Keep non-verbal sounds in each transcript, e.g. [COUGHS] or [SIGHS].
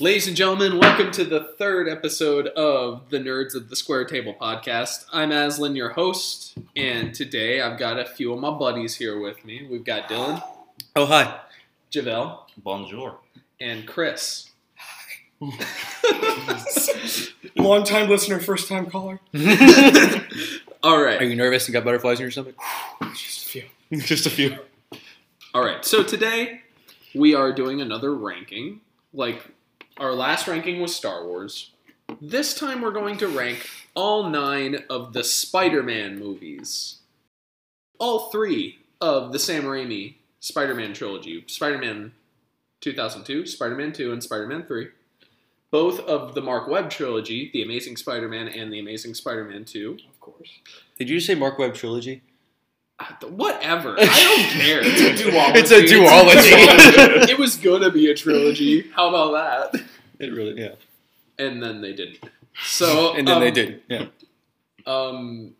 Ladies and gentlemen, welcome to the third episode of the Nerds of the Square Table podcast. I'm Aslan, your host, and today I've got a few of my buddies here with me. We've got Dylan, Oh hi. Javel, Bonjour. and Chris. [LAUGHS] Long time listener, first time caller. [LAUGHS] All right. Are you nervous and got butterflies in your stomach? [SIGHS] Just a few. [LAUGHS] Just a few. all right. So today we are doing another ranking. Like our last ranking was Star Wars. This time we're going to rank all nine of the Spider-Man movies. All three of the Sam Raimi Spider-Man trilogy. Spider-Man 2002, Spider-Man 2, and Spider-Man 3. Both of the Marc Webb trilogy, The Amazing Spider-Man and The Amazing Spider-Man 2. Of course. Did you say Marc Webb trilogy? Whatever. [LAUGHS] I don't care. It's a duology. It's a duology. [LAUGHS] it was gonna be a trilogy. How about that? It really yeah. And then they didn't. So And then they um, did. Yeah. Um,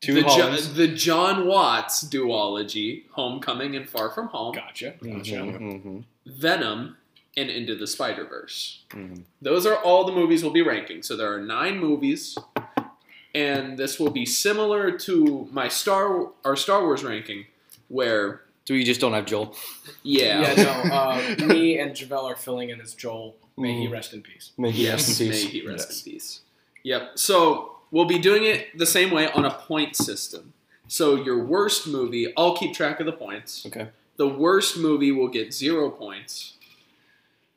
Two the, jo- the Jon Watts duology, Homecoming and Far From Home, Gotcha. Gotcha. Mhm, mhm, Venom, and Into the Spider Verse. mhm. Those are all the movies we'll be ranking. So there are nine movies, and this will be similar to my Star our Star Wars ranking, where So you just don't have Joel. yeah, Yeah, no. Uh, [LAUGHS] me and Javel are filling in as Joel. May he Mhm. rest in peace. May he yes, rest in peace. may he rest in peace. Yep. So we'll be doing it the same way on a point system. So your worst movie, I'll keep track of the points. Okay. The worst movie will get zero points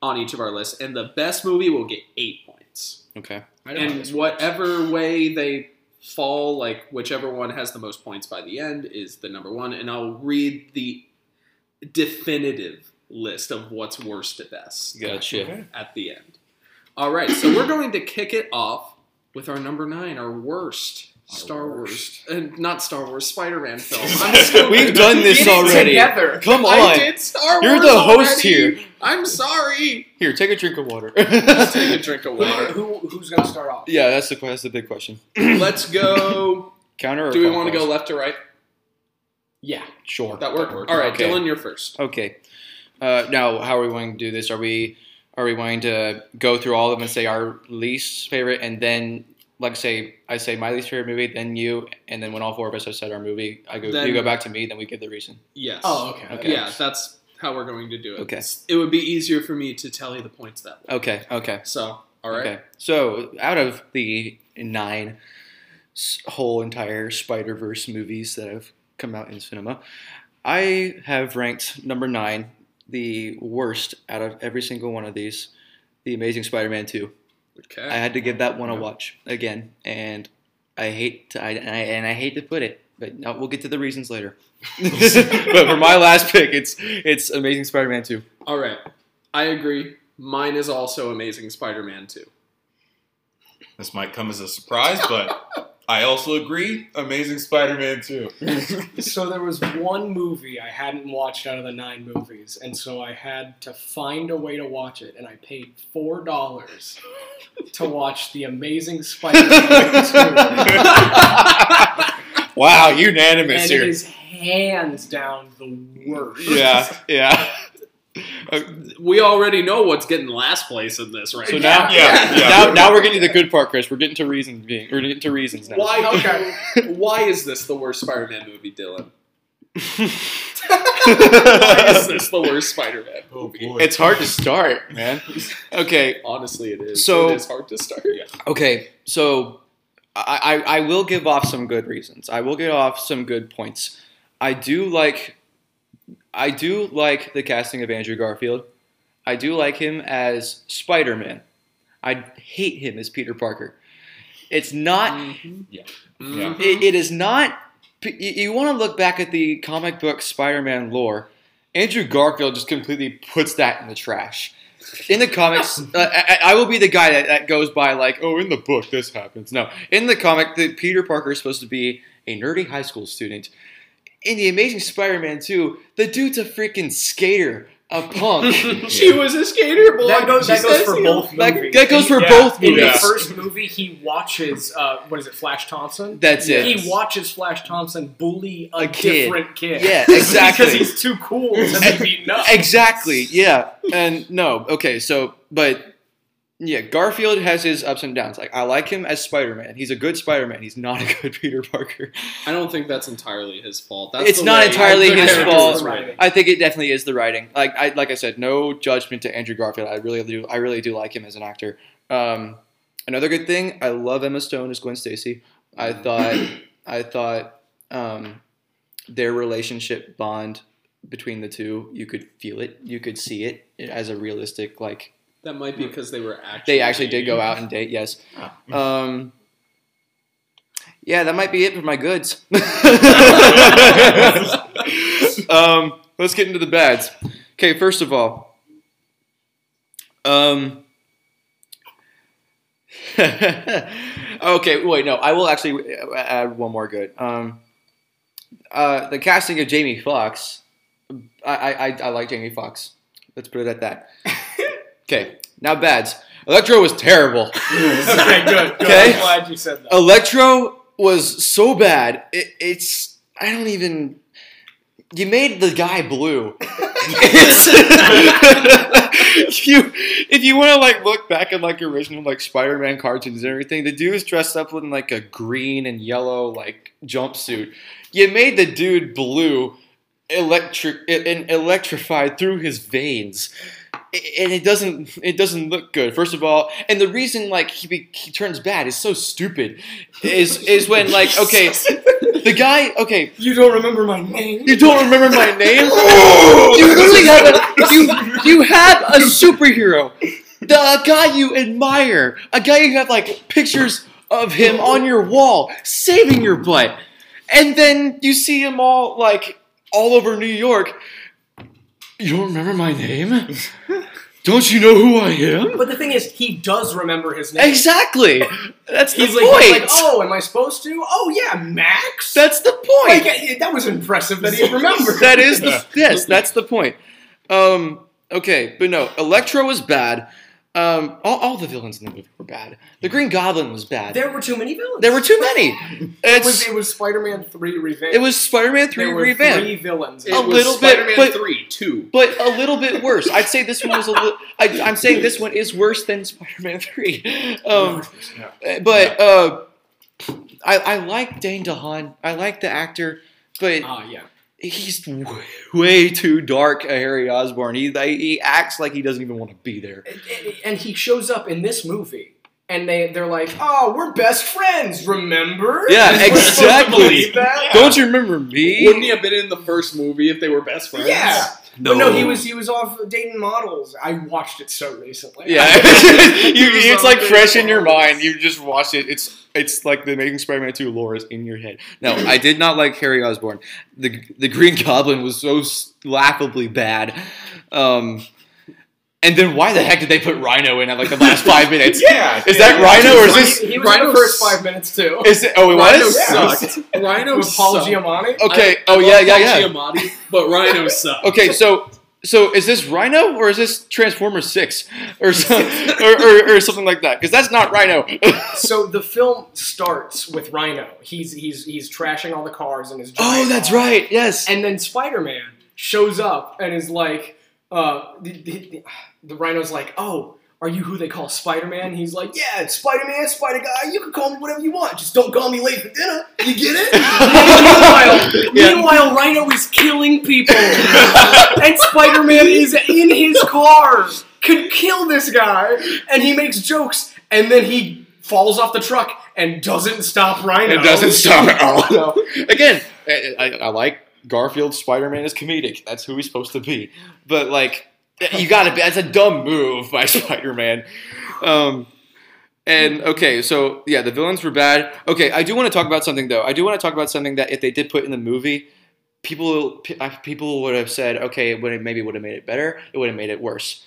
on each of our lists, and the best movie will get eight points. Okay. I know how And this works. whatever way they fall, like whichever one has the most points by the end is the number one. And I'll read the definitive list of what's worst to best Gotcha. Okay. at the end. All right, so we're going to kick it off with our number nine, our worst Our Star worst. Wars, and not Star Wars, Spider-Man film. [LAUGHS] I'm. We've done this already. together. Come I on. did Star You're the host already. here. I'm sorry. Here, take a drink of water. Let's take a [LAUGHS] drink of water. who, who's gonna start off? yeah, that's the that's the big question. [CLEARS THROAT] Let's go. Counter or Do we want to go left to right? Yeah. Sure. That work? Works. All right, Okay. Dylan, you're first. Okay. Uh, now, how are we going to do this? Are we are we going to go through all of them and say our least favorite, and then like say I say my least favorite movie, then you, and then when all four of us have said our movie, I go Then- you go back to me, then we give the reason. Yes. Oh, okay. Okay. Yeah, that's how we're going to do it. Okay. It would be easier for me to tell you the points that way. Okay. Okay. So, all right. Okay. So out of the nine whole entire Spider Verse movies that have come out in cinema, I have ranked number nine the worst out of every single one of these. The Amazing Spider-Man Two. Okay. I had to give that one a watch again, and I hate to, I, and I and I hate to put it, but no, we'll get to the reasons later. [LAUGHS] but for my last pick, it's it's Amazing Spider-Man Two. All right. I agree. Mine is also Amazing Spider-Man 2. This might come as a surprise, but I also agree. Amazing Spider-Man 2. [LAUGHS] So there was one movie I hadn't watched out of the nine movies, and so I had to find a way to watch it, and I paid four dollars to watch The Amazing Spider-Man [LAUGHS] 2. Wow, unanimous and here. it is hands down the worst. yeah, yeah. [LAUGHS] Uh, We already know what's getting last place in this, right? so now, Yeah, [LAUGHS] yeah. now, now we're getting to the good part, Chris. We're getting to reasons being. We're getting to reasons now. Why? Okay. [LAUGHS] Why is this the worst Spider-Man movie, Dylan? Why is this the worst Spider-Man Oh, movie? boy. it's hard to start, man. Okay, Honestly, it is. So- it is hard to start. Yeah. Okay, so I, I, I will give off some good reasons. I will give off some good points. I do like I do like the casting of Andrew Garfield. I do like him as Spider Man. I hate him as Peter Parker. It's not. Mhm. Yeah. Mhm. It, it is not. You, you want to look back at the comic book Spider Man lore. Andrew Garfield just completely puts that in the trash. In the comics, uh, I, I will be the guy that, that goes by like, oh, in the book this happens. No, in the comic, the Peter Parker is supposed to be a nerdy high school student. In the Amazing Spider-Man 2, the dude's a freaking skater, a punk. [LAUGHS] She was a skater boy. That goes, She that goes says for he- both That- movies. that goes for Yeah. both In the movies. first movie, he watches, uh, what is it, Flash Thompson? That's it. He watches Flash Thompson bully a, A kid. different kid. Yeah, [LAUGHS] exactly. because he's too cool to be beaten up. Exactly. Yeah. And no. Okay. So, but yeah, Garfield has his ups and downs. Like I like him as Spider Man. He's a good Spider Man. He's not a good [LAUGHS] Peter Parker. I don't think that's entirely his fault. That's It's not entirely his fault. I think it definitely is the writing. Like I like I said, no judgment to Andrew Garfield. I really do. I really do like him as an actor. Um, another good thing, I love Emma Stone as Gwen Stacy. I thought [COUGHS] I thought um, their relationship bond between the two, you could feel it, you could see it as a realistic like That might be because they were actually. they actually did go out and date. Yes. Oh. [LAUGHS] Um, yeah, that might be it for my goods. [LAUGHS] um, let's get into the bads. Okay, first of all, um, [LAUGHS] okay, wait, no, I will actually add one more good. Um, uh, the casting of Jamie Foxx, I, I, I, I like Jamie Foxx. Let's put it at that. Okay, now bads. Electro was terrible. [LAUGHS] okay, good. good. Okay. I'm glad you said that. Electro was so bad. It, it's I don't even. You made the guy blue. [LAUGHS] [LAUGHS] If you if you want to like look back at like original like Spider-Man cartoons and everything, the dude's dressed up in like a green and yellow like jumpsuit. You made the dude blue, electric and electrified through his veins and it doesn't it doesn't look good first of all. And the reason like he, be, he turns bad is so stupid. Is is when like [LAUGHS] okay the guy okay. You don't remember my name? you don't remember my name? [LAUGHS] You literally have a you you have a superhero. The a guy you admire. A guy you have like pictures of him on your wall saving your butt. And then you see him all like all over New York you don't remember my name don't you know who I am But the thing is, he does remember his name. Exactly. That's He's the like, point. he's like, oh, am I supposed to? Oh yeah, Max. That's the point. yeah, that was impressive that he remembered. that is the [LAUGHS] yes. That's the point. Um. Okay, but no, Electro was bad. Um. All, all the villains in the movie were bad. The Green Goblin was bad. There were too many villains. There were too many. It was, it was Spider-Man three revamped. it was Spider-Man three there were revamped, three villains. It A was little bit, Spider-Man but- three, two. but a little bit worse. I'd say this one was a little. I, I'm saying this one is worse than Spider-Man three. [LAUGHS] Um. But uh, I I like Dane DeHaan. I like the actor, but Ah, yeah. He's w- way too dark a Harry Osborn. He he acts like he doesn't even want to be there. And- and- And he shows up in this movie, and they they're like, "Oh, we're best friends, remember?" Yeah, And we're supposed to exactly. believe that? Don't you remember me? Wouldn't he have been in the first movie if they were best friends? Yeah. But no, he was he was off dating models. I watched it so recently. Yeah, [LAUGHS] [LAUGHS] you, it's like Dating fresh in your mind. You just watch it. It's it's like the Amazing Spider-Man Two lore is in your head. No, I did not like Harry Osborn. the The Green Goblin was so laughably bad. Um, and then why the heck did they put Rhino in at like the last five [LAUGHS] minutes? Yeah. Is that Rhino or is this? He, was in Rhino the first five minutes too. Is it? Oh, it Rhino was. Yeah. sucked. Rhino With Paul sucked. Giamatti. Okay. I- I oh love yeah, Paul yeah, yeah. Giamatti, but Rhino [LAUGHS] sucked. Okay, so so is this Rhino or is this Transformers Six or [LAUGHS] some, or, or, or something like that? Because that's not Rhino. [LAUGHS] So the film starts with Rhino. He's he's he's trashing all the cars in his. oh, that's car. right. Yes. And then Spider Man shows up and is like, uh, the, the, the Rhino's like, oh. Are you who they call Spider Man? He's like, yeah, it's Spider Man, Spider Guy. You can call me whatever you want. Just don't call me late for dinner. You get it? [LAUGHS] meanwhile, Yeah. meanwhile, Rhino is killing people, [LAUGHS] and Spider Man is in his car, could kill this guy, and he makes jokes, and then he falls off the truck and doesn't stop Rhino. It doesn't stop at all. Again, I, I, I like Garfield. Spider-Man is comedic. That's who he's supposed to be. But like, you gotta be. That's a dumb move by [LAUGHS] Spider-Man. Um, and okay, so yeah, the villains were bad. Okay, I do want to talk about something though. I do want to talk about something that if they did put in the movie, people people would have said, okay, it would have maybe would have made it better. It would have made it worse.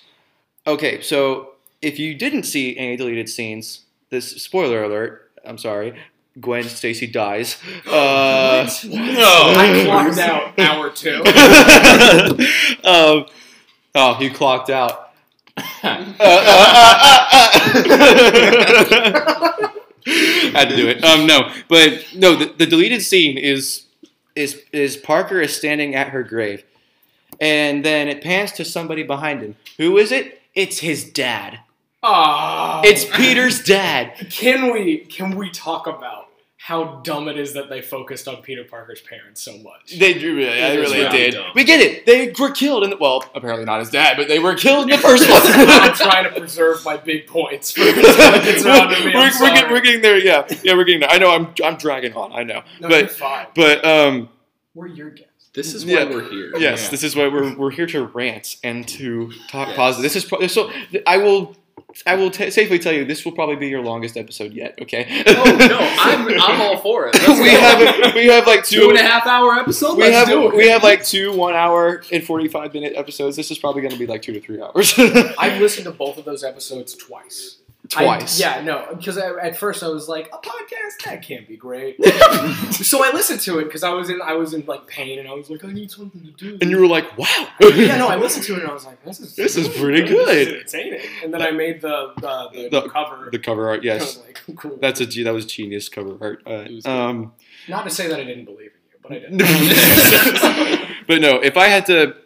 Okay, so if you didn't see any deleted scenes, this spoiler alert. I'm sorry. Gwen Stacy dies. Uh, no, I clocked out hour two. [LAUGHS] um, oh, he clocked out. Uh, [LAUGHS] uh. Had to do it. Um, no, but no. The, the deleted scene is is is Parker is standing at her grave, and then it pans to somebody behind him. Who is it? It's his dad. Ah, It's Peter's dad. Can we can we talk about how dumb it is that they focused on Peter Parker's parents so much? They do really, It they really really did. dumb. We get it. They were killed in the well, apparently not his dad, but they were killed in the first [LAUGHS] one. I'm trying to preserve my big points for [LAUGHS] it's we're, we're, get- we're getting there. Yeah, yeah, we're getting there. I know. I'm I'm dragging on. I know, no, you're but fine. but um, We're your guests. This is Yeah. why we're here. yes, Yeah. this is why we're we're here to rant and to talk positive. This is pro- so. I will. I will t- safely tell you this will probably be your longest episode yet. Okay. Oh no, [LAUGHS] I'm I'm all for it. Let's we go. have we have like two two and a half hour episodes. We Let's have do it. we have like two one hour and forty five minute episodes. This is probably going to be like two to three hours. [LAUGHS] I've listened to both of those episodes twice. Twice. I, yeah, no, because at first I was like, a podcast that can't be great. [LAUGHS] so I listened to it because I was in I was in like pain and I was like, I need something to do. And you were like, wow. yeah, no, I listened to it and I was like, this is This is pretty this good. is entertaining. And then I made the the, the, The- cover. The cover art, yes. [LAUGHS] like, cool. That's a that was genius cover art. Uh, good. um, Not to say that I didn't believe in you, but I did. [LAUGHS] but no, if I had to,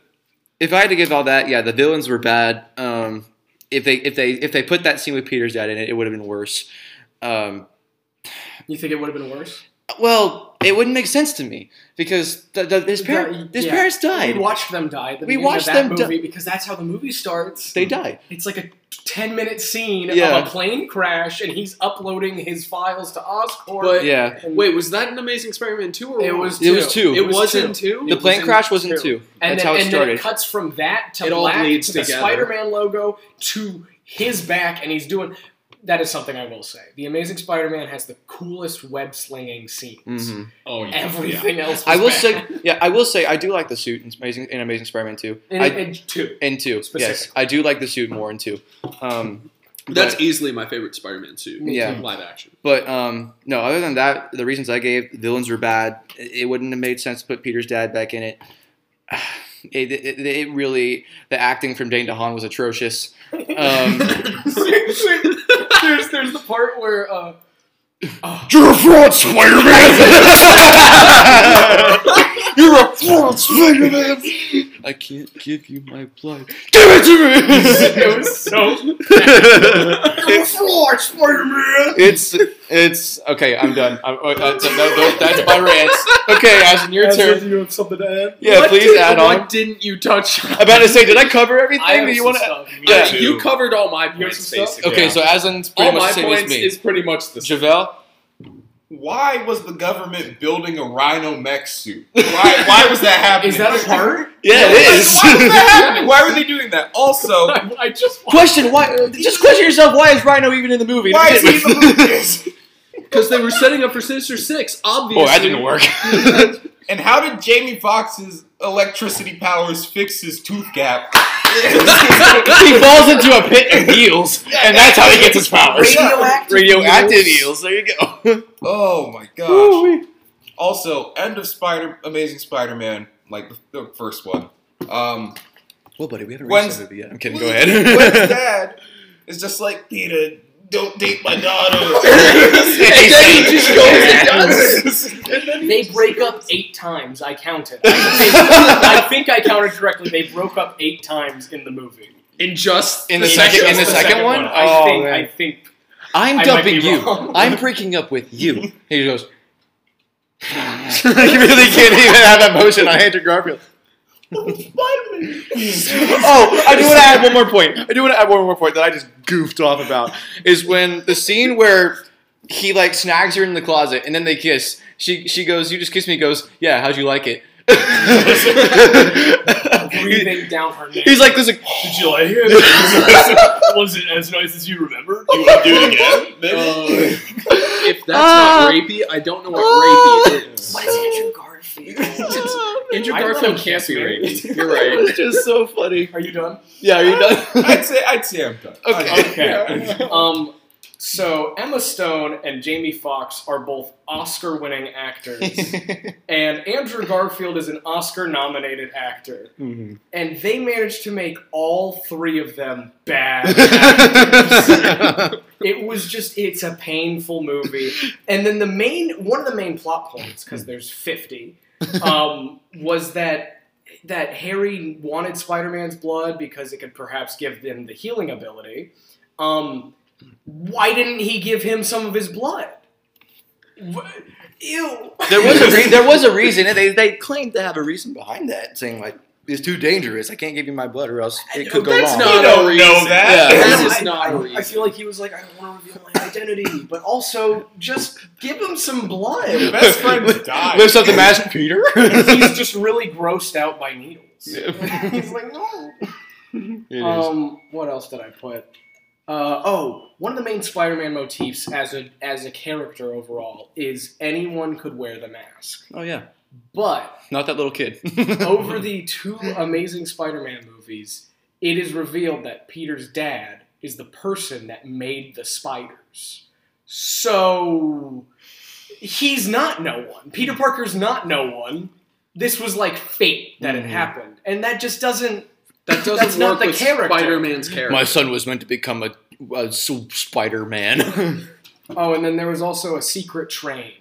if I had to give all that, yeah, the villains were bad. Um, if they if they if they put that scene with Peter's dad in it, it would have been worse. Um, You think it would have been worse? Well, it wouldn't make sense to me because the, the, his, par- Yeah, his yeah. parents died. We watched them die. At the We watched of that them di- because that's how the movie starts. they die. It's like a 10 minute scene Yeah. of a plane crash and he's uploading his files to Oscorp. But- Yeah, Wait, was that an Amazing Spider-Man two or it one? was It was two. It was in two? the plane was crash was in two. two. And That's then, how it and then it cuts from that to It all black bleeds to the together. Spider-Man logo to his back, and he's doing. That is something I will say. The Amazing Spider-Man has the coolest web slinging scenes. Mhm. Oh yeah. Everything else. Was I will bad. say, yeah, I will say, I do like the suit in Amazing in Amazing Spider-Man two. in, I, in two. in two, yes, I do like the suit more in two. Um, That's but, easily my favorite Spider-Man suit. Yeah. Live action. but um, no. Other than that, the reasons I gave, villains were bad. It it wouldn't have made sense to put Peter's dad back in it. [SIGHS] It, it, it really, the acting from Dane DeHaan was atrocious. Um, [LAUGHS] there's there's the part where uh, oh, You're a fraud, Spider-Man! [LAUGHS] You're a fraud, Spider-Man! I can't give you my blood. Give it to me! [LAUGHS] it was so! [LAUGHS] You're a fraud, Spider-Man. it's it's okay. I'm done. I'm, uh, that's, that- that- that's my rant. Okay, Aslan, your turn. you have something to add? Yeah, What please did- add What on. didn't you touch? on? I'm about to say, did I cover everything? I have Do you some want to? stuff. Yeah. You covered all my have points, some stuff? basically. Okay, so Aslan's pretty all much my the same as points me. is pretty much the same. Javel, Why was the government building a rhino mech suit? Why, why was that happening? [LAUGHS] Is that a part? yeah, it Why- Why was that happening? Why were they doing that? Also, [LAUGHS] I, I just question: Why? Just question yourself. Why is Rhino even in the movie? why is he [LAUGHS] in the movie? Because they were setting up for Sinister Six, obviously. Oh, that didn't work. And how did Jamie Foxx's electricity powers fix his tooth gap? [LAUGHS] he falls into a pit of eels, and that's how he gets his powers. [LAUGHS] Radioactive Radioactive eels. eels. There you go. [LAUGHS] Oh my gosh. Woo-wee. Also, end of Spider Amazing Spider-Man, like the, the first one. Um, well, buddy, we haven't When's- reached that movie yet. I'm kidding. Go When's ahead. dad is just like Peter. Don't date my daughter. [LAUGHS] [LAUGHS] And then he just goes and does it. They break up eight times. I counted. I, [LAUGHS] I think I counted correctly. They broke up eight times in the movie. In just In the in second- in the second one? I Oh, think. man. I think. I'm I dumping you. I'm breaking up with you. He goes. you really can't even have emotion on Andrew Garfield. Oh, I do want to add one more point. I do want to add one more point that I just goofed off about is when the scene where he like snags her in the closet and then they kiss. She she goes, "You just kissed me." He goes, "Yeah, how'd you like it?" [LAUGHS] Breathing down her neck. He's like, "This." Like, Did you like it? [LAUGHS] Was it as nice as you remember? You want to do it again? Uh, if that's Ah. not rapey, I don't know what rapey is. What is Andrew Garfield? [LAUGHS] Andrew I Garfield can't be Kiss, man. rapey. You're right. it's just so funny. Are you done? Yeah, are you done? [LAUGHS] I'd say I'd say I'm done. Okay. Okay. [LAUGHS] Um, so Emma Stone and Jamie Foxx are both Oscar-winning actors, and Andrew Garfield is an Oscar-nominated actor, Mhm. and they managed to make all three of them bad. it was just it's a painful movie, and then the main one of the main plot points because there's fifty um, was that that Harry wanted Spider-Man's blood because it could perhaps give them the healing ability. Um, why didn't he give him some of his blood? Ew. There was a re- [LAUGHS] there was a reason, they they claimed to have a reason behind that, saying like it's too dangerous. I can't give you my blood, or else it could go That's wrong. not You don't a reason. know that. Yeah. That I- not I, a I reason. feel like he was like, I don't want to reveal my identity, but also just give him some Your blood. best friend died. Lifts up the mask, Peter. [LAUGHS] He's just really grossed out by needles. Yeah. [LAUGHS] He's like, no. [LAUGHS] It is. Um, what else did I put? Uh, oh, one of the main Spider-Man motifs as a as a character overall is anyone could wear the mask, oh yeah, but not that little kid. [LAUGHS] over the two Amazing Spider-Man movies, it is revealed that Peter's dad is the person that made the spiders. So he's not no one. Peter Parker's not no one. This was like fate that Mhm. it happened, and that just doesn't. That doesn't That's not work the with character. Spider-Man's character. My son was meant to become a, a Spider Man. [LAUGHS] Oh, and then there was also a secret train.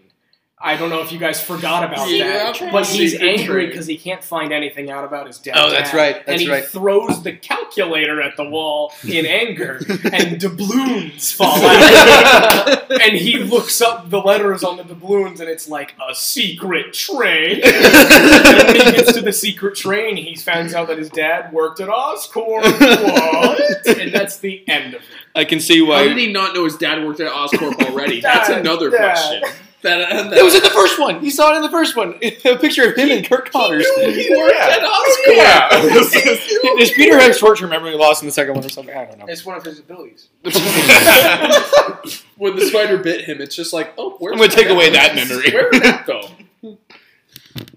I don't know if you guys forgot about Yeah, that, but he's secret angry because he can't find anything out about his oh, dad. Oh, that's right, that's and he right. throws the calculator at the wall in [LAUGHS] anger, and doubloons [LAUGHS] fall out. and he looks up the letters on the doubloons, and it's like a secret train. [LAUGHS] and when he gets to the secret train, he finds out that his dad worked at Oscorp. What? And that's the end of it. I can see How why. did he not know his dad worked at Oscorp already? That's another Dad. question. That, uh, that, It was in the first one. He saw it in the first one. [LAUGHS] A picture of him and Curt Connors. he worked Yeah. at Oscorp. Yeah. [LAUGHS] Does Peter have short-term memory loss in the second one or something? I don't know. It's one of his abilities. [LAUGHS] when the spider bit him, it's just like, oh, where's I'm gonna take dad? away that memory. Where did that go?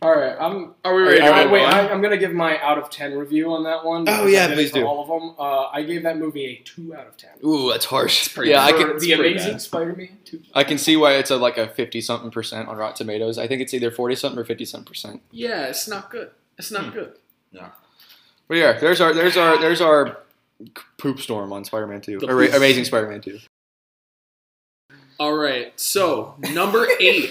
All right, I'm Are we ready? All to right, wait. I, I'm gonna give my out of ten review on that one. Oh, because yeah, I did it please do. All of them. Uh, I gave that movie a two out of ten. Ooh, that's harsh. pretty Yeah, I can. It's the pretty Amazing bad. Spider-Man two. I can see why it's a, like a fifty something percent on Rotten Tomatoes. I think it's either forty something or fifty something percent. Yeah, it's not good. It's not Hmm. good. But yeah, there's our there's our there's our poop storm on Spider-Man Two. The Or, Amazing Spider-Man Two. All right, so number eight.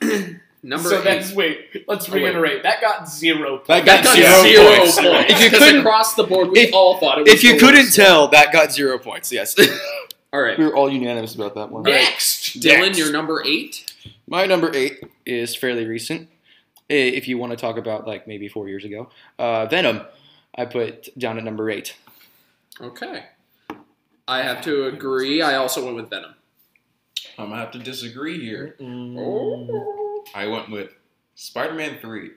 [CLEARS THROAT] number so eight. that's wait. Let's Oh, wait. reiterate. That got zero. Points. That that got Zero zero, points. points. If you couldn't- across the board, we if- all thought it was If you couldn't worst. tell, that got zero points. Yes, [LAUGHS] All right, we were all unanimous about that one. next, Dylan, Next. your number eight. My number eight is fairly recent. If you want to talk about like maybe four years ago, uh, Venom, I put down at number eight. Okay, I have to agree. I also went with Venom. I'm gonna have to disagree here. Oh. I went with Spider-Man Three.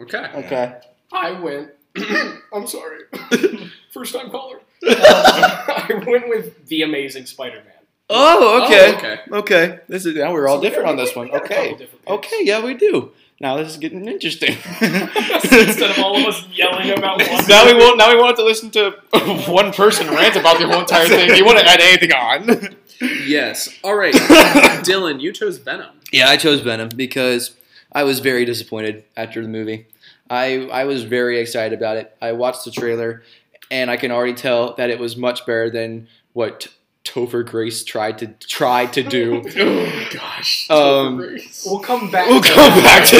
Okay. Okay. I went. [CLEARS THROAT] I'm sorry. [LAUGHS] First time caller. Um, [LAUGHS] [LAUGHS] I went with the Amazing Spider-Man. Oh, okay. Oh, okay. okay. This is now we're all So different we- on this we one. got a couple Okay. different picks. Okay. Yeah, we do. Now this is getting interesting. Instead of all of us yelling about one. now we won't. Now we won't have to listen to one person rant about the whole entire thing. Do you want to add anything on? Yes. All right, Dylan, you chose Venom. Yeah, I chose Venom because I was very disappointed after the movie. I I was very excited about it. I watched the trailer, and I can already tell that it was much better than what Topher Grace tried to tried to do. [LAUGHS] Oh gosh. Um, We'll come back. we'll to come that. back to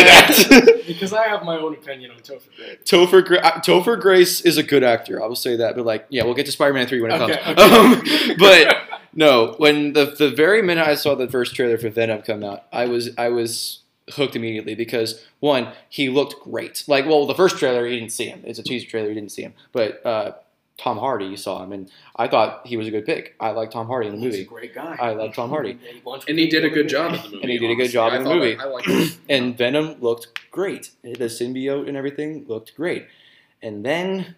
that. [LAUGHS] [LAUGHS] because I have my own opinion on Topher Grace. Topher Gra- uh, Topher Grace is a good actor. I will say that. But like, yeah, we'll get to Spider Man three when it Okay, comes. okay. Um, but no, when the the very minute I saw the first trailer for Venom come out, I was I was hooked immediately because one, he looked great. Like, well, the first trailer you didn't see him. It's a teaser trailer, you didn't see him. But uh, Tom Hardy, you saw him, and I thought he was a good pick. I like Tom Hardy in the movie. He's a movie, great guy. I like Tom Hardy. [LAUGHS] And he did a good job in the [LAUGHS] movie. And he did a good job in the movie. I, I liked it. [CLEARS THROAT] and Venom looked great. The symbiote and everything looked great. And then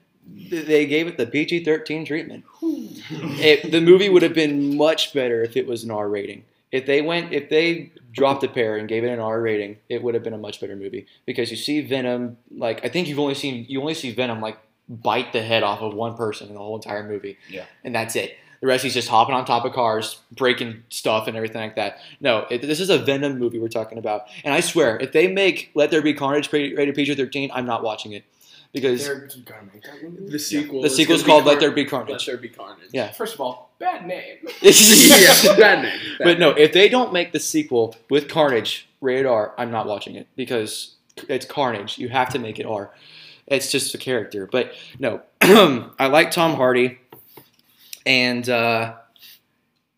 they gave it the PG thirteen treatment. It, the movie would have been much better if it was an R rating. If they went, if they dropped a pair and gave it an R rating, it would have been a much better movie because you see Venom. Like I think you've only seen you only see Venom like bite the head off of one person in the whole entire movie. Yeah. and that's it. The rest he's just hopping on top of cars, breaking stuff and everything like that. No, it, this is a Venom movie we're talking about. And I swear, if they make Let There Be Carnage rated PG-13, I'm not watching it because They're gonna make that movie. The sequel. is called be Let There Car- Be Let Carnage. There Be Carnage. Yeah. First of all, bad name. [LAUGHS] yeah. Bad name. Bad [LAUGHS] But no, if they don't make the sequel with Carnage rated R, I'm not watching it because it's Carnage. You have to make it R. It's just a character. But no, [CLEARS THROAT] I like Tom Hardy, and uh,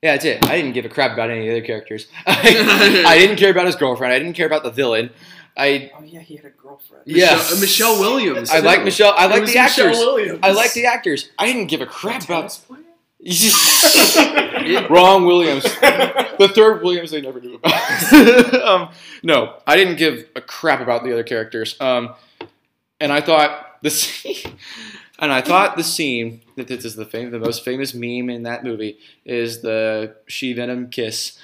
Yeah, that's it. I didn't give a crap about any of the other characters. [LAUGHS] I, I didn't care about his girlfriend. I didn't care about the villain. I Oh yeah, he had a girlfriend. Yeah. Michelle, uh, Michelle Williams. I like. Michelle. I It like was the Michelle actors. Williams. I like the actors. I didn't give a crap about. Wrong [LAUGHS] Williams. The third Williams they never knew about. [LAUGHS] um, no, I didn't give a crap about the other characters. Um, and I thought the [LAUGHS] scene, and I thought the scene that this is the fam- the most famous meme in that movie is the she venom kiss.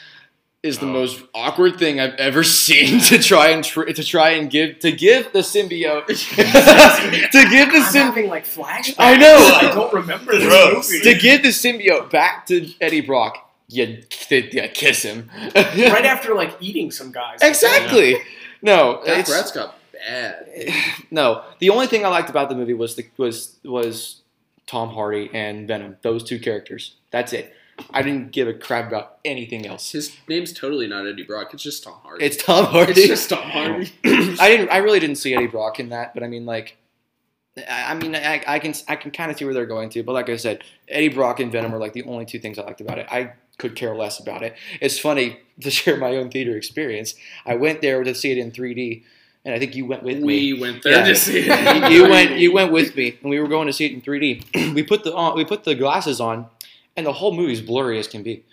Is the Oh. most awkward thing I've ever [LAUGHS] seen to try and tr- to try and give to give the symbiote [LAUGHS] to give the I'm sym- having like flashbacks. I know. I don't remember this Gross. movie. to give the symbiote back to Eddie Brock. You, you kiss him right after like eating some guys. Exactly. No, That it's- Brett's got bad. Eh, [SIGHS] no. The only thing I liked about the movie was the was was Tom Hardy and Venom. Those two characters. That's it. I didn't give a crap about anything else. His name's totally not Eddie Brock. It's just Tom Hardy. It's Tom Hardy. It's just Tom Hardy. [CLEARS THROAT] I didn't. I really didn't see Eddie Brock in that, but I mean, like, I, I mean, I, I can I can kind of see where they're going to. But like I said, Eddie Brock and Venom are like the only two things I liked about it. I could care less about it. It's funny [LAUGHS] to share my own theater experience. I went there to see it in 3D, and I think you went with me. we went there Yeah. to see you it. you [LAUGHS] went you went with me and we were going to see it in 3D. [CLEARS THROAT] we put the on, we put the glasses on and the whole movie's blurry as can be.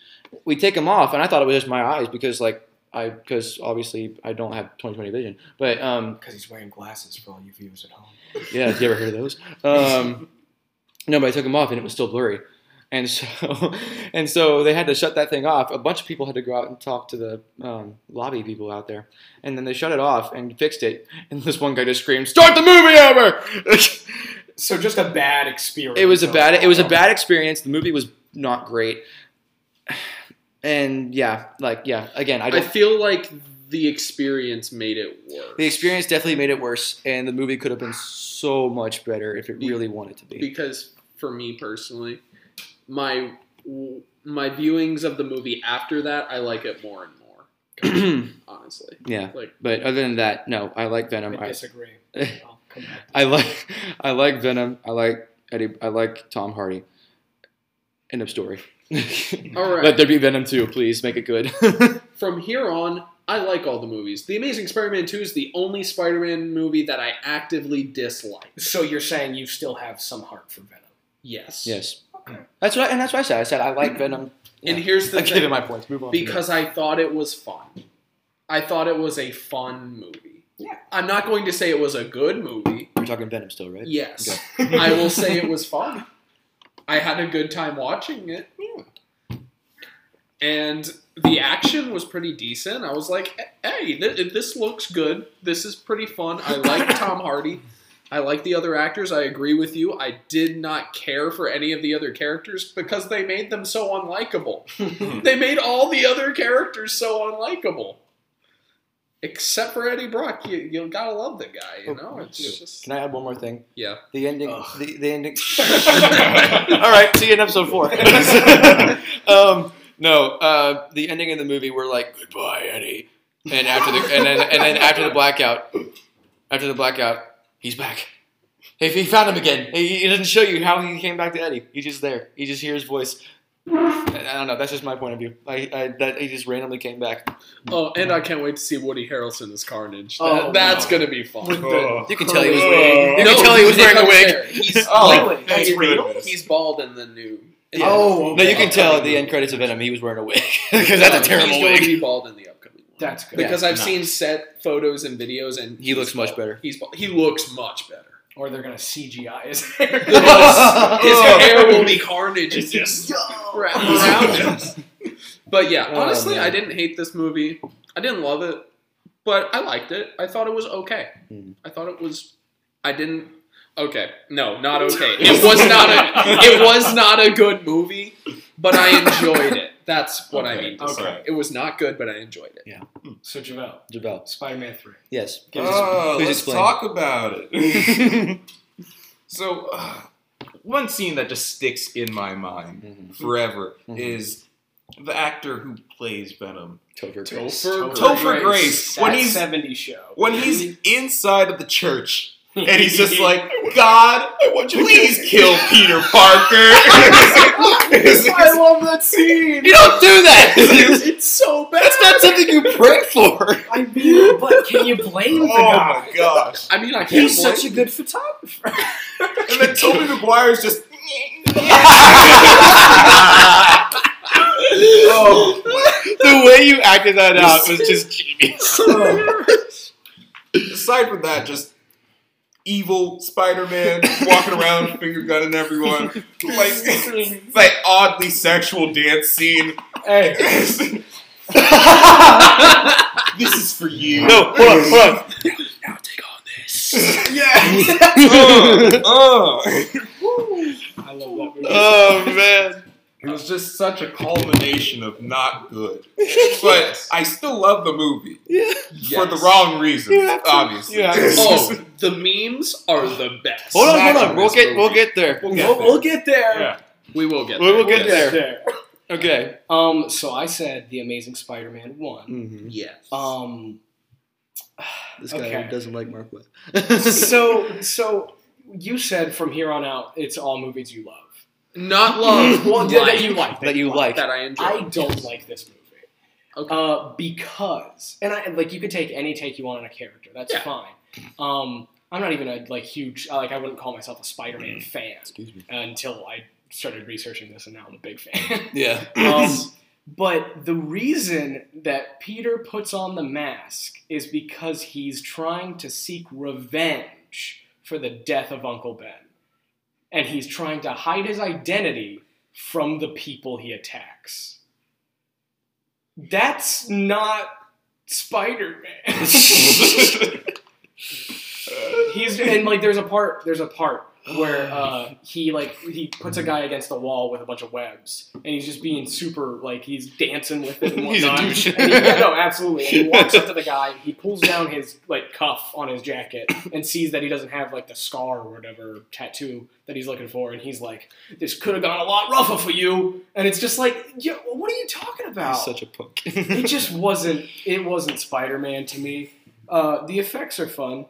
We take them off and I thought it was just my eyes because like I because obviously I don't have 20/20 vision. But um Because he's wearing glasses for all you viewers at home. yeah, have you ever heard of those? [LAUGHS] Um no, but I took them off and it was still blurry. And so, [LAUGHS] and so they had to shut that thing off. A bunch of people had to go out and talk to the um, lobby people out there, and then they shut it off and fixed it. And this one guy just screamed, "Start the movie over!" [LAUGHS] So just a bad experience. It was a bad. It was a bad experience. The movie was not great, and yeah, like yeah. Again, I I don't. feel like the experience made it worse. the experience definitely made it worse, and the movie could have been so much better if it really wanted to be. because for me personally, my my viewings of the movie after that, I like it more and more. [CLEARS THROAT] Honestly, yeah, like but other than that, no, I like Venom. I I, disagree. [LAUGHS] I'll come back. I like [LAUGHS] I like Venom. I like Eddie. I like Tom Hardy. End of story. [LAUGHS] All right. Let there be Venom too, please. Make it good. from here on, I like all the movies. The Amazing Spider-Man Two is the only Spider-Man movie that I actively dislike. So you're saying you still have some heart for Venom? Yes. yes, that's what, and that's what I said. I said I like Venom. And here's the I thing. my points. Move on. because I thought it was fun. I thought it was a fun movie. Yeah. I'm not going to say it was a good movie. we're talking Venom still, right? Yes. [LAUGHS] I will say it was fun. I had a good time watching it. And the action was pretty decent. I was like, hey, th- this looks good. This is pretty fun. I like [LAUGHS] Tom Hardy. I like the other actors. I agree with you. I did not care for any of the other characters because they made them so unlikable. [LAUGHS] they made all the other characters so unlikable. Except for Eddie Brock. You, you gotta love the guy, you know? It's just. Can I add one more thing? Yeah. The ending. The, the ending. [LAUGHS] [LAUGHS] All right, see you in episode four. um, no, uh, the ending of the movie, we're like goodbye, Eddie, and after the and then and then after the blackout, after the blackout, he's back. He, he found him again. He, he doesn't show you how he came back to Eddie. He's just there. You just hear his voice. I I don't know. That's just my point of view. I, I that he just randomly came back. Oh, and I can't wait to see Woody Harrelson as Carnage. Oh, that's no. gonna be fun. Oh. You can tell he was. Oh. You can tell he was wearing a wig. Hunt's. He's, Oh, like, That's thank real? he's bald in the new. Yeah. Oh, No, you can tell at the end credits of Venom he was wearing a wig [LAUGHS] because that's a terrible He's going to wig. be bald in the upcoming one. That's good. because I've nice. seen set photos and videos, and He looks much better. He's he looks much better. Or they're gonna CGI his [LAUGHS] hair. His hair will be Carnage. It's just wrapped [LAUGHS] around him. [LAUGHS] But yeah, Oh, honestly, man. I didn't hate this movie. I didn't love it, but I liked it. I thought it was okay. Hmm. I thought it was. I didn't. Okay, no, not okay. It was not a. It was not a good movie, but I enjoyed it. That's what I mean to okay. say. It was not good, but I enjoyed it. Yeah. So Javelle, Javel. Spider-Man Three. Yes. Give us- Oh, please let's explain. talk about it. [LAUGHS] so, uh, one scene that just sticks in my mind Mhm. forever Mhm. is the actor who plays Venom, Topher Topher Topher Grace. When That he's 70 show. when he's inside of the church and he's just [LAUGHS] like, God, please kill Peter Parker. [LAUGHS] I love that scene. You don't do that. [LAUGHS] it's so bad. That's not something you pray for. I mean, but can you blame the Oh guy? my gosh! I mean, I can't He's blame- such a good photographer. And then Tobey Maguire is just. oh, the way you acted that out was just genius. aside from that, just evil Spider-Man walking around, [LAUGHS] finger gunning everyone, like [LAUGHS] like oddly sexual dance scene. hey, [LAUGHS] this is for you. No, hold on, hold on. yeah. uh, uh. I love that movie. Oh man. It was just such a culmination of not good. But I still love the movie Yeah. for the wrong reasons, You obviously. You have to. Oh, the memes are the best. Hold on, hold on. We'll get we'll get there. We'll get We'll, there. we'll get there. Yeah. We will get. We there. will get Yes. there. Okay. Um, so I said the Amazing Spider-Man one. Mm-hmm. Yes. Um, [SIGHS] This guy Okay. doesn't like Marc Webb. so [LAUGHS] so you said from here on out, it's all movies you love. Not love. [LAUGHS] Well, like, that you like. that you like. That I enjoy. I don't like this movie. Okay. Uh, because and I like you could take any take you want on a character. That's Yeah. fine. Um, I'm not even a like huge like I wouldn't call myself a Spider-Man Mm. fan Excuse me. until I started researching this, and now I'm a big fan. [LAUGHS] Yeah. [LAUGHS] um, but the reason that Peter puts on the mask is because he's trying to seek revenge for the death of Uncle Ben. And he's trying to hide his identity from the people he attacks. That's not Spider Man. [LAUGHS] [LAUGHS] he's and like there's a part there's a part where [GASPS] uh, he like he puts a guy against the wall with a bunch of webs and he's just being super like he's dancing with it and [LAUGHS] He's a whatnot. douche. And he- yeah, no, absolutely. And he [LAUGHS] walks up to the guy, he pulls down his like cuff on his jacket and sees that he doesn't have like the scar or whatever tattoo that he's looking for, and he's like, "This could have gone a lot rougher for you." And it's just like, "Yo, what are you talking about?" He's such a punk. it just wasn't it wasn't spider-man to me uh, the effects are fun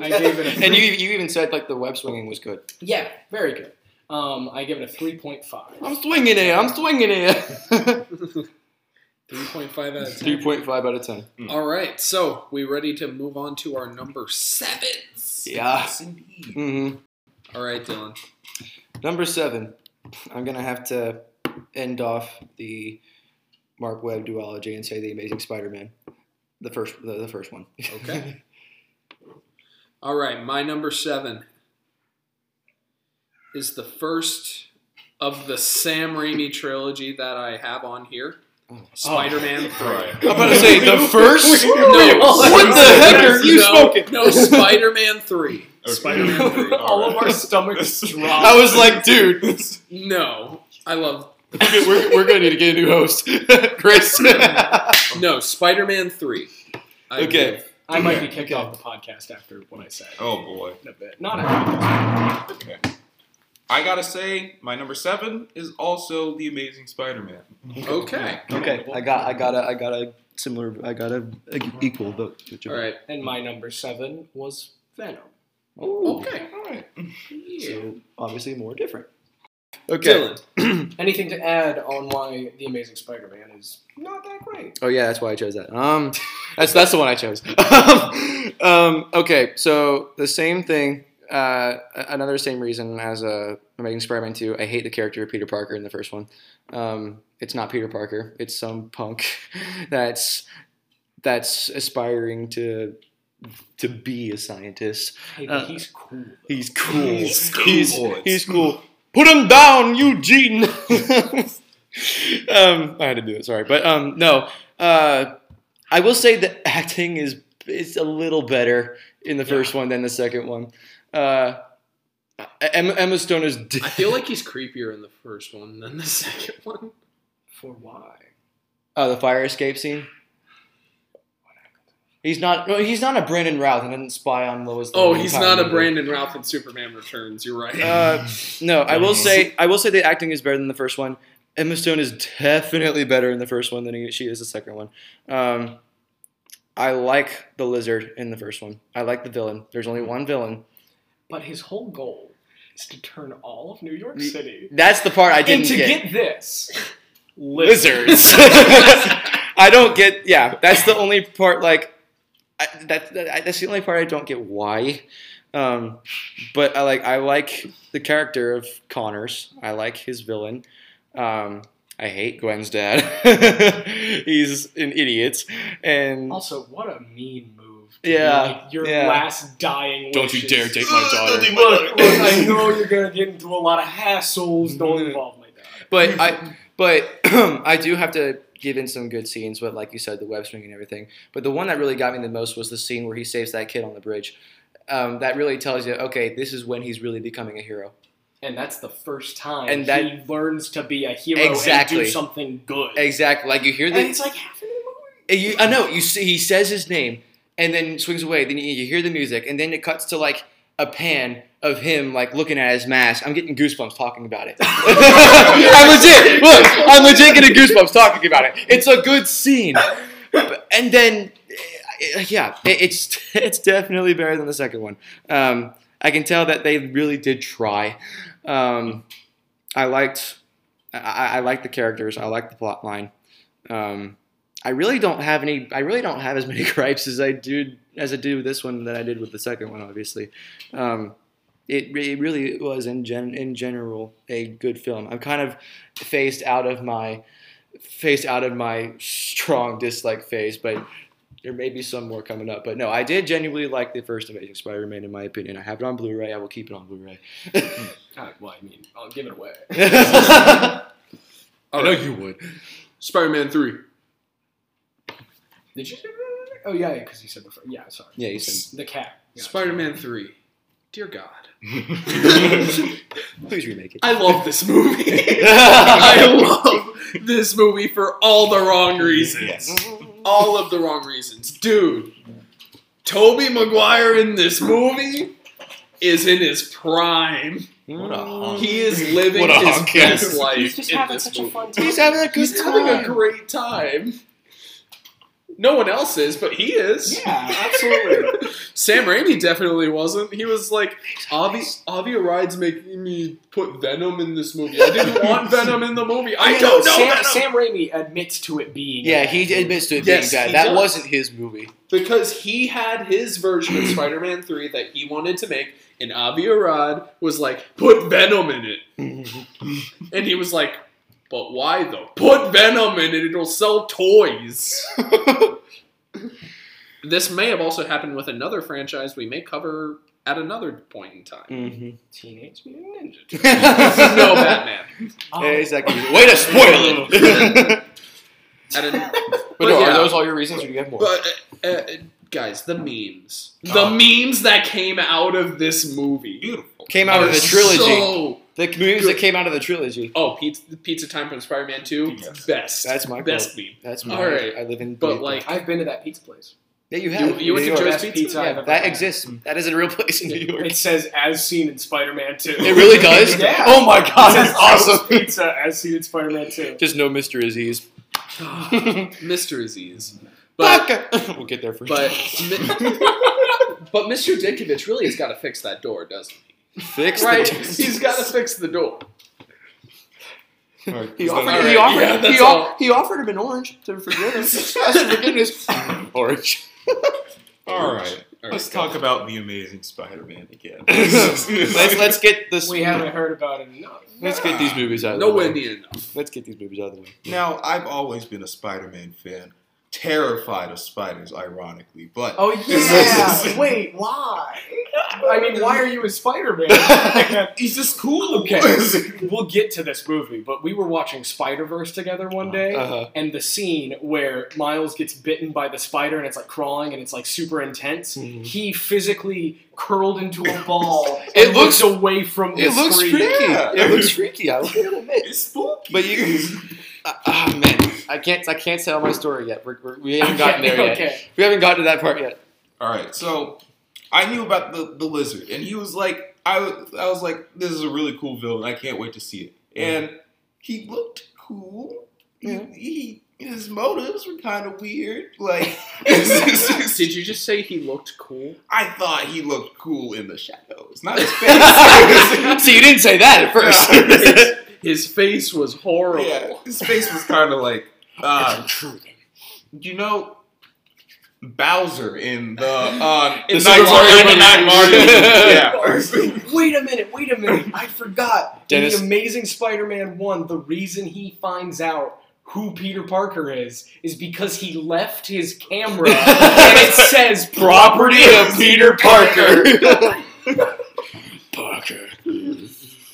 i gave it a and you you even said like the web swinging was good. yeah very good um, i give it a 3.5 I'm swinging it. I'm swinging it. Three point five out of ten. Three point five out of ten. All right, so we ready to move on to our number sevens? Yeah. Yes, indeed. hmm All right, Dylan. Number seven. I'm gonna have to end off the Marc Webb duology and say the Amazing Spider-Man, the first the, the first one. Okay. [LAUGHS] All right, my number seven is the first of the Sam Raimi trilogy that I have on here. Oh. Spider-Man oh. All right. I'm about to say the [LAUGHS] first. No, what the heck are you no, smoking? No, Spider-Man three. Okay. Spider-Man three. all of our stomachs [LAUGHS] drop I was like, dude, No, I love [LAUGHS] we're, we're, we're gonna need to get a new host, Chris. no Spider-Man three. I Okay. give- i might be kicked off the podcast after what i said Oh boy. in a bit not after Okay. I gotta say, my number seven is also the Amazing Spider-Man. Okay. okay, I got, I got a, I got a similar, I got a, a equal vote. All right. and my number seven was venom Oh, Okay. All right. Yeah. So obviously more different. Okay. Dylan. [CLEARS THROAT] anything to add on why the amazing spider-man is not that great Oh yeah, that's why I chose that. Um, that's that's the one I chose. [LAUGHS] um, okay, so the same thing. Uh, another same reason as uh, Amazing Spider-Man Two. I hate the character of Peter Parker in the first one. Um, it's not Peter Parker. It's some punk [LAUGHS] that's that's aspiring to to be a scientist. hey, Uh, he's cool He's cool. He's cool. He's, he's cool. Put him down, Eugene. [LAUGHS] um, I had to do it. Sorry, but um, no. Uh, I will say the acting is is a little better in the first one than the second one. Uh, Emma, Emma Stone is. I feel like [LAUGHS] he's creepier in the first one than the second one. for why Oh, the fire escape scene. He's not. no, He's not a Brandon Routh and doesn't spy on Lois. Oh, he's entire not a movie. Brandon Routh in Superman Returns. You're right. Uh, no, I will say I will say the acting is better than the first one. Emma Stone is definitely better in the first one than he, she is the second one. Um, I like the lizard in the first one. I like the villain. There's only one villain. but his whole goal is to turn all of New York City That's the part I didn't to get. get, this lizards. [LAUGHS] [LAUGHS] I don't get. Yeah, that's the only part. Like, I, that, that that's the only part I don't get why. Um, but I like I like the character of Connors. I like his villain. Um, I hate Gwen's dad. [LAUGHS] He's an idiot, and Also, what a mean move. to Yeah, like your yeah. last dying. Don't you dare take my daughter. Look, look, I know you're gonna get into a lot of hassles. Don't Mm. involve my dad. But I, but [CLEARS THROAT] I do have to give in some good scenes. But like you said, the web swing and everything. But the one that really got me the most was the scene where he saves that kid on the bridge. Um, that really tells you, okay, this is when he's really becoming a hero. And that's the first time And that- he learns to be a hero Exactly. and do something good. Exactly. Like you hear And the, it's like half movie. you, I know you see, he says his name and then swings away. Then you, you hear the music, and then it cuts to like a pan of him like looking at his mask. I'm getting goosebumps talking about it. [LAUGHS] I'm legit. Look, I'm legit getting goosebumps talking about it. It's a good scene. And then, eh, yeah, it's [LAUGHS] it's definitely better than the second one. Um, I can tell that they really did try. Um, I liked I, I I liked the characters. I liked the plot line. Um, I really don't have any. I really don't have as many [LAUGHS] gripes as I do as I do with this one that I did with the second one. Obviously, um, it, it really was in gen in general a good film. I'm kind of phased out of my phased out of my strong dislike phase, but there may be some more coming up. But no, I did genuinely like the first Amazing Spider-Man. In my opinion, I have it on Blu-ray. I will keep it on Blu-ray. [LAUGHS] Uh, well, I mean, I'll give it away. [LAUGHS] I know you would. Spider-Man Three. Did you? Oh yeah, because he said before. Yeah, sorry. Yeah, you said. the cat. Yeah. Spider-Man Three. Dear God, [LAUGHS] [LAUGHS] Please remake it. I love this movie. [LAUGHS] I love this movie for all the wrong reasons. Yes. All of the wrong reasons, dude. Tobey Maguire in this movie is in his prime. What a hunk. He is living What a his hunk, best life He's just in having this such movie. a fun time. He's having a good He's having a great time. No one else is, but he is. Yeah, absolutely. [LAUGHS] Sam Raimi definitely wasn't. He was like, Avi, Avi Arad's making me put Venom in this movie. I didn't want [LAUGHS] Venom in the movie. I Yeah, don't know Sam, Venom. Sam Raimi admits to it being. Yeah, bad. he admits to it Yes, being bad. That does. wasn't his movie. because he had his version of Spider-Man 3 that he wanted to make, and Avi Arad was like, put Venom in it. [LAUGHS] And he was like, but why though? Put Venom in it, it'll sell toys. [LAUGHS] this may have also happened with another franchise we may cover at another point in time. mm-hmm. Teenage Mutant Ninja. [LAUGHS] Turtles. no Batman. Oh, Exactly. Way to spoil it. [LAUGHS] At an- but, But no, yeah. are those all your reasons, or do you have more? but uh, uh, guys, the memes, the Oh. memes that came out of this movie Beautiful. came out of the trilogy. so- the movies that came out of the trilogy. oh, pizza, pizza time from Spider-Man Two, Yes. best. That's my best quote. meme. That's my. All right. I live in. But like, I've been to that pizza place. yeah, you you, have. you went to York. Joe's Best Pizza. pizza Yeah, that had. exists. Mm. That is a real place in New York. It says as seen in Spider-Man 2. It really does. Yeah. Oh my god, that's awesome. Pizza as seen in Spider-Man 2. Just no Mr. Aziz. [SIGHS] Mr. Aziz. But [LAUGHS] we'll get there for but [LAUGHS] but Mr. Ditkovich really has got to fix that door, doesn't he? Fix Right? the. He's got to fix the door. All right, He offered, all All he, offered, yeah, he, all. he offered him an orange to forgive him. [LAUGHS] Ask forgiveness. orange. All right. All Let's right, talk about the Amazing Spider-Man again. [LAUGHS] let's let's get this. We haven't heard about it enough. Let's get these movies out. Of the Nowhere way. near enough. Let's get these movies out of the way. Now, I've always been a Spider-Man fan, terrified of spiders, ironically, but Oh [LAUGHS] yeah! [LAUGHS] Wait, why? I mean, why are you a Spider-Man? [LAUGHS] he's just cool. Okay. we'll get to this movie, but we were watching Spider-Verse together one day, Uh-huh. and the scene where Miles gets bitten by the spider and it's like crawling and it's like super intense. Mhm. He physically curled into a ball. It and looks- away from the It looks screen. freaky. Yeah. It looks freaky. I will admit. it's spooky. But you, ah oh, man, I can't. I can't tell my story yet. We're, we're, we haven't gotten there yet. okay. We haven't gotten to that part yet. All right, so I knew about the, the lizard, and he was like, I was, I was like, this is a really cool villain. I can't wait to see it. Mm-hmm. And he looked cool. He, Yeah. he his motives were kind of weird. Like, [LAUGHS] [LAUGHS] Did you just say he looked cool? I thought he looked cool in the shadows, not his [LAUGHS] face. See, you didn't say that at first. His face was horrible. yeah, his face was kind of like, uh, you know, Bowser in the uh, The in Super Night Mario in the Night Brothers. [LAUGHS] Yeah. Wait a minute, wait a minute. I forgot. In Dennis- the Amazing Spider-Man 1, the reason he finds out who Peter Parker is is because he left his camera and it [LAUGHS] says Property of Peter Parker. [LAUGHS] Parker.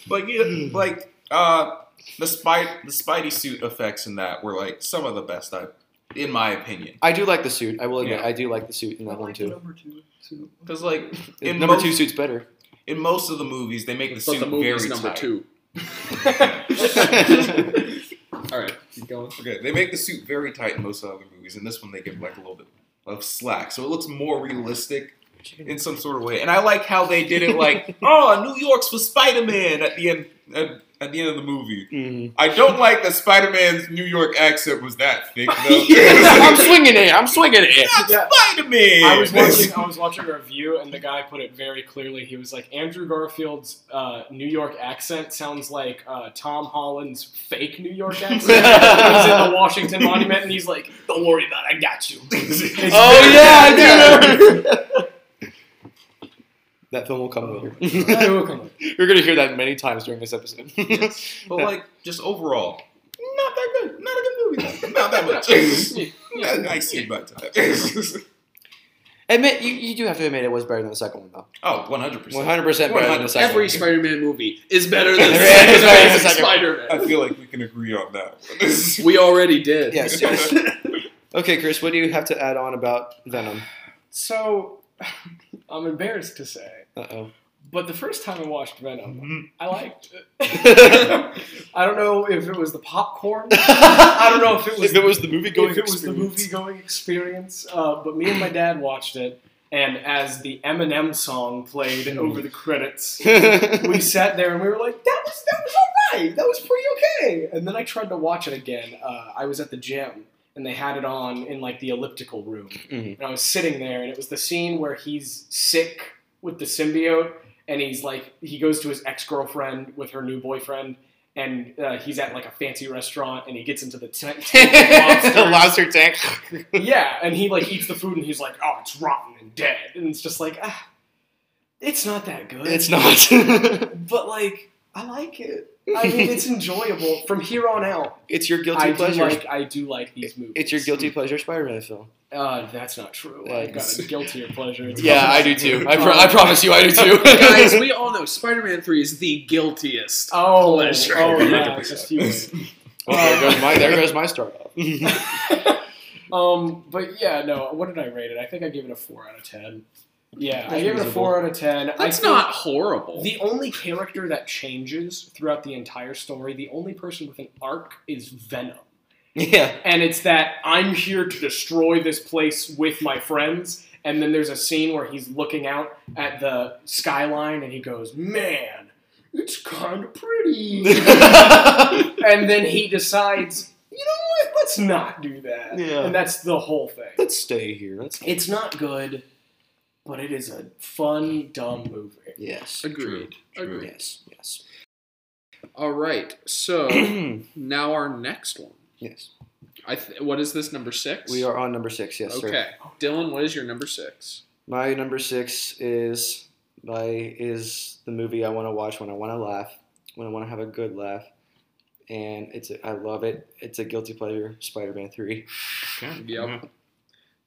But yeah, like uh, the spy, the Spidey suit effects in that were like some of the best I, in my opinion. I do like the suit. I will admit, Yeah. I do like the suit in that one too. Number two. suit. Because like in Number most, two suit's better. in most of the movies, they make the But suit the movie's very number tight. two. [LAUGHS] All right, keep going. Okay, they make the suit very tight in most of the other movies. and this one, they give like a little bit of slack, so it looks more realistic in some sort of way. And I like how they did it, like, [LAUGHS] oh, New York's for Spider Man at the end. At, at the end of the movie, Mhm. I don't like that Spider Man's New York accent was that thick though. [LAUGHS] I'm swinging it. I'm swinging it. Yeah. Spider Man. I was watching. I was watching a review, and the guy put it very clearly. He was like, Andrew Garfield's uh, New York accent sounds like uh, Tom Holland's fake New York accent. he's in the [LAUGHS] Washington Monument, and he's like, "Don't worry about it, I got you." Oh yeah, I do remember. That film will come later. [LAUGHS] It will come later. You're gonna hear that many times during this episode. But [LAUGHS] like, just overall, not that good. Not a good movie. though. [LAUGHS] Not that much. yeah, I see about that. Uh, admit you, you do have to admit it was better than the second one though. oh, 100%. 100 percent better than the second Every one. Spider-Man movie is better than the It's better than the second second one. Spider-Man. I feel like we can agree on that. We already did. Yes, yes. Okay, Chris, what do you have to add on about Venom? [SIGHS] So, [SIGHS] I'm embarrassed to say, Uh oh. but the first time I watched Venom, Mhm. I liked it. [LAUGHS] [LAUGHS] I don't know if it was the popcorn. [LAUGHS] I don't know if it was if it was the movie going if it was the movie going experience. Uh, but me and my dad watched it, and as the Eminem song played over the credits, we sat there and we were like, "That was that was all right. That was pretty okay." And then I tried to watch it again. Uh, I was at the gym. And they had it on in like the elliptical room, Mhm. and I was sitting there, and it was the scene where he's sick with the symbiote, and he's like, he goes to his ex girlfriend with her new boyfriend, and uh, he's at like a fancy restaurant, and he gets into the [LAUGHS] tent. the lobster tank. [LAUGHS] Yeah, and he like eats the food and he's like, "Oh, it's rotten and dead," and it's just like, ah, it's not that good. It's not. [LAUGHS] but like, I like it. I mean, it's enjoyable from here on out. it's your guilty I do pleasure. like, I do like these movies. it's your guilty pleasure Spider-Man film. Uh, that's not true. I've got a [LAUGHS] guiltier pleasure. It's Yeah, I do too. I, [LAUGHS] pro- I promise you, I do too. [LAUGHS] Guys, we all know Spider-Man 3 is the guiltiest. Oh, pleasure. oh yeah, just you. Oh, there goes my there goes my start off. Um, but yeah, no. What did I rate it? I think I gave it a four out of ten. Yeah, I That's gave it a four out of ten. I That's not horrible. the only character that changes throughout the entire story. The only person with an arc is Venom, yeah. and it's that I'm here to destroy this place with my friends. And then there's a scene where he's looking out at the skyline, and he goes, "Man, it's kind of pretty." [LAUGHS] and then he decides, you know what? Let's not do that. Yeah. And that's the whole thing. Let's stay here. Let's. It's not good, but it is a fun, dumb movie. Yes. Agreed. True, true. Agreed. Yes. Yes. All right. So [CLEARS THROAT] now our next one. Yes. I th- what is this number six? We are on number six. Yes, sir. okay. Dylan, what is your number six? My number six is my is the movie I want to watch when I want to laugh, when I want to have a good laugh, and it's a, I love it. It's a guilty pleasure. Spider-Man Three. Yep. [LAUGHS]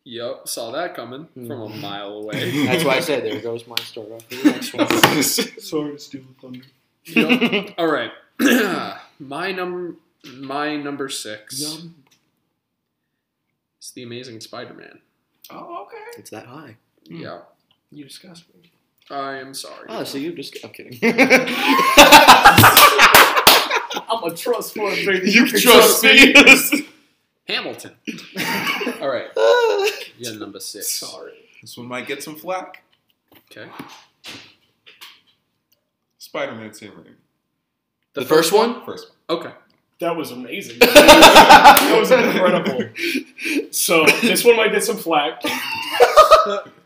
Yep. Saw that coming from a mm-hmm. mile away. [LAUGHS] That's why I said there goes my start off. the next one. [LAUGHS] Sorry to steal the thunder. Yep. All right. [CLEARS THROAT] my number my number six is the Amazing Spider-Man. Oh, okay. it's that high. Hmm. Yeah. You disgust me. I am sorry. Oh, so you just I'm kidding. [LAUGHS] I'm a trust trustworthy baby. you can trust me. [LAUGHS] Hamilton. All right. [LAUGHS] Yeah, number six. Sorry. This one might get some flack. Okay. Spider-Man Sam Raimi. the first one? First one. Okay. That was amazing. [LAUGHS] that was incredible. So this one might get some flack.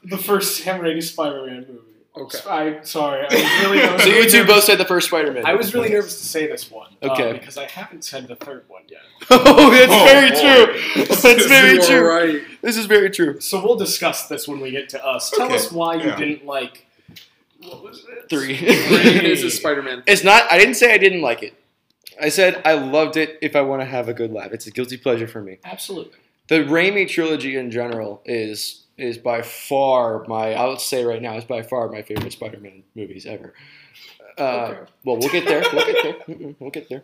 the first Sam Raimi Spider-Man movie. Okay. I'm sorry. I was really. I was So you two nervous- both said the first Spider-Man. I was really nervous to say this one. uh, Okay. because I haven't said the third one yet. [LAUGHS] oh, that's Oh, very boy. true. [LAUGHS] That's very true. right. This is very true. So we'll discuss this when we get to us. Tell Okay. us why you Yeah. didn't like. What was it? Three. This is Spider-Man. It's not. I didn't say I didn't like it. I said I loved it. If I want to have a good laugh, it's a guilty pleasure for me. Absolutely. The Raimi trilogy in general is is by far my. I would say right now is by far my favorite Spider-Man movies ever. Uh, Okay. Well, we'll get there. We'll get there. [LAUGHS] Mm-mm, we'll get there.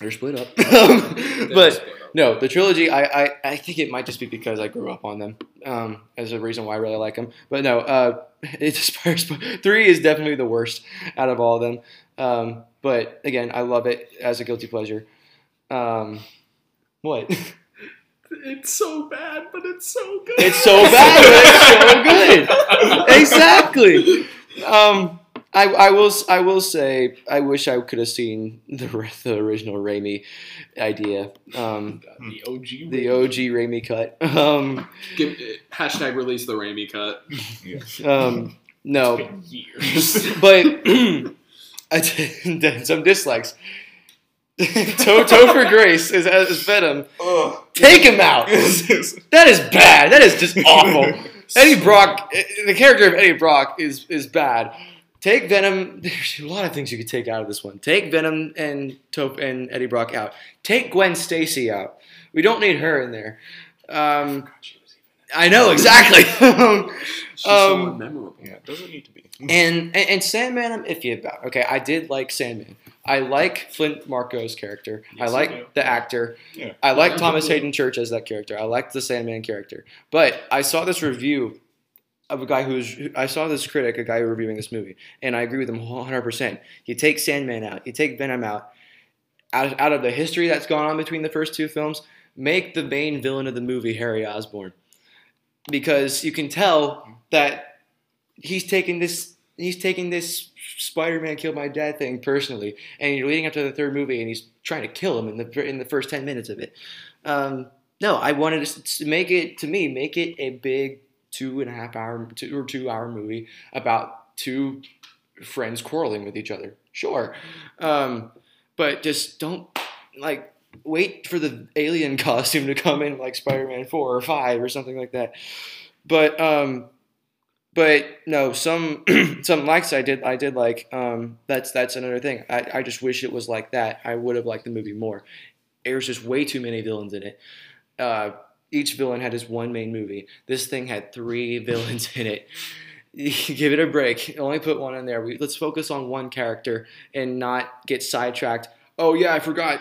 They're split up, [LAUGHS] [LAUGHS] but no, the trilogy. I, I I think it might just be because I grew up on them. Um, as a reason why I really like them. But no, uh, it's three is definitely the worst out of all of them. Um, but again, I love it as a guilty pleasure. Um, what? [LAUGHS] It's so bad, but it's so good. It's so bad, but it's so good. Exactly. Um, I, I will s- I will say I wish I could have seen the [LAUGHS] the original Raimi idea, um, The OG. the OG Raimi cut. Um, Give, hashtag release the Raimi cut. Yeah. um, no, It's been years. but [LAUGHS] I did some dislikes. Toe, Topher Grace is as Venom. Ugh. Take him out. [LAUGHS] That is bad. That is just awful. [LAUGHS] Eddie Brock, the character of Eddie Brock is is bad. Take Venom. There's a lot of things you could take out of this one. Take Venom and Tope and Eddie Brock out. Take Gwen Stacy out. We don't need her in there. Um, I know exactly. [LAUGHS] She's so Um, unmemorable. Yeah, doesn't need to be. And, and and Sandman, I'm iffy about. Okay, I did like Sandman. I like Flint Marko's character. Yes, I like do. the actor. Yeah. I like Yeah. Thomas Hayden Church as that character. I like the Sandman character. But I saw this review of a guy who's I saw this critic, a guy reviewing this movie, and I agree with him 100%. You take Sandman out, you take Venom out, out, out of the history that's gone on between the first two films, make the main villain of the movie Harry Osborn. Because you can tell that he's taking this he's taking this Spider-Man killed my dad thing personally, and you're leading up to the third movie, and he's trying to kill him in the in the first ten minutes of it. Um, no, I wanted to make it to me make it a big two and a half hour two or two hour movie about two friends quarreling with each other. Sure, um, but just don't like wait for the alien [LAUGHS] costume to come in like Spider-Man four or five or something like that. But um, but no, some [CLEARS THROAT] some likes I did I did like. Um, that's that's another thing. I, I just wish it was like that. I would have liked the movie more. There's just way too many villains in it. Uh, each villain had his one main movie. This thing had three [LAUGHS] villains in it. [LAUGHS] Give it a break. Only put one in there. We, let's focus on one character and not get sidetracked. Oh yeah, I forgot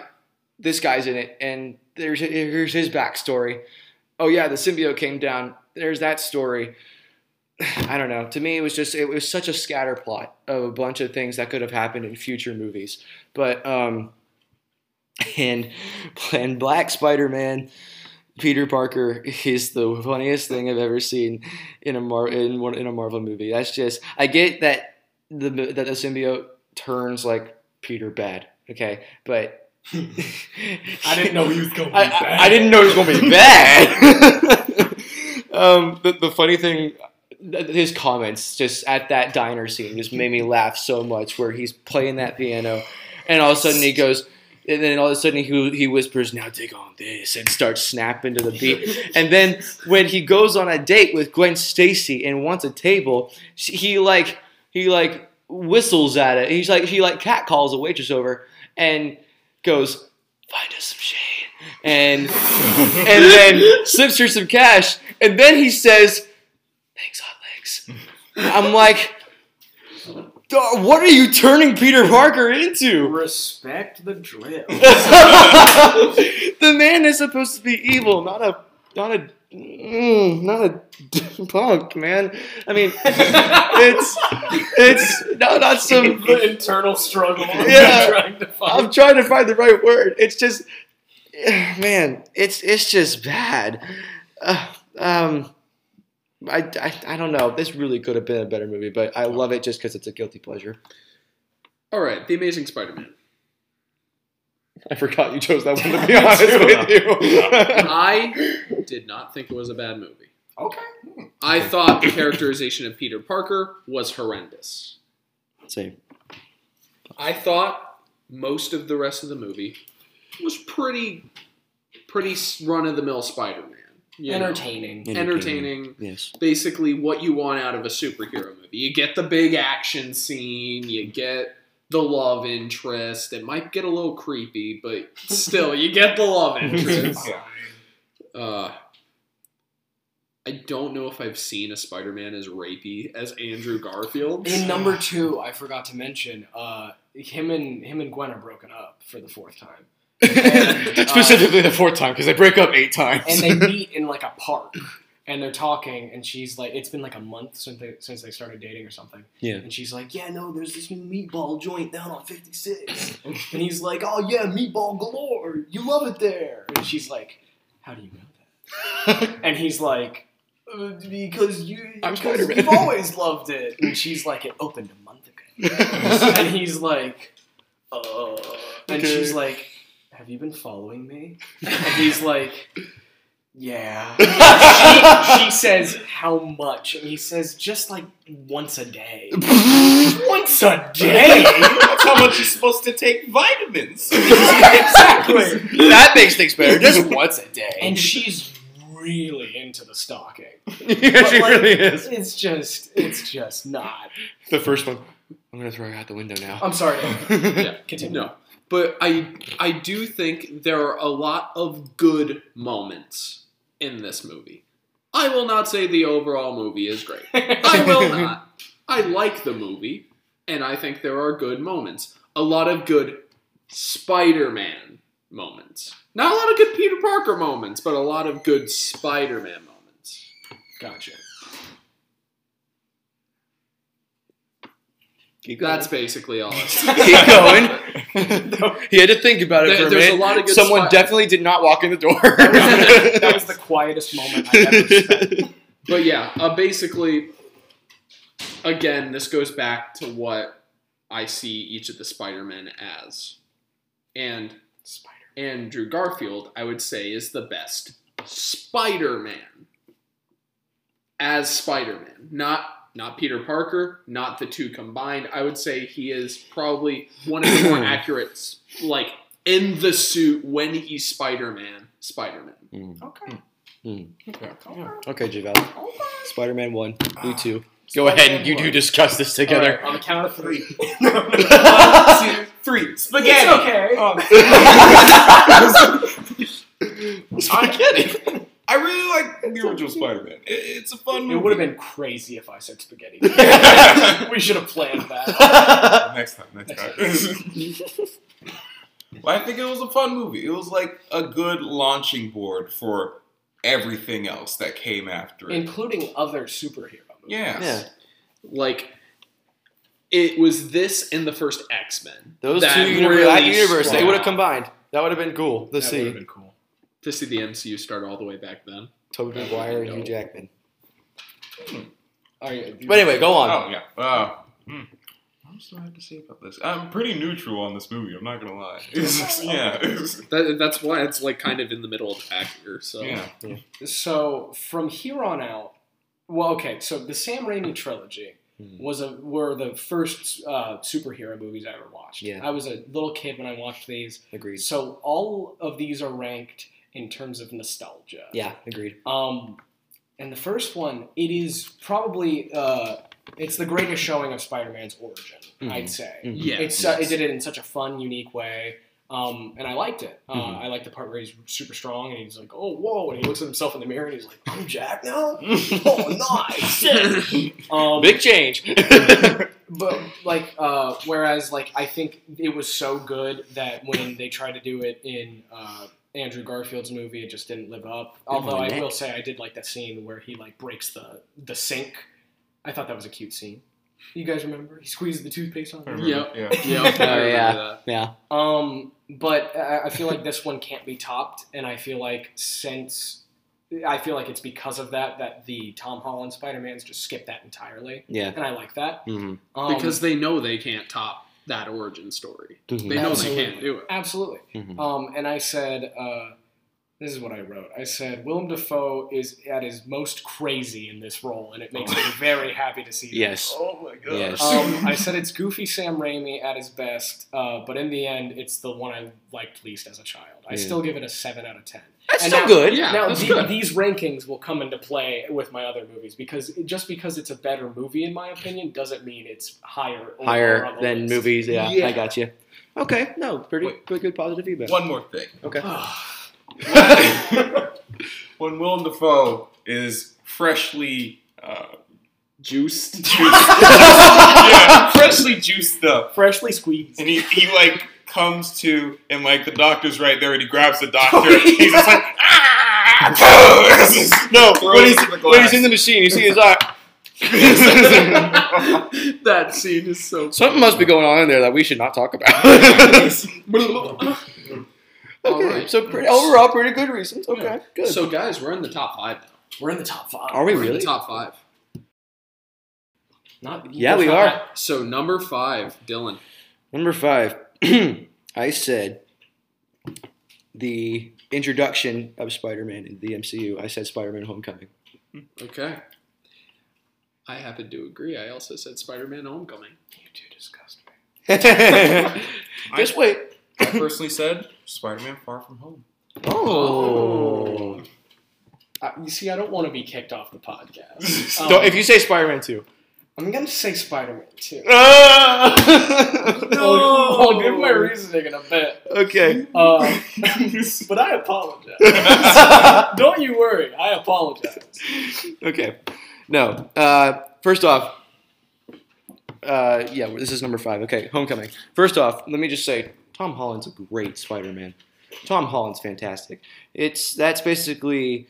this guy's in it, and there's here's his backstory. Oh yeah, the symbiote came down. There's that story. I don't know. To me, it was just it was such a scatter plot of a bunch of things that could have happened in future movies. But um, and and Black Spider Man, Peter Parker is the funniest thing I've ever seen in a Mar in one in a Marvel movie. That's just I get that the that the symbiote turns like Peter bad. Okay, but [LAUGHS] I didn't know he was going to be I, bad. I, I didn't know he was going to be bad. [LAUGHS] [LAUGHS] um, the, the funny thing, th- his comments just at that diner scene just made me laugh so much. Where he's playing that piano, and all of a sudden he goes, and then all of a sudden he he whispers, "Now dig on this," and starts snapping to the beat. And then when he goes on a date with Gwen Stacy and wants a table, he like he like whistles at it. He's like he like cat calls a waitress over and goes, "Find us some shade," and and then [LAUGHS] slips her some cash, and then he says, "Thanks, hot legs." I'm like, what are you turning Peter Parker into? Respect the drill. [LAUGHS] the man is supposed to be evil, not a not a mm, not a [LAUGHS] punk, man. I mean, it's it's no, not some. [LAUGHS] the internal struggle. I'm Yeah. trying to find. I'm trying to find the right word. It's just, [SIGHS] man, it's it's just bad. Uh, um, I, I I don't know. This really could have been a better movie, but I oh. love it just because it's a guilty pleasure. All right, The Amazing Spider-Man. [LAUGHS] I forgot you chose that one to be [LAUGHS] honest with you. [LAUGHS] I did not think it was a bad movie. Okay. I thought the characterization of Peter Parker was horrendous. Same. I thought most of the rest of the movie was pretty, pretty run of the mill Spider-Man. You know? Entertaining. entertaining. Yes. Basically, what you want out of a superhero movie. You get the big action scene. You get the love interest. It might get a little creepy, but still, you get the love [LAUGHS] interest. Yeah. Uh, I don't know if I've seen a Spider-Man as rapey as Andrew Garfield. In number two, I forgot to mention, uh, him and him and Gwen are broken up for the fourth time, [LAUGHS] uh, Specifically the fourth time because they break up eight times. and they [LAUGHS] meet in like a park, and they're talking, and she's like, "It's been like a month since they since they started dating or something." Yeah. And she's like, "Yeah, no, there's this new meatball joint down on 56," and he's like, "Oh yeah, meatball galore, you love it there," and she's like, "How do you know that?" [LAUGHS] and he's like. "Uh, Because you I'm because you've always loved it, and she's like, it opened a month ago and he's like, uh, and Okay. she's like, have you been following me? [LAUGHS] And he's like, yeah. [LAUGHS] she, she says, how much? And he says, just like once a day. [LAUGHS] once a day? That's how much you're supposed to take vitamins. exactly. that makes things better. Just once a day. And she's really into the stalking. yeah, she like- really is. It's just, it's just not. The first one. I'm gonna throw it out the window now. I'm sorry. Yeah. Continue. No, but I I do think there are a lot of good moments in this movie. I will not say the overall movie is great. [LAUGHS] I will not. I like the movie, and I think there are good moments. A lot of good Spider-Man moments. Not a lot of good Peter Parker moments, but a lot of good Spider-Man moments. Gotcha. Keep That's basically all. [LAUGHS] Keep going. [LAUGHS] he had to think about it There- for a there's a minute. lot of good Someone spot- definitely did not walk in the door. That was the [LAUGHS] quietest moment I've ever spent. But yeah, uh, basically, again, this goes back to what I see each of the Spider-Men as. And Spider. Andrew Garfield, I would say, is the best Spider-Man. As Spider-Man. Not not Peter Parker, not the two combined. I would say he is probably one of the more [CLEARS THROAT] accurate, like, in the suit when he's Spider-Man, Spider-Man. Mm. Okay. Mm. Mm. okay, Javel. Spider-Man 1, you ah. 2. Go ahead and you two discuss this together. Alright, on the count of three. [LAUGHS] [LAUGHS] One, two, three. Spaghetti. It's okay. Um, [LAUGHS] Spaghetti. I really like the original Spider-Man. It, it's a fun movie. It would have been crazy if I said spaghetti. [LAUGHS] we should have planned that. [LAUGHS] next time. Next time. [LAUGHS] well, I think it was a fun movie. It was like a good launching board for everything else that came after it. Including other superhero movies. yeah. yeah. like it was this and the first X Men. Those that two universe, really that universe, they would have combined. That would have been cool to That would have been cool. To see the MCU start all the way back then. Tobey Maguire and Hugh. Jackman. Oh. But anyway, go on. Oh yeah. Uh, hmm. What else do I have to say about this? I'm pretty neutral on this movie. I'm not gonna lie. [LAUGHS] It's just- [LAUGHS] yeah. it's- That, that's why it's like kind of in the middle of the pack here. So yeah. So from here on out, well, okay. So the Sam Raimi trilogy Mhm. was a were the first uh, superhero movies I ever watched. Yeah. I was a little kid when I watched these. Agreed. So all of these are ranked in terms of nostalgia. Yeah, agreed. Um, and the first one, it is probably uh, it's the greatest showing of Spider-Man's origin. Mhm. I'd say Mhm. yeah, it's uh, it did it in such a fun, unique way. Um, and I liked it. Uh, Mhm. I like the part where he's super strong and he's like, "Oh, whoa!" and he looks at himself in the mirror and he's like, "I'm Jack now." [LAUGHS] oh, nice. [LAUGHS] um, Big change. [LAUGHS] but like, uh, whereas like I think it was so good that when they tried to do it in uh, Andrew Garfield's movie, it just didn't live up. Although I neck. will say I did like that scene where he like breaks the the sink. I thought that was a cute scene. You guys remember? He squeezed the toothpaste on. I him. Yep. Yeah. [LAUGHS] yeah, Oh, yeah. yeah. Um, but I, I feel like this one can't be topped, and I feel like since I feel like it's because of that that the Tom Holland Spider Man's just skipped that entirely, Yeah. and I like that hmm um, because they know they can't top that origin story. Mhm. They know Absolutely. they can't do it. Absolutely. Mhm. Um, and I said, uh, this is what I wrote. I said, Willem Dafoe is at his most crazy in this role, and it makes me [LAUGHS] very happy to see that. Yes. Oh my god. Yes. Um, I said it's goofy Sam Raimi at his best, uh, but in the end, it's the one I liked least as a child. I Yeah. still give it a 7 out of 10. That's And still now- good. Yeah, now, that's the- good. these rankings will come into play with my other movies because just because it's a better movie, in my opinion, doesn't mean it's higher Higher on the than list. movies. Yeah, Yeah. I got you. Okay, no, pretty Wait. good, good positive feedback. One more thing. Okay. [SIGHS] [LAUGHS] when Willem Dafoe is freshly uh, Juiced. juiced, [LAUGHS] [LAUGHS] yeah, freshly juiced up, Freshly squeezed. and he, he like comes to, and like the doctor's right there, and he grabs the doctor. [LAUGHS] he's just like, ah! [LAUGHS] no, Throws when he's, in the when he's glass. in the machine, you see his [LAUGHS] eye. that scene is so. Something must be going on in there that we should not talk about. Okay, right. so pretty, overall, pretty good reasons. Okay, Yeah. good. So, guys, we're in the top five now. We're in the top five. Are we We're in really? the top five. Not, Yeah, we not are. bad. So, number five, Dylan. Number five, [CLEARS THROAT] I said the introduction of Spider-Man in the MCU. I said Spider-Man: Homecoming. Okay. I happen to agree. I also said Spider-Man: Homecoming. You two disgust me. [LAUGHS] Just wait. I personally said Spider-Man: Far From Home. Oh. Uh, you see, I don't want to be kicked off the podcast. [LAUGHS] Um, if you say Spider-Man two. I'm gonna say Spider-Man too. Ah! [LAUGHS] [LAUGHS] I'll, I'll give my reasoning in a bit. okay. Uh, [LAUGHS] but I apologize. Don't you worry, I apologize. Okay. No. Uh, first off, uh, yeah, this is number five. Okay, Homecoming. First off, let me just say, Tom Holland's a great Spider-Man. Tom Holland's fantastic. It's that's basically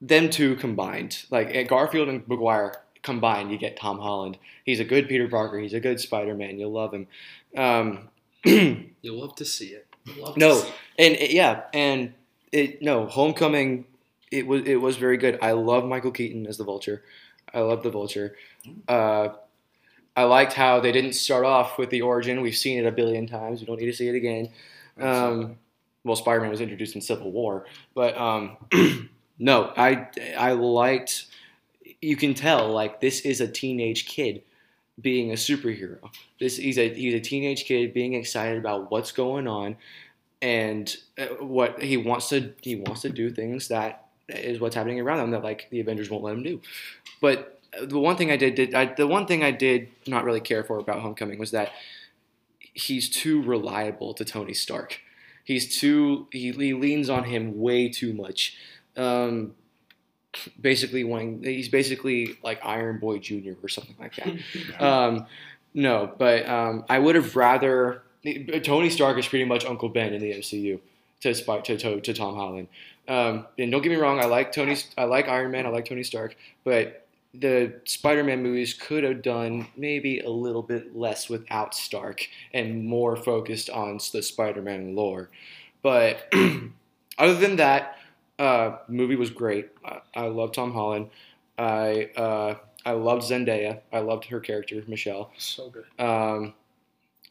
them two combined. Like Garfield and Maguire combined, you get Tom Holland. He's a good Peter Parker. He's a good Spider-Man. You'll love him. Um, [CLEARS THROAT] You'll love to see it. No. see and it, yeah, and it no Homecoming. It was it was very good. I love Michael Keaton as the Vulture. I love the Vulture. Uh, I liked how they didn't start off with the origin. We've seen it a billion times. We don't need to see it again. Um, well, Spider-Man was introduced in Civil War, but um, [CLEARS THROAT] no, I I liked. You can tell like this is a teenage kid being a superhero. This he's a he's a teenage kid being excited about what's going on, and uh, what he wants to he wants to do things that is what's happening around him that like the Avengers won't let him do. But uh, the one thing I did did I, the one thing I did not really care for about Homecoming was that he's too reliable to Tony Stark. He's too he, he leans on him way too much. Um, basically, when he's basically like Iron Boy Junior or something like that. [LAUGHS] Um, no, but um, I would have rather Tony Stark is pretty much Uncle Ben in the MCU to to, to, to Tom Holland. Um, and don't get me wrong, I like Tony, I like Iron Man, I like Tony Stark, but the Spider-Man movies could have done maybe a little bit less without Stark and more focused on the Spider-Man lore. But [CLEARS THROAT] other than that, uh, movie was great. I, I love Tom Holland. I uh, I loved Zendaya. I loved her character, Michelle. So good. Um,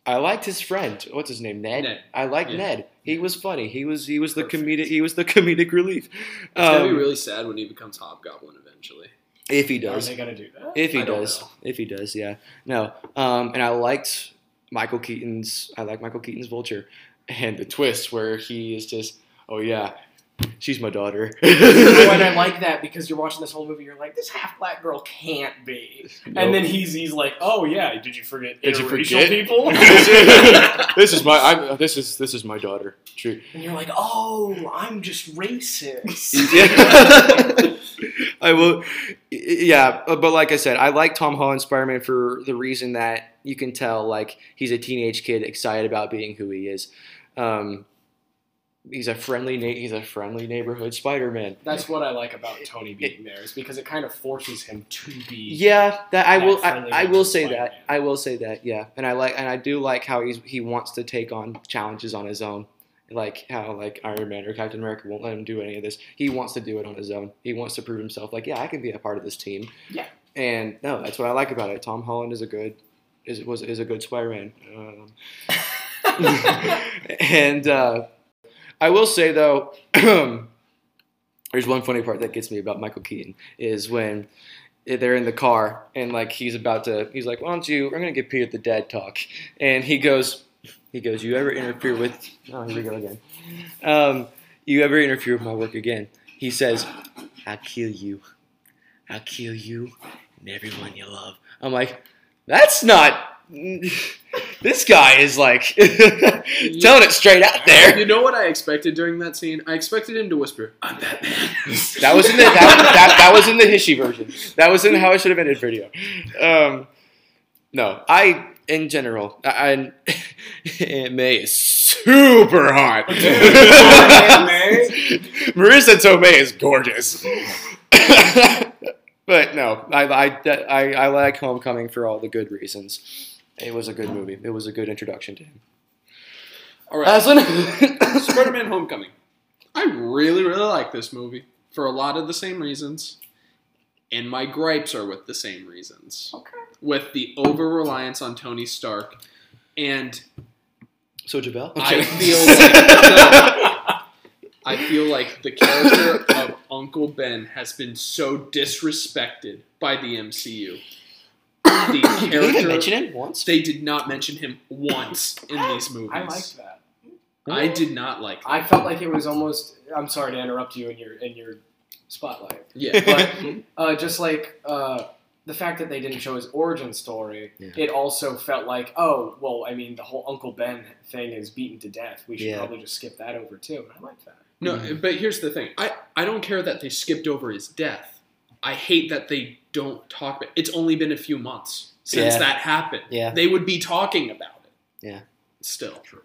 I liked his friend. What's his name? Ned. Ned. I liked Yeah. Ned. He was funny. He was he was the Perfect. comedic he was the [LAUGHS] comedic relief. It's gonna be Um, really sad when he becomes Hobgoblin eventually. if he does, Are does. they gonna do that? If he I don't does. know. If he does, yeah. No. Um, and I liked Michael Keaton's. I like Michael Keaton's Vulture, [LAUGHS] and the twist where he is just, oh yeah, she's my daughter. [LAUGHS] and I [LAUGHS] like that because you're watching this whole movie, you're like, this half black girl can't be. Nope. And then he's he's like, oh yeah, did you forget Did you interracial forget? people? [LAUGHS] this is my. I'm, this is this is my daughter. True. and you're like, oh, I'm just racist. I will. Yeah, but like I said, I like Tom Holland Spider Man for the reason that you can tell, like he's a teenage kid excited about being who he is. Um, he's a friendly. Na- he's a friendly neighborhood Spider Man. That's what I like about Tony being there, is because it kind of forces him to be. Yeah, that I will. I, I will say Spider-Man. that. I will say that. Yeah, and I like, and I do like how he's he wants to take on challenges on his own. Like how like Iron Man or Captain America won't let him do any of this. He wants to do it on his own. He wants to prove himself. Like yeah, I can be a part of this team. Yeah. And no, that's what I like about it. Tom Holland is a good, is was is a good Spider-Man. Um, [LAUGHS] [LAUGHS] and uh, I will say though, [CLEARS THROAT] there's one funny part that gets me about Michael Keaton is when they're in the car and like he's about to he's like, why don't you? I'm gonna get Peter the Dad talk, and he goes, he goes, you ever interfere with? Oh, here we go again. Um, you ever interfere with my work again? He says, I'll kill you. I'll kill you and everyone you love. I'm like, that's not. [LAUGHS] This guy is like [LAUGHS] telling it straight out there. You know what I expected during that scene? I expected him to whisper, "I'm Batman." [LAUGHS] That was in the that, that, that was in the HISHE version. That was in how I should have ended video. Um, no, I in general, I, I Aunt May is super hot. Aunt May? Marisa Tomei is gorgeous. but no, I, I, I, I like Homecoming for all the good reasons. It was a good movie. It was a good introduction to him. All right, Aslan. [COUGHS] Spider-Man: Homecoming. I really, really like this movie for a lot of the same reasons, and my gripes are with the same reasons. Okay. With the over reliance on Tony Stark, and so Javel. I feel [LAUGHS] like I feel like the character of Uncle Ben has been so disrespected by the MCU. The Did they mention him once? they did not mention him once in these movies. I liked that. I did not like. That. I felt like it was almost. I'm sorry to interrupt you in your in your spotlight, Yeah, but [LAUGHS] uh, just like uh, the fact that they didn't show his origin story, Yeah. it also felt like, oh, well, I mean, the whole Uncle Ben thing is beaten to death. We should Yeah. probably just skip that over too. And I like that. No, Mhm. but here's the thing. I, I don't care that they skipped over his death. I hate that they don't talk about It's only been a few months since Yeah. that happened. Yeah. They would be talking about it. Yeah. Still. True.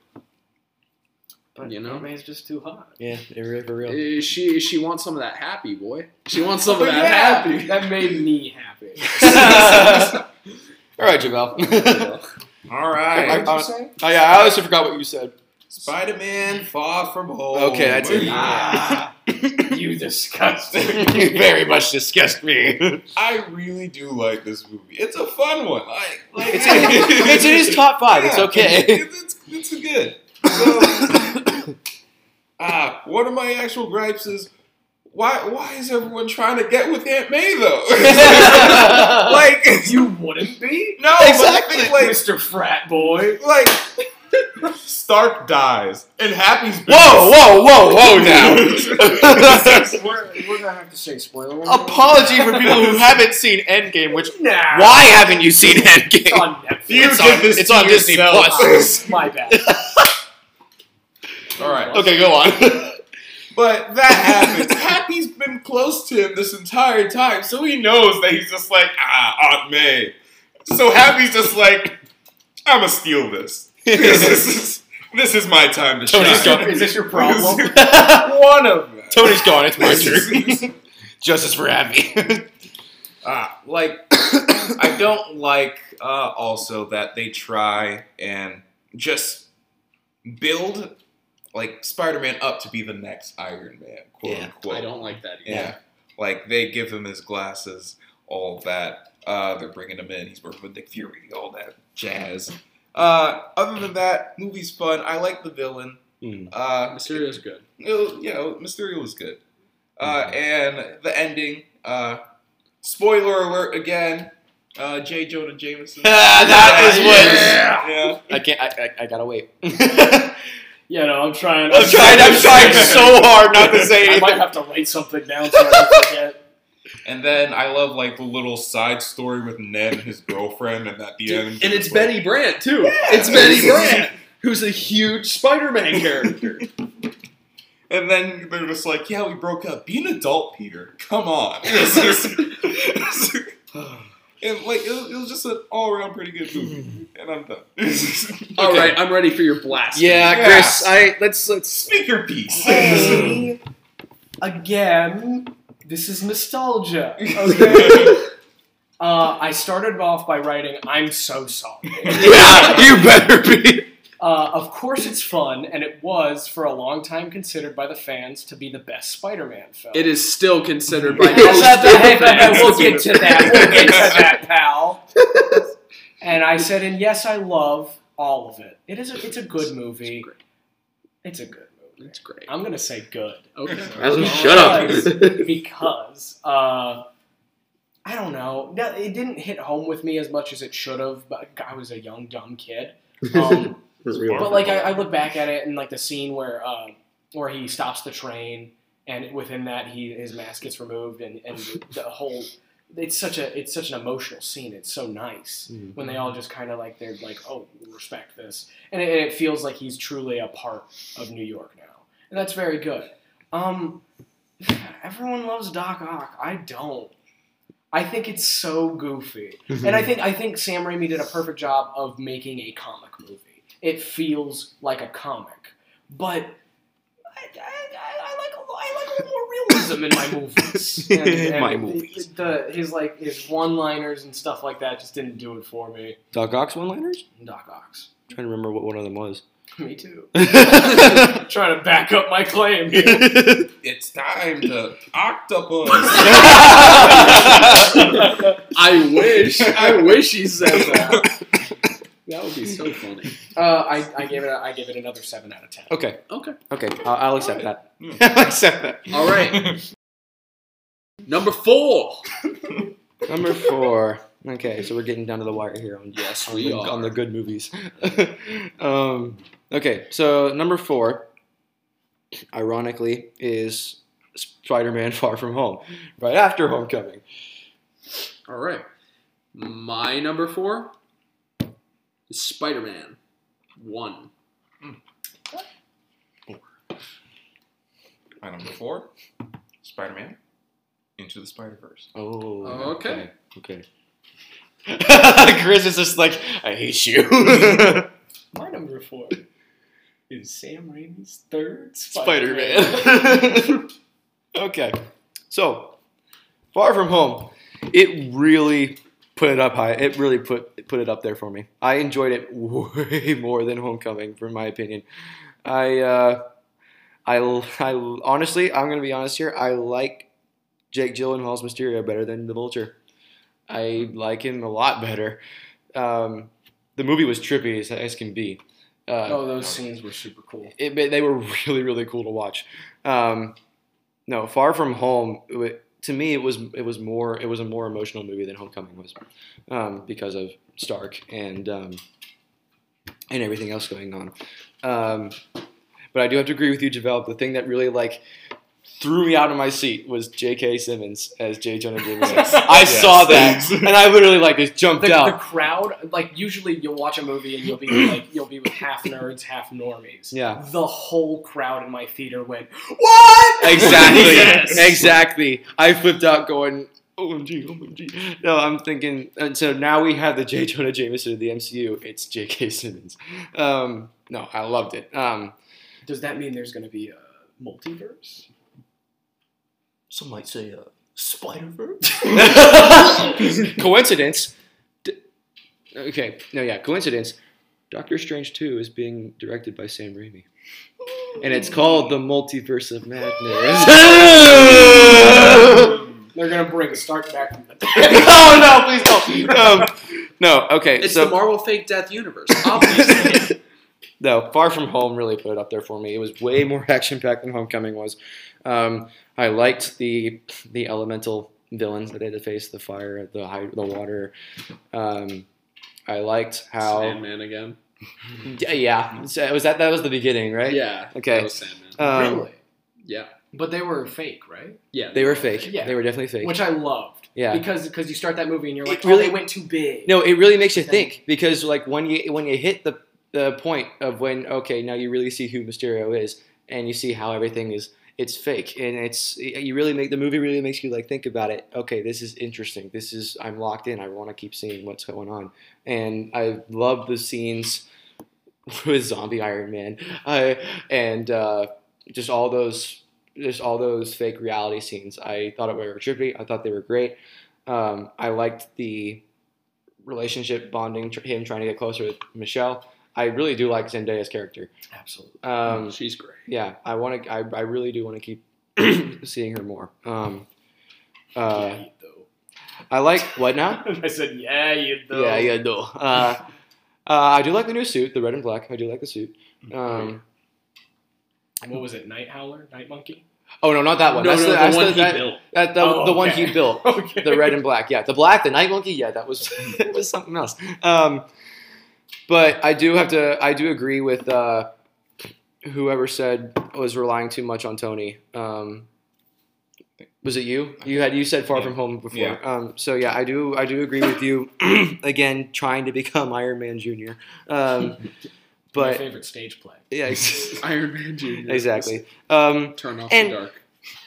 But You know? Aunt May's just too hot. Yeah, for real. For real. Uh, She she wants some of that happy boy. She wants some Oh, of that yeah, happy. That made me happy. [LAUGHS] All right, Javel. [LAUGHS] All right. I- What did you say? oh yeah, I also forgot what you said. Spider-Man Far From Home. Okay, that's it. Ah, you disgusting. [LAUGHS] you very much disgust me. I really do like this movie. It's a fun one. Like, like It's in, it's his top five. It's okay. It's, it's, it's good. So, ah, [COUGHS] one of my actual gripes is why why is everyone trying to get with Aunt May though? [LAUGHS] [LAUGHS] like you wouldn't be, no, Exactly. think, like Mr. Frat Boy. like Stark dies and Happy's been Whoa, whoa, whoa, [LAUGHS] whoa! Now, we're, we're gonna have to say spoiler. warning. apology for people who haven't seen Endgame. Which Nah. why haven't you seen It's Endgame? on Netflix. You It's give on, this it's on Disney. Plus. My bad. All right. okay, go on. But that happens. Happy's been close to him this entire time, so he knows that he's just like, ah, Aunt May. So Happy's just like, I'ma steal this. This [LAUGHS] is, this is my time to Tony's shine. gone. Is this your problem? [LAUGHS] [LAUGHS] One of them. Tony's gone. It's my turn. Justice for Happy. Ah, like, [COUGHS] I don't like uh, also that they try and just build like Spider-Man up to be the next Iron Man, quote Yeah, unquote. I don't like that either. Yeah. Like they give him his glasses, all that. Uh, they're bringing him in. He's working with Nick Fury, all that jazz. Uh, other than that, movie's fun. I like the villain. Hmm. Uh, Mysterio's good. it was, you know, Mysterio was good. Uh, and the ending. Uh, spoiler alert again. Uh, J. Jonah Jameson. [LAUGHS] that is what. Yeah. yeah. I can't. I, I, I gotta wait. I'm [LAUGHS] Yeah, no, I'm trying. I'm trying. I'm trying so hard not to say I might have to write something down so I don't forget. And then I love like the little side story with Ned and his girlfriend, and at the end, And it's like, Betty Brant too. Yeah. It's Betty [LAUGHS] Brant, who's a huge Spider-Man character. [LAUGHS] And then they're just like, "Yeah, we broke up. Be an adult, Peter. Come on." [LAUGHS] And like, it was, it was just an all-around pretty good movie. [SIGHS] And I'm done. All Okay. right, I'm ready for your blast. Yeah, Yeah. Chris. I let's let's. Speak your piece. Hey, again, this is nostalgia. [LAUGHS] Okay. Uh, I started off by writing, "I'm so sorry." yeah, you better be. Uh, of course, it's fun, and it was for a long time considered by the fans to be the best Spider-Man film. It is still considered by Yes, most [LAUGHS] hey, hey, hey, fans we'll get to that. We'll get to [LAUGHS] that, pal. And I said, and yes, I love all of it. It is. A, it's a good movie. It's a good movie. It's great. I'm gonna say good Okay. Aslan, Because- shut up. [LAUGHS] because uh, I don't know. No, It didn't hit home with me as much as it should have. But I was a young dumb kid. [LAUGHS] Um, But like I, I look back at it and like the scene where uh, where he stops the train and within that he his mask gets removed and, and the, the whole it's such a it's such an emotional scene. It's so nice Mhm. when they all just kind of like they're like oh respect this and it, and it feels like he's truly a part of New York now and that's very good. Um, [SIGHS] everyone loves Doc Ock. I don't. I think it's so goofy. And I think I think Sam Raimi did a perfect job of making a comic movie. It feels like a comic, but I, I, I, like a, I like a little more realism in my movies. [LAUGHS] And- and My movies. The, his like his one-liners and stuff like that just didn't do it for me. Doc Ock's one-liners? Doc Ock's. trying to remember what one of them was. [LAUGHS] Me too. [LAUGHS] Trying to back up my claim. here. [LAUGHS] It's time to octopus. I wish. I wish he said that. That would be so funny. uh, I, I gave it a, I gave it another seven out of ten. okay, Okay. okay, I'll, I'll accept that. Hmm. I'll accept that. All right. Number four. Number four. Okay, so we're getting down to the wire here on Yes, we the, are. on the good movies. um, okay, so number four, ironically, is Spider-Man: [LAUGHS] Far From Home, right after Homecoming. All right. My number four is Spider Man 1. My number four, Spider-Man, Into the Spider-Verse. Oh, Okay. okay. [LAUGHS] Chris is just like, I hate you. [LAUGHS] My number four is Sam Raimi's third Spider Spider-Man. Man. [LAUGHS] okay, so Far From Home, it really put it up high. It really put put it up there for me. I enjoyed it [LAUGHS] way more than Homecoming, for my opinion. I, uh, I, I honestly, I'm gonna be honest here. I like Jake Gyllenhaal's Mysterio better than the Vulture. I like him a lot better. Um, the movie was trippy as, as can be. Uh, oh, those scenes were super cool. it, they were [LAUGHS] really really cool to watch. Um, no, Far From Home. it to me, it was it was more it was a more emotional movie than Homecoming was, um, because of Stark and um, and everything else going on. Um, but I do have to agree with you, Javel. The thing that really like threw me out of my seat was J.K. Simmons as J. Jonah [LAUGHS] Jameson. I Yes. saw that and I literally like just jumped The, the crowd, like usually you'll watch a movie and you'll be like you'll be with half nerds, half normies. Yeah. The whole crowd in my theater went, "What?" [LAUGHS] Exactly. Yes. Exactly. I flipped out going, OMG, OMG. No, I'm thinking, and so now we have the J. Jonah Jameson of the MCU. It's J.K. Simmons. Um, no, I loved it. Um, Does that mean there's going to be a multiverse? Some might say uh, Spider Verse. [LAUGHS] [LAUGHS] coincidence. D- okay, no, yeah, coincidence. Doctor Strange 2 is being directed by Sam Raimi. And it's called The Multiverse of Madness. [LAUGHS] They're going to bring Stark back from the dead. oh no, please don't. Um, no, okay. It's so the Marvel Fake Death universe, obviously. No, Far From Home really put it up there for me. It was way [LAUGHS] more action packed than Homecoming was. Um, I liked the the elemental villains that they had to face: the fire, the high, the water. Um, I liked how Sandman again. yeah, yeah. So was that that was the beginning, right? Yeah. Okay. That was Sandman. Um, really? yeah. But they were fake, right? Yeah. They were fake. Yeah. They were definitely fake. Which I loved. yeah. Because because you start that movie and you're like, It like, really- oh, they went too big. No, it really makes you think because like when you when you hit the the point of when okay now you really see who Mysterio is and you see how everything is it's fake and it's you really make the movie really makes you like think about it. Okay this is interesting. This is I'm locked in. I want to keep seeing what's going on. And I love the scenes [LAUGHS] with zombie Iron Man. Uh, and uh, just all those just all those fake reality scenes. I thought it were trippy. I thought they were great. Um, I liked the relationship bonding, him trying to get closer with Michelle. I really do like Zendaya's character. Absolutely. Um, She's great. yeah, I want to. I, I really do want to keep [COUGHS] seeing her more. Um, uh, yeah, though. I like what now? [LAUGHS] I said, yeah, you do. Yeah, yeah, no. Uh, uh, I do like the new suit, the red and black. I do like the suit. Um, What was it? Night Howler? Night Monkey? oh no, not that one. no, that's no, the, the, that's one the, he that, built. that- the, Oh, the one okay. he built. [LAUGHS] Okay. The red and black, yeah. The black, the night monkey, yeah, that was [LAUGHS] it was something else. Um, but I do have to, I do agree with uh, whoever said was relying too much on Tony. Um, was it you? You had you said Far Yeah. From Home before. Yeah. Um, so yeah, I do, I do agree with you. [CLEARS THROAT] Again, trying to become [LAUGHS] Iron Man Junior. Um, [LAUGHS] My but favorite stage play. yeah, [LAUGHS] Iron Man Jr. exactly. Um, Turn off And- the dark.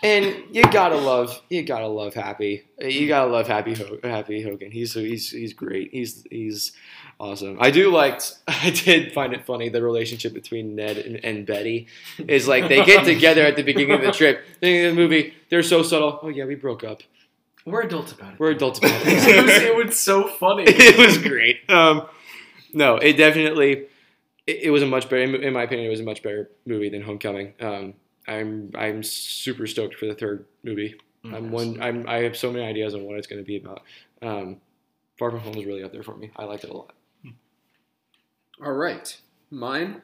and you gotta love, you gotta love Happy. You gotta love Happy, Ho- Happy Hogan. He's he's he's great. He's he's awesome. I do like. [LAUGHS] I did find it funny the relationship between Ned and, and Betty is like they get together at the beginning of the trip. [LAUGHS] Of the movie, they're so subtle. Oh yeah, we broke up. We're adults about it. We're adults about [LAUGHS] it, was, it. it was so funny. it was great. Um, no, it definitely. It, it was a much better, in my opinion, it was a much better movie than Homecoming. Um, I'm I'm super stoked for the third movie. I'm one. I'm. I have so many ideas on what it's going to be about. Um, Far From Home is really up there for me. I liked it a lot. All right. Mine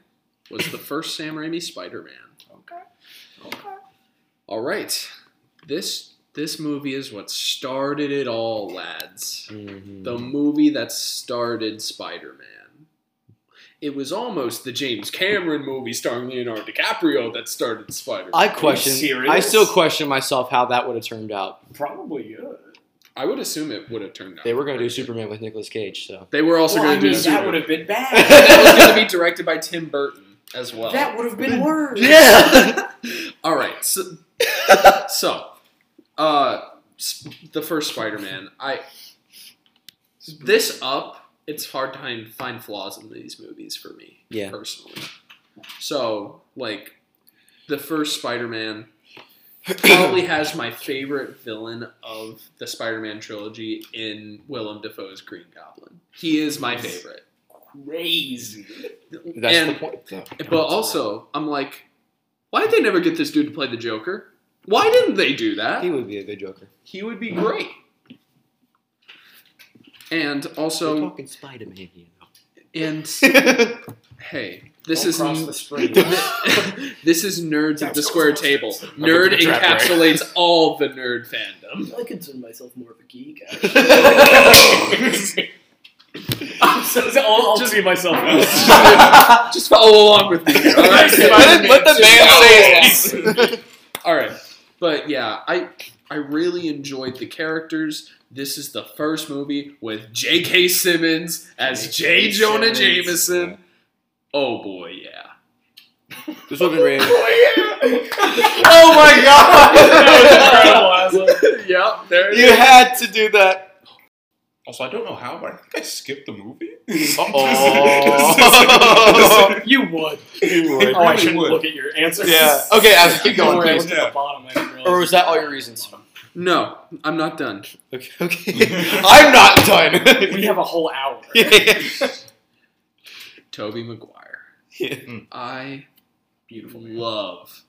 was the first Sam Raimi Spider-Man. Okay. Okay. All right. This this movie is what started it all, lads. Mm-hmm. The movie that started Spider-Man. It was almost the James Cameron movie starring Leonardo DiCaprio that started Spider-Man. I question. I still question myself how that would have turned out. Probably good. I would assume it would have turned out. They were going to do. Superman with Nicolas Cage, so They were also well, going to do mean, that would have been [LAUGHS] bad. that was going to be directed by Tim Burton as well. that would have been worse. yeah. [LAUGHS] All right, so, [LAUGHS] so uh, s- the first Spider-Man. I this up. It's hard to find, find flaws in these movies for me, Yeah. personally. So, like, the first Spider-Man probably has my favorite villain of the Spider-Man trilogy in Willem Dafoe's Green Goblin. He is my favorite. Crazy. That's And- the point, though. But also, I'm like, why did they never get this dude to play the Joker? Why didn't they do that? He would be a good Joker. He would be great. And also, talking Spider-Man, you and [LAUGHS] hey, this Don't is cross the street. [LAUGHS] [LAUGHS] this is nerds at the square table. I'm Nerd looking right? encapsulates [LAUGHS] all the nerd fandom. I consider myself more of a geek. Actually. I'm so, so I'll, I'll Just- see myself. Just follow along with me. All right, let, let the man say Just his follow along. name. All right, but yeah, I I really enjoyed the characters. This is the first movie with J.K. Simmons as J. J.K. Jonah Simmons. Jameson. Oh boy, yeah. This would have been oh, rated. [LAUGHS] oh my god! yep, there it You is. had to do that. Also, I don't know how, but I think I skipped the movie. Uh-oh. [LAUGHS] [LAUGHS] you would. You would. Oh, I Really shouldn't would. look at your answers. Yeah. Okay, Alex, keep going, worry, I please. looked at the bottom. I didn't realize Or was that all your reasons? No, I'm not done. Okay. okay. I'm not done. We have a whole hour. yeah. Tobey Maguire. Mm. I Beautiful. love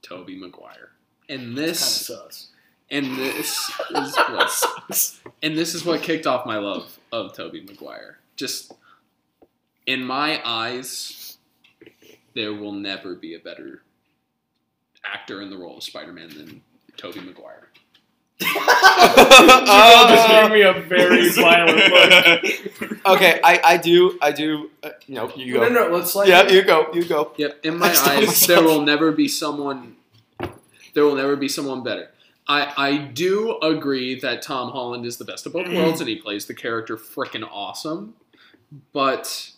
Tobey Maguire. And this sus. and this is [LAUGHS] what and this is what kicked off my love of Tobey Maguire. Just in my eyes, there will never be a better actor in the role of Spider-Man than Tobey Maguire. You all just Uh, gave me a very [LAUGHS] violent look. okay, I, I do I do. Uh, no, you No, go. no, let's like. Yeah, you go. You go. Yep, in my eyes, myself. there will never be someone. There will never be someone better. I I do agree that Tom Holland is the best of both worlds, and he plays the character freaking awesome. But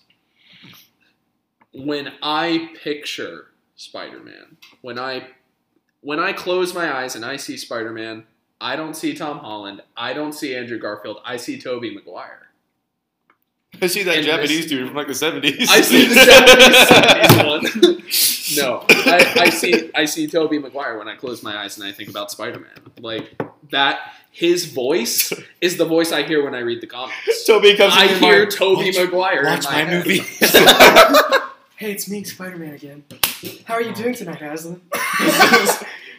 when I picture Spider-Man, when I when I close my eyes and I see Spider-Man, I don't see Tom Holland. I don't see Andrew Garfield. I see Tobey Maguire. I see that And Japanese this- dude from like the seventies. I see the Japanese 70s [LAUGHS] one. No, I, I see I see Tobey Maguire when I close my eyes and I think about Spider Man. Like that, his voice is the voice I hear when I read the comics. Tobey comes. I hear mind, Tobey watch, Maguire. in Watch my, head. movie. [LAUGHS] Hey, it's me, Spider-Man again. How are you doing tonight, Aslan? [LAUGHS]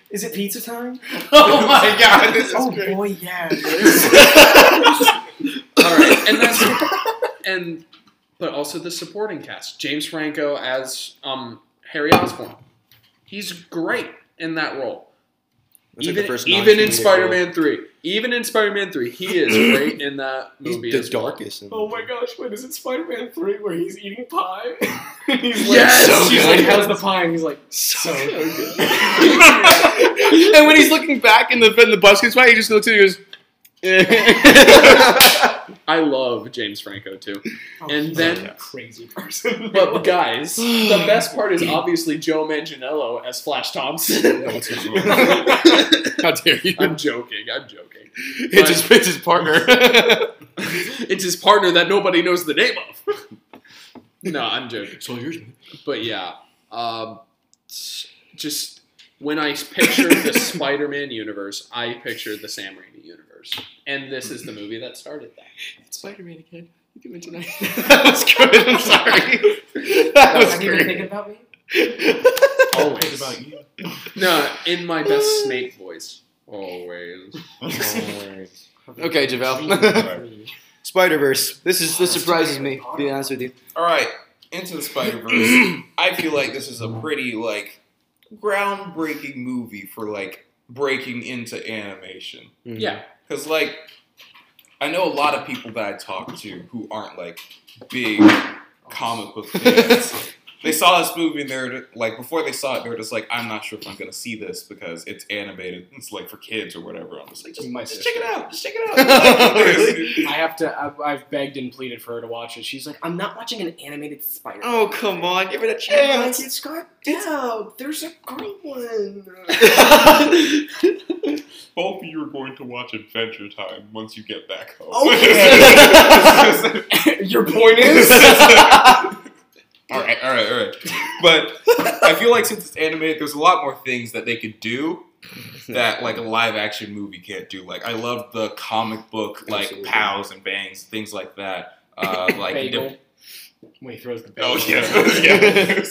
Is it pizza time? [LAUGHS] oh my god, this is oh great. boy, yeah. [LAUGHS] All right, and that's and but also the supporting cast. James Franco as um, Harry Osborn. He's great in that role. That's like the even first even in Spider-Man three, even in Spider-Man three, he is [CLEARS THROAT] great in that He's movie. the as well. darkest. in Oh my gosh, wait, is it Spider-Man 3 where he's eating pie? [LAUGHS] he's Yes! so So she's good. like, how's the pie? And he's like, So so good. [LAUGHS] and when he's looking back in the in the bus gets by, he just looks at you and goes. [LAUGHS] I love James Franco too. Oh, And he's then- a crazy person. [LAUGHS] But [LAUGHS] guys, the [SIGHS] best part is obviously Joe Manganiello as Flash Thompson. [LAUGHS] How dare you? I'm joking. I'm joking. It's his, it's his partner. It's his partner that nobody knows the name of. no, I'm joking. Soldiers. But yeah, um, just when I picture the Spider-Man universe, I picture the Sam Raimi universe, and this is the [LAUGHS] movie that started that. It's Spider-Man again. You can mention [LAUGHS] that. that was good. I'm sorry. [LAUGHS] That was Have you been thinking about me? Always. about you. No, in my best uh, Snake voice. Always. Okay, Javel. Spider Verse. This is this surprises me. To be honest with you. All right, into the Spider Verse. [CLEARS THROAT] I feel like this is a pretty like groundbreaking movie for like breaking into animation. Yeah. Because like I know a lot of people that I talk to who aren't like big comic book fans. [LAUGHS] they saw this movie and they're like before they saw it they were just like I'm not sure if I'm gonna see this because it's animated. It's like for kids or whatever. I'm just like just, just check it out. Just check it out. [LAUGHS] Really? I have to. I've, I've begged and pleaded for her to watch it. She's like, I'm not watching an animated Spider. Oh come on, give it a I'm like, chance. it's got. There's a girl one. [LAUGHS] Both of you are going to watch Adventure Time once you get back home. Oh, [LAUGHS] okay. Your point is. All right, all right, all right. [LAUGHS] But I feel like since it's animated, there's a lot more things that they could do that like a live action movie can't do. Like I love the comic book like Absolutely. pows and bangs, things like that. Uh, [LAUGHS] like Bagel. When he throws the bagel. oh yeah, [LAUGHS] yeah.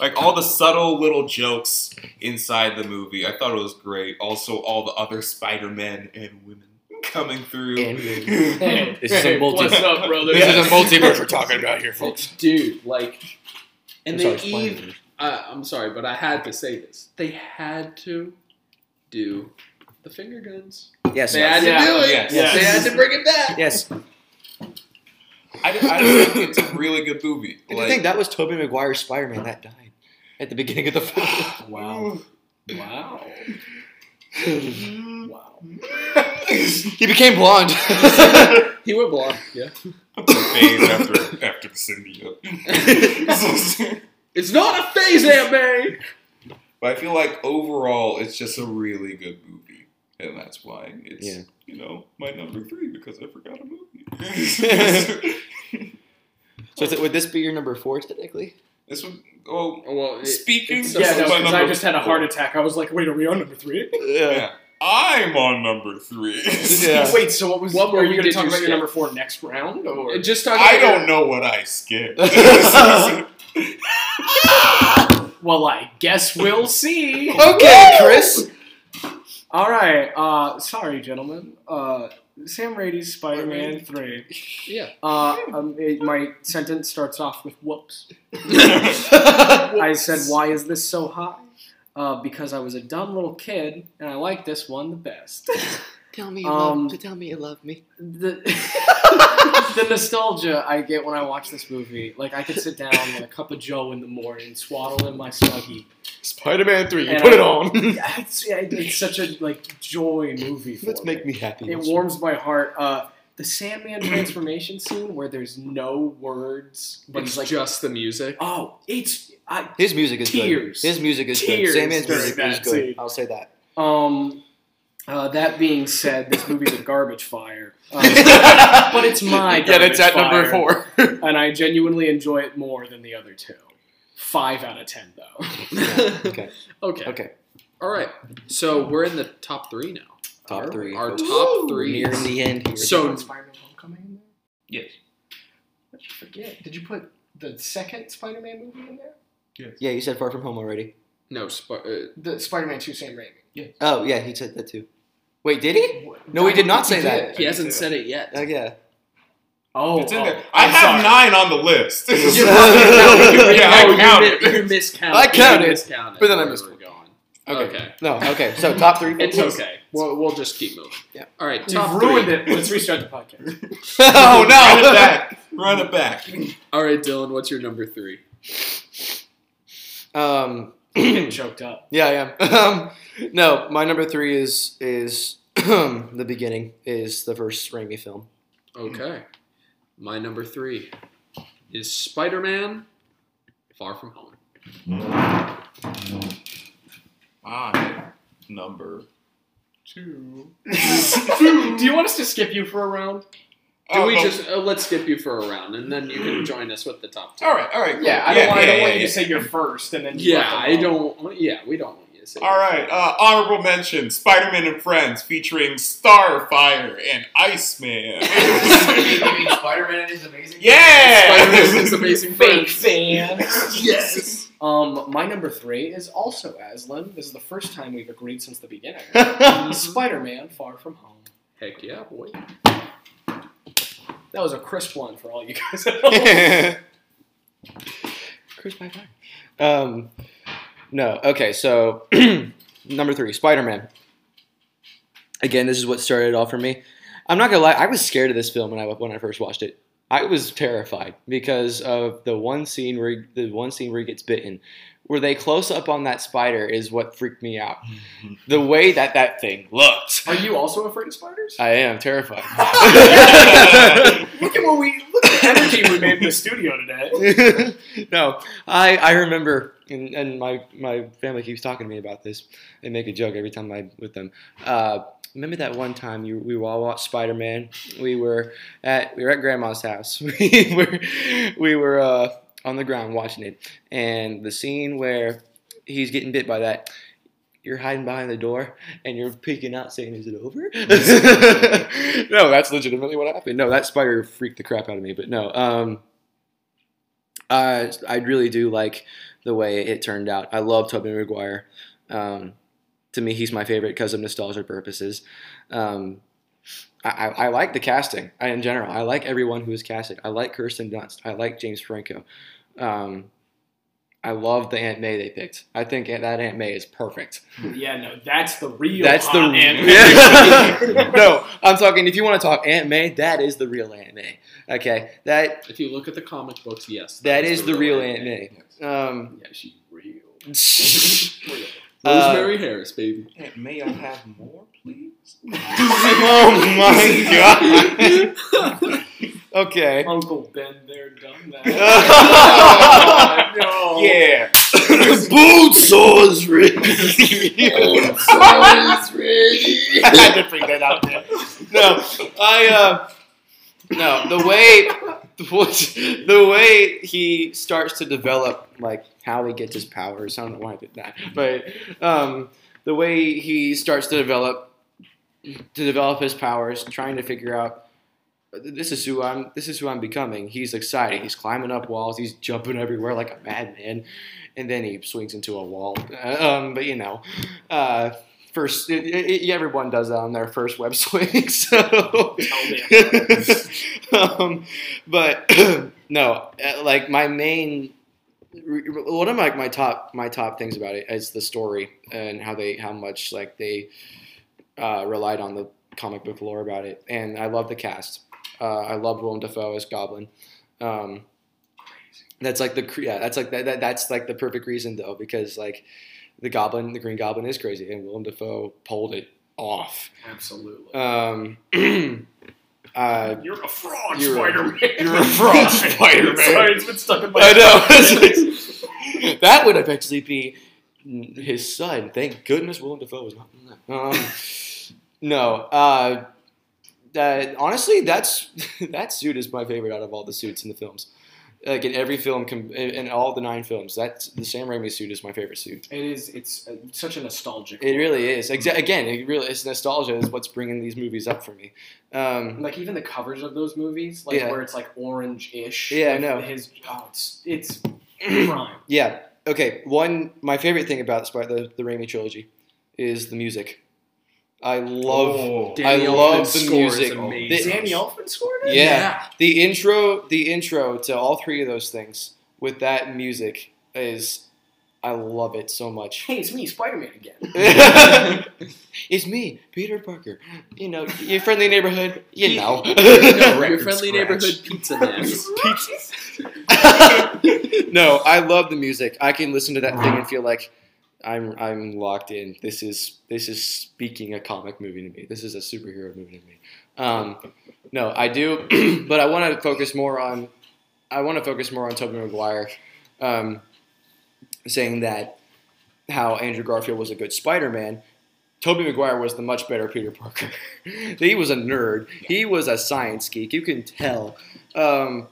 like all the subtle little jokes inside the movie. I thought it was great. Also, all the other Spider Men and women coming through. And Hey, [LAUGHS] This is a hey, multi- What's up, brother? This is a [LAUGHS] multiverse we're talking about here, folks. Dude, like, and I'm they sorry, even. Uh, I'm sorry, but I had to say this. They had to do the finger guns. Yes. They had to Yeah. do it. Yes. Yes. They had to bring it back. Yes. I, I think it's a really good movie. And Like, you think that was Tobey Maguire's Spider-Man that died at the beginning of the film? Wow. Wow. Mm. Wow. [LAUGHS] he became blonde. [LAUGHS] He went blonde. Yeah. phase after after the symbiote. It's not a phase, Aunt May. but I feel like overall, it's just a really good movie, and that's why it's Yeah. you know my number three because I forgot a movie. [LAUGHS] so is it- would this be your number four technically? This one, oh, Well, it- speaking. it's- Yeah, no, because I just had a four. heart attack. I was like, wait, are we on number three? [LAUGHS] Yeah, I'm on number three. [LAUGHS] Yeah. Wait, so what was? What are you going to talk you about skip? your number four next round, or just talk I about your- don't know what I skipped. [LAUGHS] well, I guess we'll see. Okay, Chris. All right. Uh, sorry, gentlemen. Uh, Sam Raimi's Spider-Man Three. Yeah. Uh, um, it, my sentence starts off with "whoops." [LAUGHS] I said, "Why is this so high?" Uh, because I was a dumb little kid and I like this one the best. [LAUGHS] Tell me you love- Um, tell me you love me. the [LAUGHS] [LAUGHS] the nostalgia I get when I watch this movie, like I could sit down with a cup of Joe in the morning, swaddle in my snuggie. Spider-Man three. And put I- it on. Yeah, [LAUGHS] It's, yeah, it's [LAUGHS] such a like joy movie. For Let's me. make me happy. It warms my heart. Uh, the Sandman transformation scene where there's no words, but It's he's like, just the music. oh, it's I, His music is Tears. good. His music is Tears good. Sandman's during music that is good. scene. I'll say that. um. Uh, that being said, this movie's a garbage fire. [LAUGHS] Um, but it's my Yet it's at garbage number four. [LAUGHS] and I genuinely enjoy it more than the other two. Five out of ten, though. okay. [LAUGHS] okay. Okay. All right. So we're in the top three now. Top Our- three. Our folks. top three. Nearing the end here. So- Spider-Man Homecoming in there? yes. What did you forget? Did you put the second Spider-Man movie in there? Yes. yeah, you said Far From Home already. No, Sp- uh, The Spider-Man Two Sam Raimi. Oh yeah, he said that too. Wait, did he? No, he did not say that. he hasn't said it yet. Oh yeah. Oh, It's in oh, there. I I'm have sorry. nine on the list. [LAUGHS] [LAUGHS] Yeah, yeah, I counted. you, you miscounted. I counted, You miscounted but then I missed we're going. Okay. Okay. No. Okay. So top three. It's films? okay. We'll, we'll just keep moving. Yeah. All right. You've ruined three. it. Let's restart the podcast. [LAUGHS] oh no! Run it no. back. Run it back. All right, Dylan. What's your number three? um. [CLEARS THROAT] Getting choked up. Yeah, I am. [LAUGHS] Um, no, my number three is is [CLEARS THROAT] the beginning. Is the first Raimi film. Okay. My number three is Spider-Man: Far From Home. My number two. [LAUGHS] Do you want us to skip you for a round? Do Oh, we no. just uh, let's skip you for a round, and then you can [CLEARS THROAT] join us with the top two. All right, all right. cool. Yeah, I don't, want, I don't yeah, want you yeah. to say you're first and then. you Yeah, I don't. Yeah, we don't want you to say. All right, uh, honorable mention: Spider-Man and Friends, featuring Starfire and Iceman. [LAUGHS] Spider-Man is amazing? yeah, Spider-Man is amazing Fake fan. [LAUGHS] Yes. Um, my number three is also Aslan. This is the first time we've agreed since the beginning. [LAUGHS] Spider-Man: Far From Home. Heck yeah, boy. That was a crisp one for all you guys. at home. Chris by fire. Um, no. Okay, so [CLEARS THROAT] number three, Spider Man. Again, this is what started it all for me. I'm not gonna lie, I was scared of this film when I when I first watched it. I was terrified because of the one scene where he- the one scene where he gets bitten, where they close up on that spider is what freaked me out. The [LAUGHS] way that that thing looked. Are you also afraid of spiders? I am terrified. [LAUGHS] [LAUGHS] look at what we look at the energy we made in the studio today. no, I I remember, and, and my my family keeps talking to me about this. They make a joke every time I'm with them. Uh, remember that one time you, we all watched Spider Man? We were at we were at Grandma's house. [LAUGHS] We were we were uh, on the ground watching it, and the scene where he's getting bit by that. You're hiding behind the door and you're peeking out saying, Is it over? [LAUGHS] no, that's legitimately what happened. No, that spider freaked the crap out of me. But no, um, uh, I really do like the way it turned out. I love Tobey Maguire. Um, to me, he's my favorite because of nostalgia purposes. Um, I, I, I like the casting I, in general. I like everyone who is casted. I like Kirsten Dunst. I like James Franco. Um, I love the Aunt May they picked. I think that Aunt May is perfect. Yeah, no, that's the real. That's the hot Aunt Yeah. [LAUGHS] no. I'm talking. If you want to talk Aunt May, that is the real Aunt May. Okay, that If you look at the comic books, yes, that is the real Aunt May. Um, Yeah, she's real. [LAUGHS] [LAUGHS] oh Rosemary Harris, baby. May I have more, please? [LAUGHS] oh my god. okay. Uncle Ben there done that. [LAUGHS] Oh, no. Yeah. [COUGHS] Bone saw's ready. I had to bring that out there. No, I uh, no the way [LAUGHS] the way he starts to develop like how he gets his powers. I don't know why I did that, but um, the way he starts to develop to develop his powers, trying to figure out this is who I'm. This is who I'm becoming. He's excited. He's climbing up walls. He's jumping everywhere like a madman, and then he swings into a wall. Um, but you know, uh, first it, it, everyone does that on their first web [LAUGHS] swing. So, [LAUGHS] um, but [CLEARS THROAT] no, uh, like my main. One of my, my top my top things about it is the story and how they how much like they uh, relied on the comic book lore about it, and I love the cast. Uh, I love Willem Dafoe as Goblin. Um, that's like the yeah, that's like that, that that's like the perfect reason though because like the Goblin, the Green Goblin is crazy, and Willem Dafoe pulled it off. Absolutely. Um, [CLEARS THROAT] uh, you're a fraud, you're Spider-Man. you're a fraud, [LAUGHS] Spider-Man. Sorry, it's been stuck in my I know. [LAUGHS] that would eventually be his son. Thank goodness Willem Dafoe was not in that. Um, no, uh, that honestly, that's [LAUGHS] that suit is my favorite out of all the suits in the films. Like in every film, in in all the nine films, that's the Sam Raimi suit is my favorite suit. It is. It's uh, such a nostalgic. It really is. Exa- again, it really it's nostalgia is what's bringing these movies up for me. Um, like even the covers of those movies, like Yeah. where it's like orange-ish. Yeah, I with know. His oh, it's it's prime. Yeah. okay, one my favorite thing about the the Raimi trilogy is the music. I love Oh. Danny I love the music. amazing. Danny Elfman scored it. yeah, the intro the intro to all three of those things with that music is I love it so much. Hey, it's me, Spider-Man again. [LAUGHS] [LAUGHS] it's me, Peter Parker. You know, your friendly neighborhood. You He- know. no, your friendly [LAUGHS] scratch. neighborhood pizza man. no, I love the music. I can listen to that thing and feel like I'm I'm locked in. This is this is speaking a comic movie to me. This is a superhero movie to me. Um, no, I do, [CLEARS THROAT] but I want to focus more on I want to focus more on Tobey Maguire, um, saying that how Andrew Garfield was a good Spider-Man. Tobey Maguire was the much better Peter Parker. [LAUGHS] he was a nerd. He was a science geek. You can tell. Um,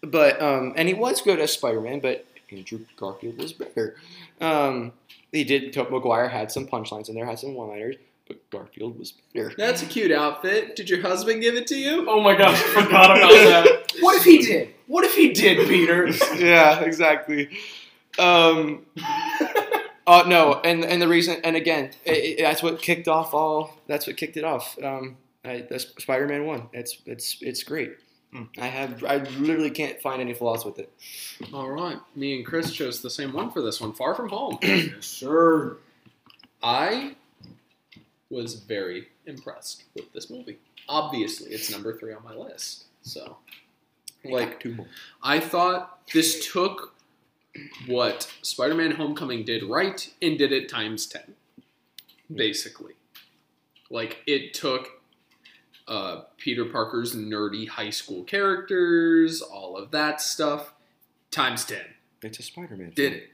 but um, and he was good as Spider-Man, but Andrew Garfield was better. Um, he did. Tobey Maguire had some punchlines in there, had some one-liners, but Garfield was better. That's a cute outfit. Did your husband give it to you? Oh my gosh, I forgot about that. [LAUGHS] What if he did? What if he did, Peter? [LAUGHS] yeah, exactly. Um, [LAUGHS] uh, no, and and the reason, and again, it, it- that's what kicked off all. That's what kicked it off. Um, I, that's Spider-Man One. It's it's it's great. Hmm. I have I literally can't find any flaws with it. All right. Me and Chris chose the same one for this one. Far from home. [CLEARS THROAT] yes, sir. I was very impressed with this movie. Obviously, it's number three on my list. So, like, two more. I thought this took what Spider Man Homecoming did right and did it times 10, basically. Like, it took uh, Peter Parker's nerdy high school characters, all of that stuff, times 10 It's a Spider-Man. did it.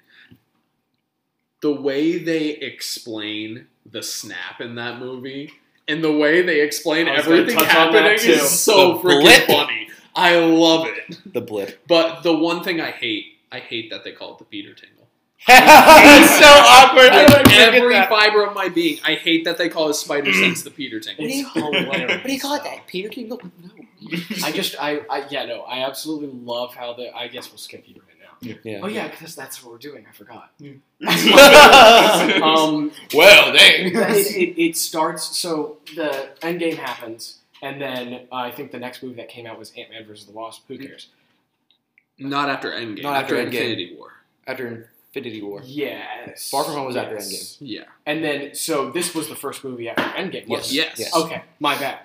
The way they explain the snap in that movie and the way they explain I was gonna everything touch happening is so The freaking blip. funny. I love it. The blip. But the one thing I hate, I hate that they call it the Peter tingle. It's so awkward. I Like, don't every fiber of my being, I hate that they call his spider [CLEARS THROAT] sense the Peter tingle. It's hilarious. What do you call it? That Peter Tingle? No. I just, I, I, yeah, no, I absolutely love how the. I guess we'll skip you right now. Yeah. Oh yeah, because that's what we're doing. I forgot. um, [LAUGHS] [LAUGHS] um, well, dang. it, it, it starts. So the Endgame happens, and then uh, I think the next movie that came out was Ant Man versus the Wasp. Who cares? Not after Endgame. Not after Endgame. Infinity War. After Infinity War. Yes. Far From Home was after Yes. Yeah. And then, so this was the first movie after Endgame. Yes. Yes. Yes. Okay, my bad.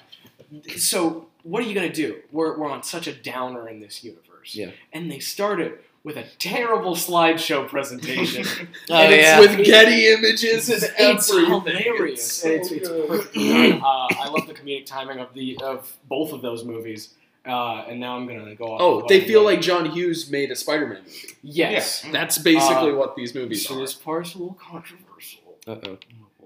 So, what are you gonna do? We're, we're on such a downer in this universe. Yeah. And they started with a terrible slideshow presentation. [LAUGHS] Oh, And it's yeah. With Getty images and [LAUGHS] it's everything. hilarious. It's so it's, it's good. Uh, I love the comedic timing of the of both of those movies. Uh, and now I'm gonna go off. Oh, they feel like John Hughes made a Spider-Man movie. yes. That's basically Uh, what these movies So are. this part's a little controversial. Uh-oh.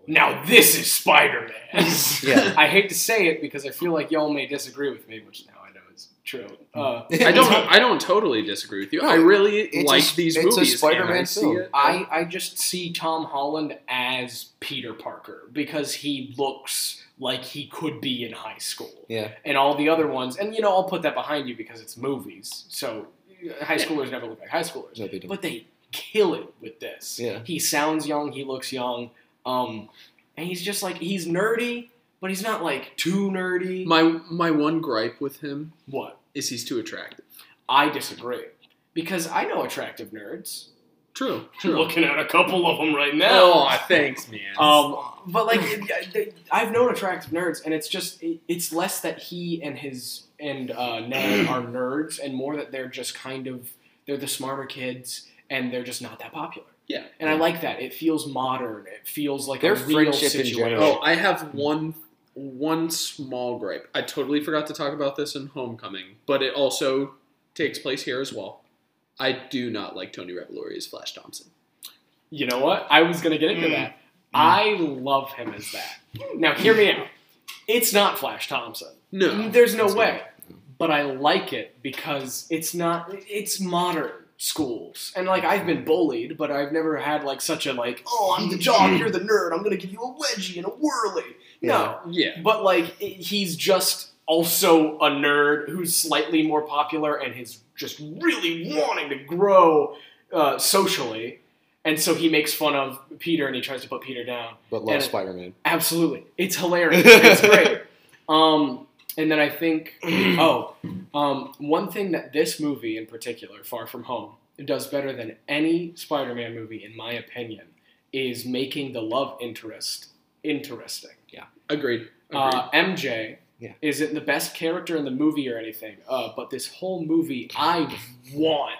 Now this is Spider-Man. [LAUGHS] [LAUGHS] Yeah. I hate to say it because I feel like y'all may disagree with me, which now I know is true. Uh, [LAUGHS] I don't. I don't totally disagree with you. I really It's like a- these it's a movies. Spider-Man and I see film. it. I, I just see Tom Holland as Peter Parker because he looks like he could be in high school. Yeah. And all the other ones, and you know, I'll put that behind you because it's movies. So uh, high schoolers never look like high schoolers. No, they don't. But they kill it with this. Yeah. He sounds young, he looks young. Um, and he's just like, he's nerdy, but he's not like too nerdy. My my one gripe with him what? is he's too attractive. I disagree. Because I know attractive nerds. True. True. Looking at a couple of them right now. Oh, thanks, man. Um, but like, it- I've known attractive nerds, and it's just it, it's less that he and his and uh, Ned [CLEARS THROAT] are nerds, and more that they're just kind of they're the smarter kids, and they're just not that popular. Yeah. and I like that. It feels modern. It feels like Their a real friendship in situation. general- oh, I have one one small gripe. I totally forgot to talk about this in Homecoming, but it also takes place here as well. I do not like Tony Revolori as Flash Thompson. You know what? I was gonna get into Mm. that. I love him as that. Now, hear me out. It's not Flash Thompson. No. There's no It's way. But I like it because it's not it's modern schools. And like I've been bullied, but I've never had like such a like, oh I'm the jock, you're the nerd, I'm gonna give you a wedgie and a whirly. No. Yeah. But like it- he's just also a nerd who's slightly more popular and is just really wanting to grow uh, socially, and so he makes fun of Peter and he tries to put Peter down. But love And- Spider Man. Absolutely, it's hilarious. it's great. [LAUGHS] Um, and then I think, [CLEARS THROAT] oh, um, one thing that this movie in particular, Far From Home, does better than any Spider-Man movie, in my opinion, is making the love interest interesting. Agreed. Agreed. Uh, MJ Yeah. isn't the best character in the movie or anything, uh, but this whole movie, I want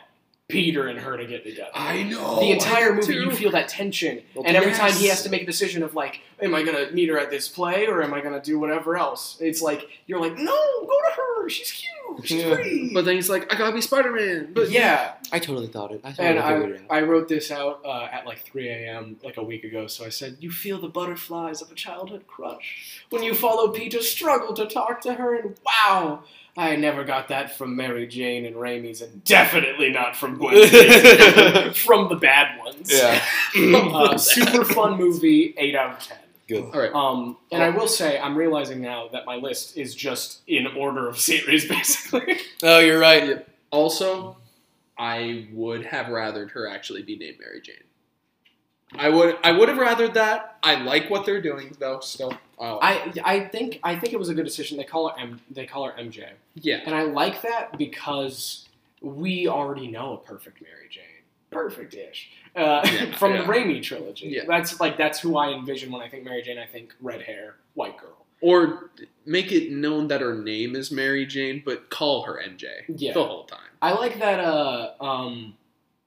Peter and her to get together. I know. the entire movie, you feel that tension, Well, and every time he has to make a decision of like, am I gonna meet her at this play or am I gonna do whatever else? It's like you're like, no, go to her. She's cute. She's Yeah. pretty. But then he's like, I gotta be Spider Man. But yeah, I totally thought it. I totally and figured it I. I wrote this out uh, at like 3 a.m. like a week ago. So I said, you feel the butterflies of a childhood crush when you follow Peter's struggle to talk to her, and wow. I never got that from Mary Jane and Raimi's, and definitely not from Gwen Stacy. [LAUGHS] from the bad ones. Yeah. uh, [LAUGHS] super fun movie, eight out of ten. Good. All right. Um, and I will say, I'm realizing now that my list is just in order of [LAUGHS] series, basically. Oh, you're right. Also, I would have rathered her actually be named Mary Jane. I would. I would have rathered that. I like what they're doing though. Still. Oh, I I think I think it was a good decision. They call her M. They call her MJ, yeah. and I like that because we already know a perfect Mary Jane, perfect-ish, [LAUGHS] uh, Yeah, [LAUGHS] from yeah. the Raimi trilogy. Yeah. That's like that's who I envision when I think Mary Jane. I think red hair, white girl. Or make it known that her name is Mary Jane, but call her MJ Yeah. the whole time. I like that. Uh, um,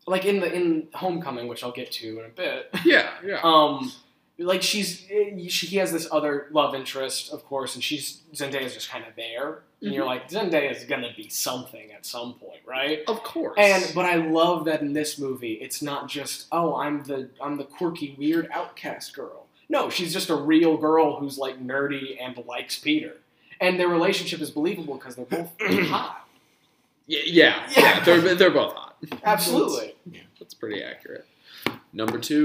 like in the in Homecoming, which I'll get to in a bit. Yeah. Yeah. [LAUGHS] Um, like she's eh, she he has this other love interest, of course, and she's Zendaya's just kind of there, and you're mm-hmm. like Zendaya's gonna be something at some point, right? Of course. And but I love that in this movie, it's not just oh I'm the I'm the quirky weird outcast girl. No, she's just a real girl who's like nerdy and likes Peter, and their relationship is believable because they're both [CLEARS THROAT] hot. yeah, yeah, Yeah. They're they're both hot. Absolutely. Yeah, That's pretty accurate. Number two.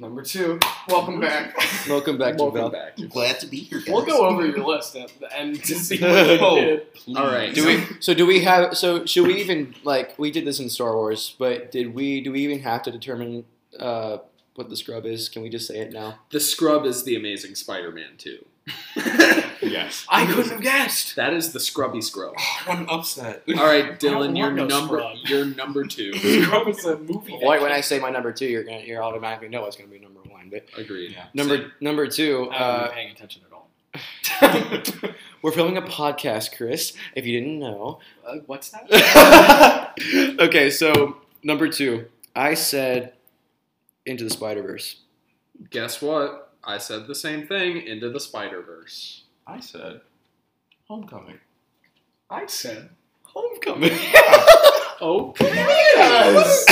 Number two, welcome back. Welcome back Welcome Bell. back. Glad to be here, guys. We'll go over your list at the end to [LAUGHS] see what you did. All right. Do we? So do we have? So should we even like? We did this in Star Wars, but did we? Do we even have to determine uh, what the scrub is? Can we just say it now? The Scrub is the Amazing Spider-Man 2. [LAUGHS] Yes. I couldn't have guessed. That is the Scrubby Scrub. What an upset. All right, Dylan, you're no number Scrub. you're number two. [LAUGHS] Scrub is a movie. that when I say my number two, you're gonna you're automatically know it's gonna be number one. But Agreed. Yeah. number number two, I haven't uh, been paying attention at all. [LAUGHS] we're filming a podcast, Chris. If you didn't know. Uh, what's that? okay, so number two, I said into the Spider Verse. Guess what? I said the same thing into the Spider Verse. I said Homecoming. I said. Homecoming. [LAUGHS] Oh, Yes.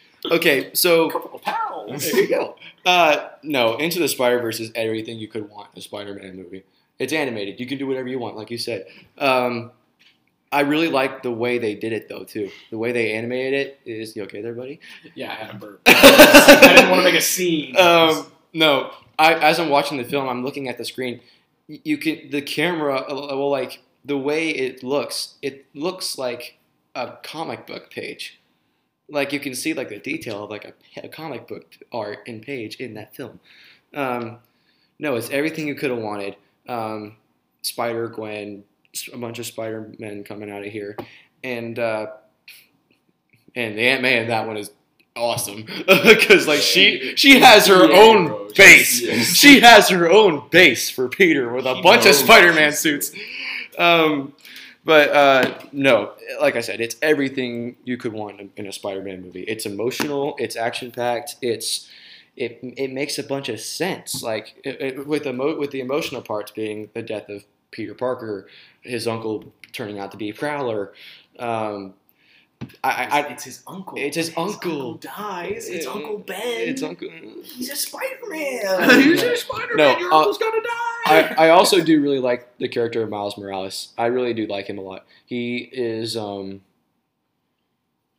[LAUGHS] okay, so couple of pals. There you go. Uh, no, Into the Spider Verse is everything you could want in a Spider Man movie. It's animated. You can do whatever you want, like you said. Um, I really like the way they did it, though, too. The way they animated it is you okay there, buddy? Yeah, I had a burp. [LAUGHS] I didn't want to make a scene. Um, no, I, as I'm watching the film, I'm looking at the screen. You can the camera, uh, well, like the way it looks, it looks like a comic book page. Like you can see like the detail of like a, a comic book art and page in that film. Um, no, it's everything you could have wanted. Um, Spider Gwen, a bunch of Spider Men coming out of here, and uh, and the Aunt May. that one is awesome [LAUGHS] because like she she has her Yeah, own bro. base. Yes. She has her own base for Peter with a She bunch of Spider-Man suits. Um, but uh, no, like I said, it's everything you could want in- a Spider-Man movie. It's emotional. It's action-packed. It's it, it makes a bunch of sense. Like it, it, with emo- with the emotional parts being the death of Peter Parker, his uncle turning out to be Prowler. Um, I, I, I it's his uncle. it's his uncle. uncle. dies. It's Uh, Uncle Ben. it's Uncle. He's a Spider-Man. [LAUGHS] He's your Spider-Man. No, Your uh, uncle's gonna die. I, I also do really like the character of Miles Morales. I really do like him a lot. He is um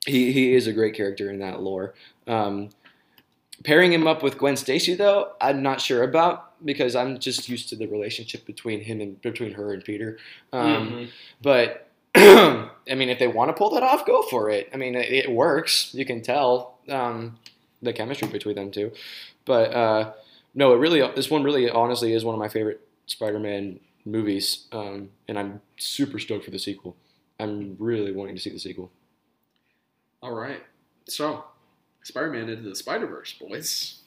he he is a great character in that lore. Um, pairing him up with Gwen Stacy though, I'm not sure about because I'm just used to the relationship between him and between her and Peter. Um, Mhm. But [CLEARS THROAT] I mean, if they want to pull that off, go for it. I mean, it, it works. You can tell um, the chemistry between them two. But uh, no, it really this one really honestly is one of my favorite Spider-Man movies, um, and I'm super stoked for the sequel. I'm really wanting to see the sequel. All right. So, Spider-Man into the Spider-Verse, boys.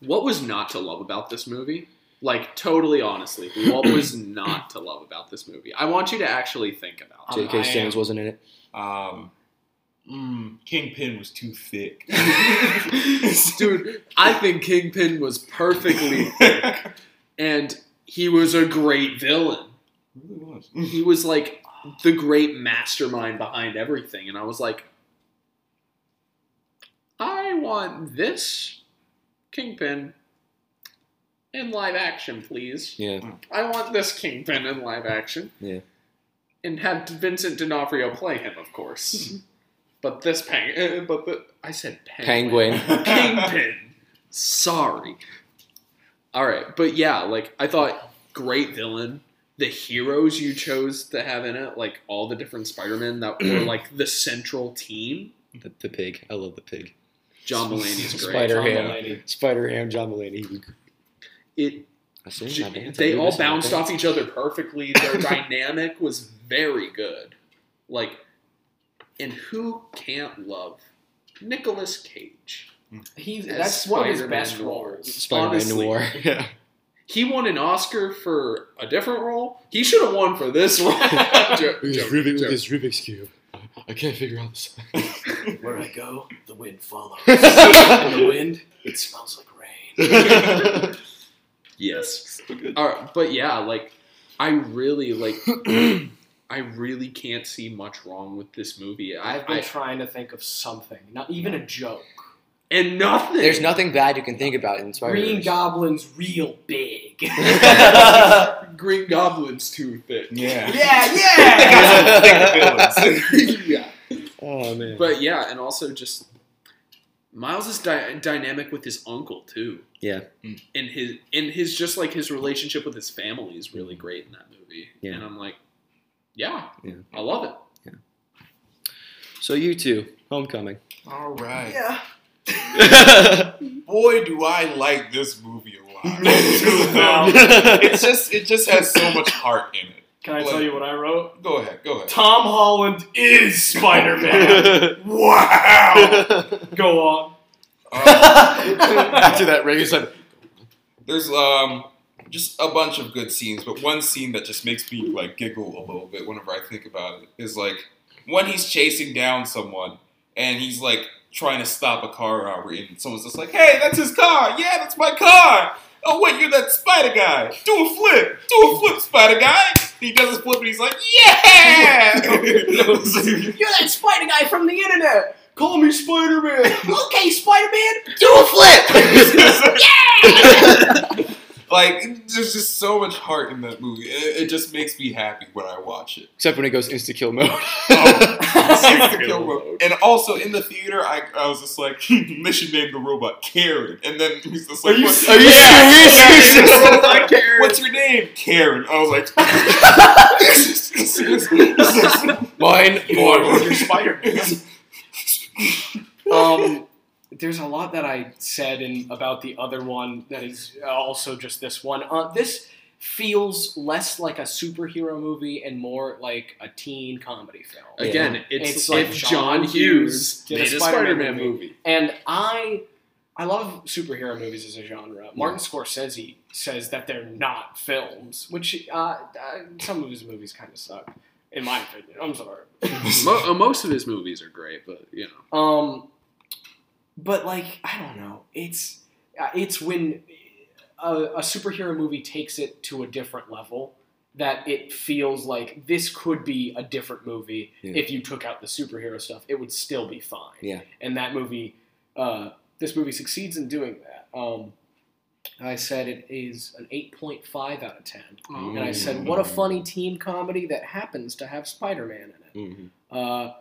What was not to love about this movie? Like, totally honestly, what [CLEARS THROAT] was not to love about this movie? I want you to actually think about it. Um, J.K. I Simmons wasn't in it. Um, mm, Kingpin was too thick. [LAUGHS] [LAUGHS] Dude, I think Kingpin was perfectly thick, and he was a great villain. really was. He was like the great mastermind behind everything, and I was like, I want this Kingpin in live action, please. Yeah. I want this Kingpin in live action. Yeah. And have Vincent D'Onofrio play him, of course. [LAUGHS] but this penguin. uh, but the I said penguin. Penguin. [LAUGHS] [LAUGHS] Kingpin. Sorry. All right, but yeah, like I thought, great villain. The heroes you chose to have in it, like all the different Spider-Men that [CLEARS THROAT] were like the central team. The, the pig. I love the pig. John Mulaney's great. Spider John Ham. Mulaney. Spider Ham. John Mulaney. It I see my they all this in my bounced off each other perfectly. Their [LAUGHS] dynamic was very good. Like, and who can't love Nicolas Cage? He's As that's one of his best Noir. roles. Spider-Man honestly. Noir. [LAUGHS] Yeah. He won an Oscar for a different role. He should have won for this one. [LAUGHS] Joke, joke, Rubik, joke. this Rubik's cube. I can't figure out this. Where I go, the wind follows. and the wind, it smells like rain. Yes. All right, but yeah, like I really like. [CLEARS THROAT] I really can't see much wrong with this movie. I, I've been I trying to think of something, not even a joke. and nothing. There's nothing bad you can think about in Spider-Man. Green Goblin's real big. [LAUGHS] [LAUGHS] Green Goblin's too thick. Yeah. yeah, [LAUGHS] Thick villains. yeah. Oh man. But yeah, and also just Miles is dy- dynamic with his uncle too. Yeah. Mm. And his and his just like his relationship with his family is really great in that movie. Yeah. And I'm like, yeah, Yeah. I love it. so you two, Homecoming. All right. yeah. [LAUGHS] Boy, do I like this movie a lot. [LAUGHS] [LAUGHS] Um, it's just it just has so much heart in it. Can I tell you what I wrote? Go ahead, go ahead. Tom Holland is Spider Man. wow. Go on. Um, After that, Ray said, there's um just a bunch of good scenes, but one scene that just makes me like giggle a little bit whenever I think about it is like when he's chasing down someone and he's like trying to stop a car robbery and someone's just like, "Hey, that's his car. Yeah, that's my car." Oh wait, you're that spider guy. Do a flip. Do a flip, spider guy. He does his flip and he's like, "Yeah." [LAUGHS] [LAUGHS] You're that Spider guy from the internet. Call me Spider Man. [LAUGHS] okay, Spider Man. "Do a flip!" [LAUGHS] like there's just so much heart in that movie. It, it just makes me happy when I watch it. Except when it goes insta kill mode. Oh. [LAUGHS] Insta kill mode. And also in the theater, I, I was just like, they should name the robot Karen. And then he's just like, Are you "What- Are you Yeah, serious? yeah, the robot Karen. What's your name? Karen. I was like, Mine. You're Spider Man. [LAUGHS] um, there's a lot that I said in about the other one that is also just this one. Uh, this feels less like a superhero movie and more like a teen comedy film. Again, it's, It's if like John John Hughes Hughes did a made a Spider-Man Spider-Man movie. movie. And I I love superhero movies as a genre. Martin Scorsese says that they're not films, which uh, uh, some of his movies kind of suck, in my opinion. I'm sorry. [LAUGHS] Uh, most of his movies are great, but you know. Um, but like I don't know, it's uh, it's when a, a superhero movie takes it to a different level that it feels like this could be a different movie Yeah. if you took out the superhero stuff. It would still be fine. Yeah. And that movie, uh, this movie succeeds in doing that. Um, I said it is an 8.5 out of 10. And I said, what a funny teen comedy that happens to have Spider Man in it. Mhm. Uh,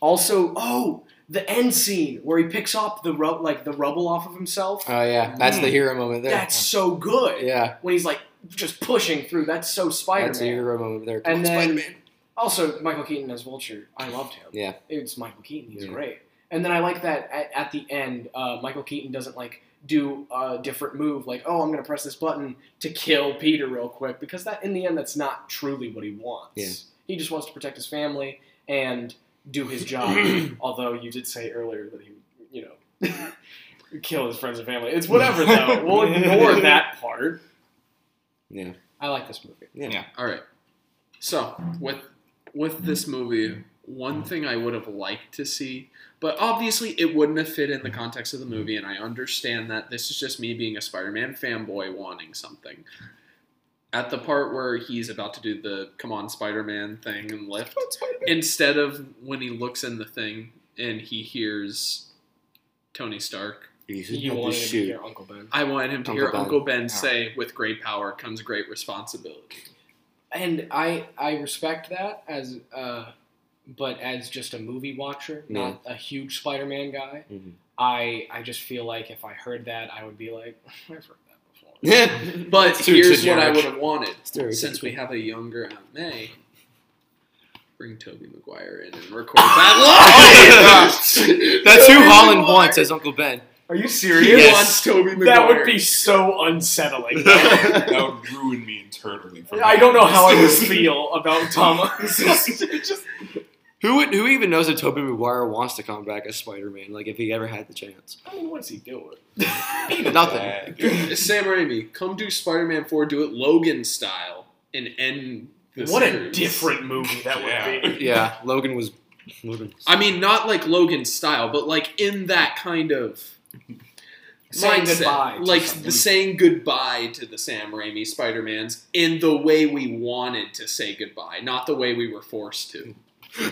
also, oh, the end scene where he picks up the rub, like the rubble off of himself. Oh yeah, that's the Mm. hero moment there. That's so good. yeah. When he's like, just pushing through. That's so Spider Man. That's a hero moment there. And then- Spider-Man. Also, Michael Keaton as Vulture, I loved him. Yeah. it's Michael Keaton. He's Yeah. great. And then I like that at, at the end, uh, Michael Keaton doesn't like do a different move, like oh, I'm gonna press this button to kill Peter real quick, because that in the end, that's not truly what he wants. Yeah. He just wants to protect his family and do his job. [CLEARS THROAT] Although you did say earlier that he, you know, [LAUGHS] kill his friends and family. It's whatever though. [LAUGHS] We'll ignore that part. Yeah. I like this movie. Yeah. All right. So with with this movie, one thing I would have liked to see, but obviously it wouldn't have fit in the context of the movie, and I understand that this is just me being a Spider-Man fanboy wanting something. At the part where he's about to do the "Come on, Spider-Man" thing and lift, instead of when he looks in the thing and he hears Tony Stark, You You wanted to hear Uncle Ben. I wanted him to Uncle hear Ben. Uncle Ben say, "With great power comes great responsibility." and I I respect that as uh, but as just a movie watcher, not a huge Spider-Man guy, Mhm. I I just feel like if I heard that, I would be like, [LAUGHS] I've heard that before. [LAUGHS] But Too here's what I would have wanted. Since we have a younger Aunt May, bring Tobey Maguire in and record that [LAUGHS] live. That's who Holland Maguire. wants as Uncle Ben. Are you serious? Yes. wants Tobey Maguire. That would be so unsettling. that would ruin me internally. I don't know how I would feel about Thomas. Just- Who would, who even knows if Tobey Maguire wants to come back as Spider-Man? Like if he ever had the chance. I mean, what's he doing? [LAUGHS] Nothing. Bad. Sam Raimi, come do Spider-Man 4, do it Logan style, and end the What a different movie that Yeah. would be. Yeah, Logan was. Logan. I mean, not like Logan style, but like in that kind of Saying mindset. goodbye. like something. the saying goodbye to the Sam Raimi Spider-Mans in the way we wanted to say goodbye, not the way we were forced to. [LAUGHS]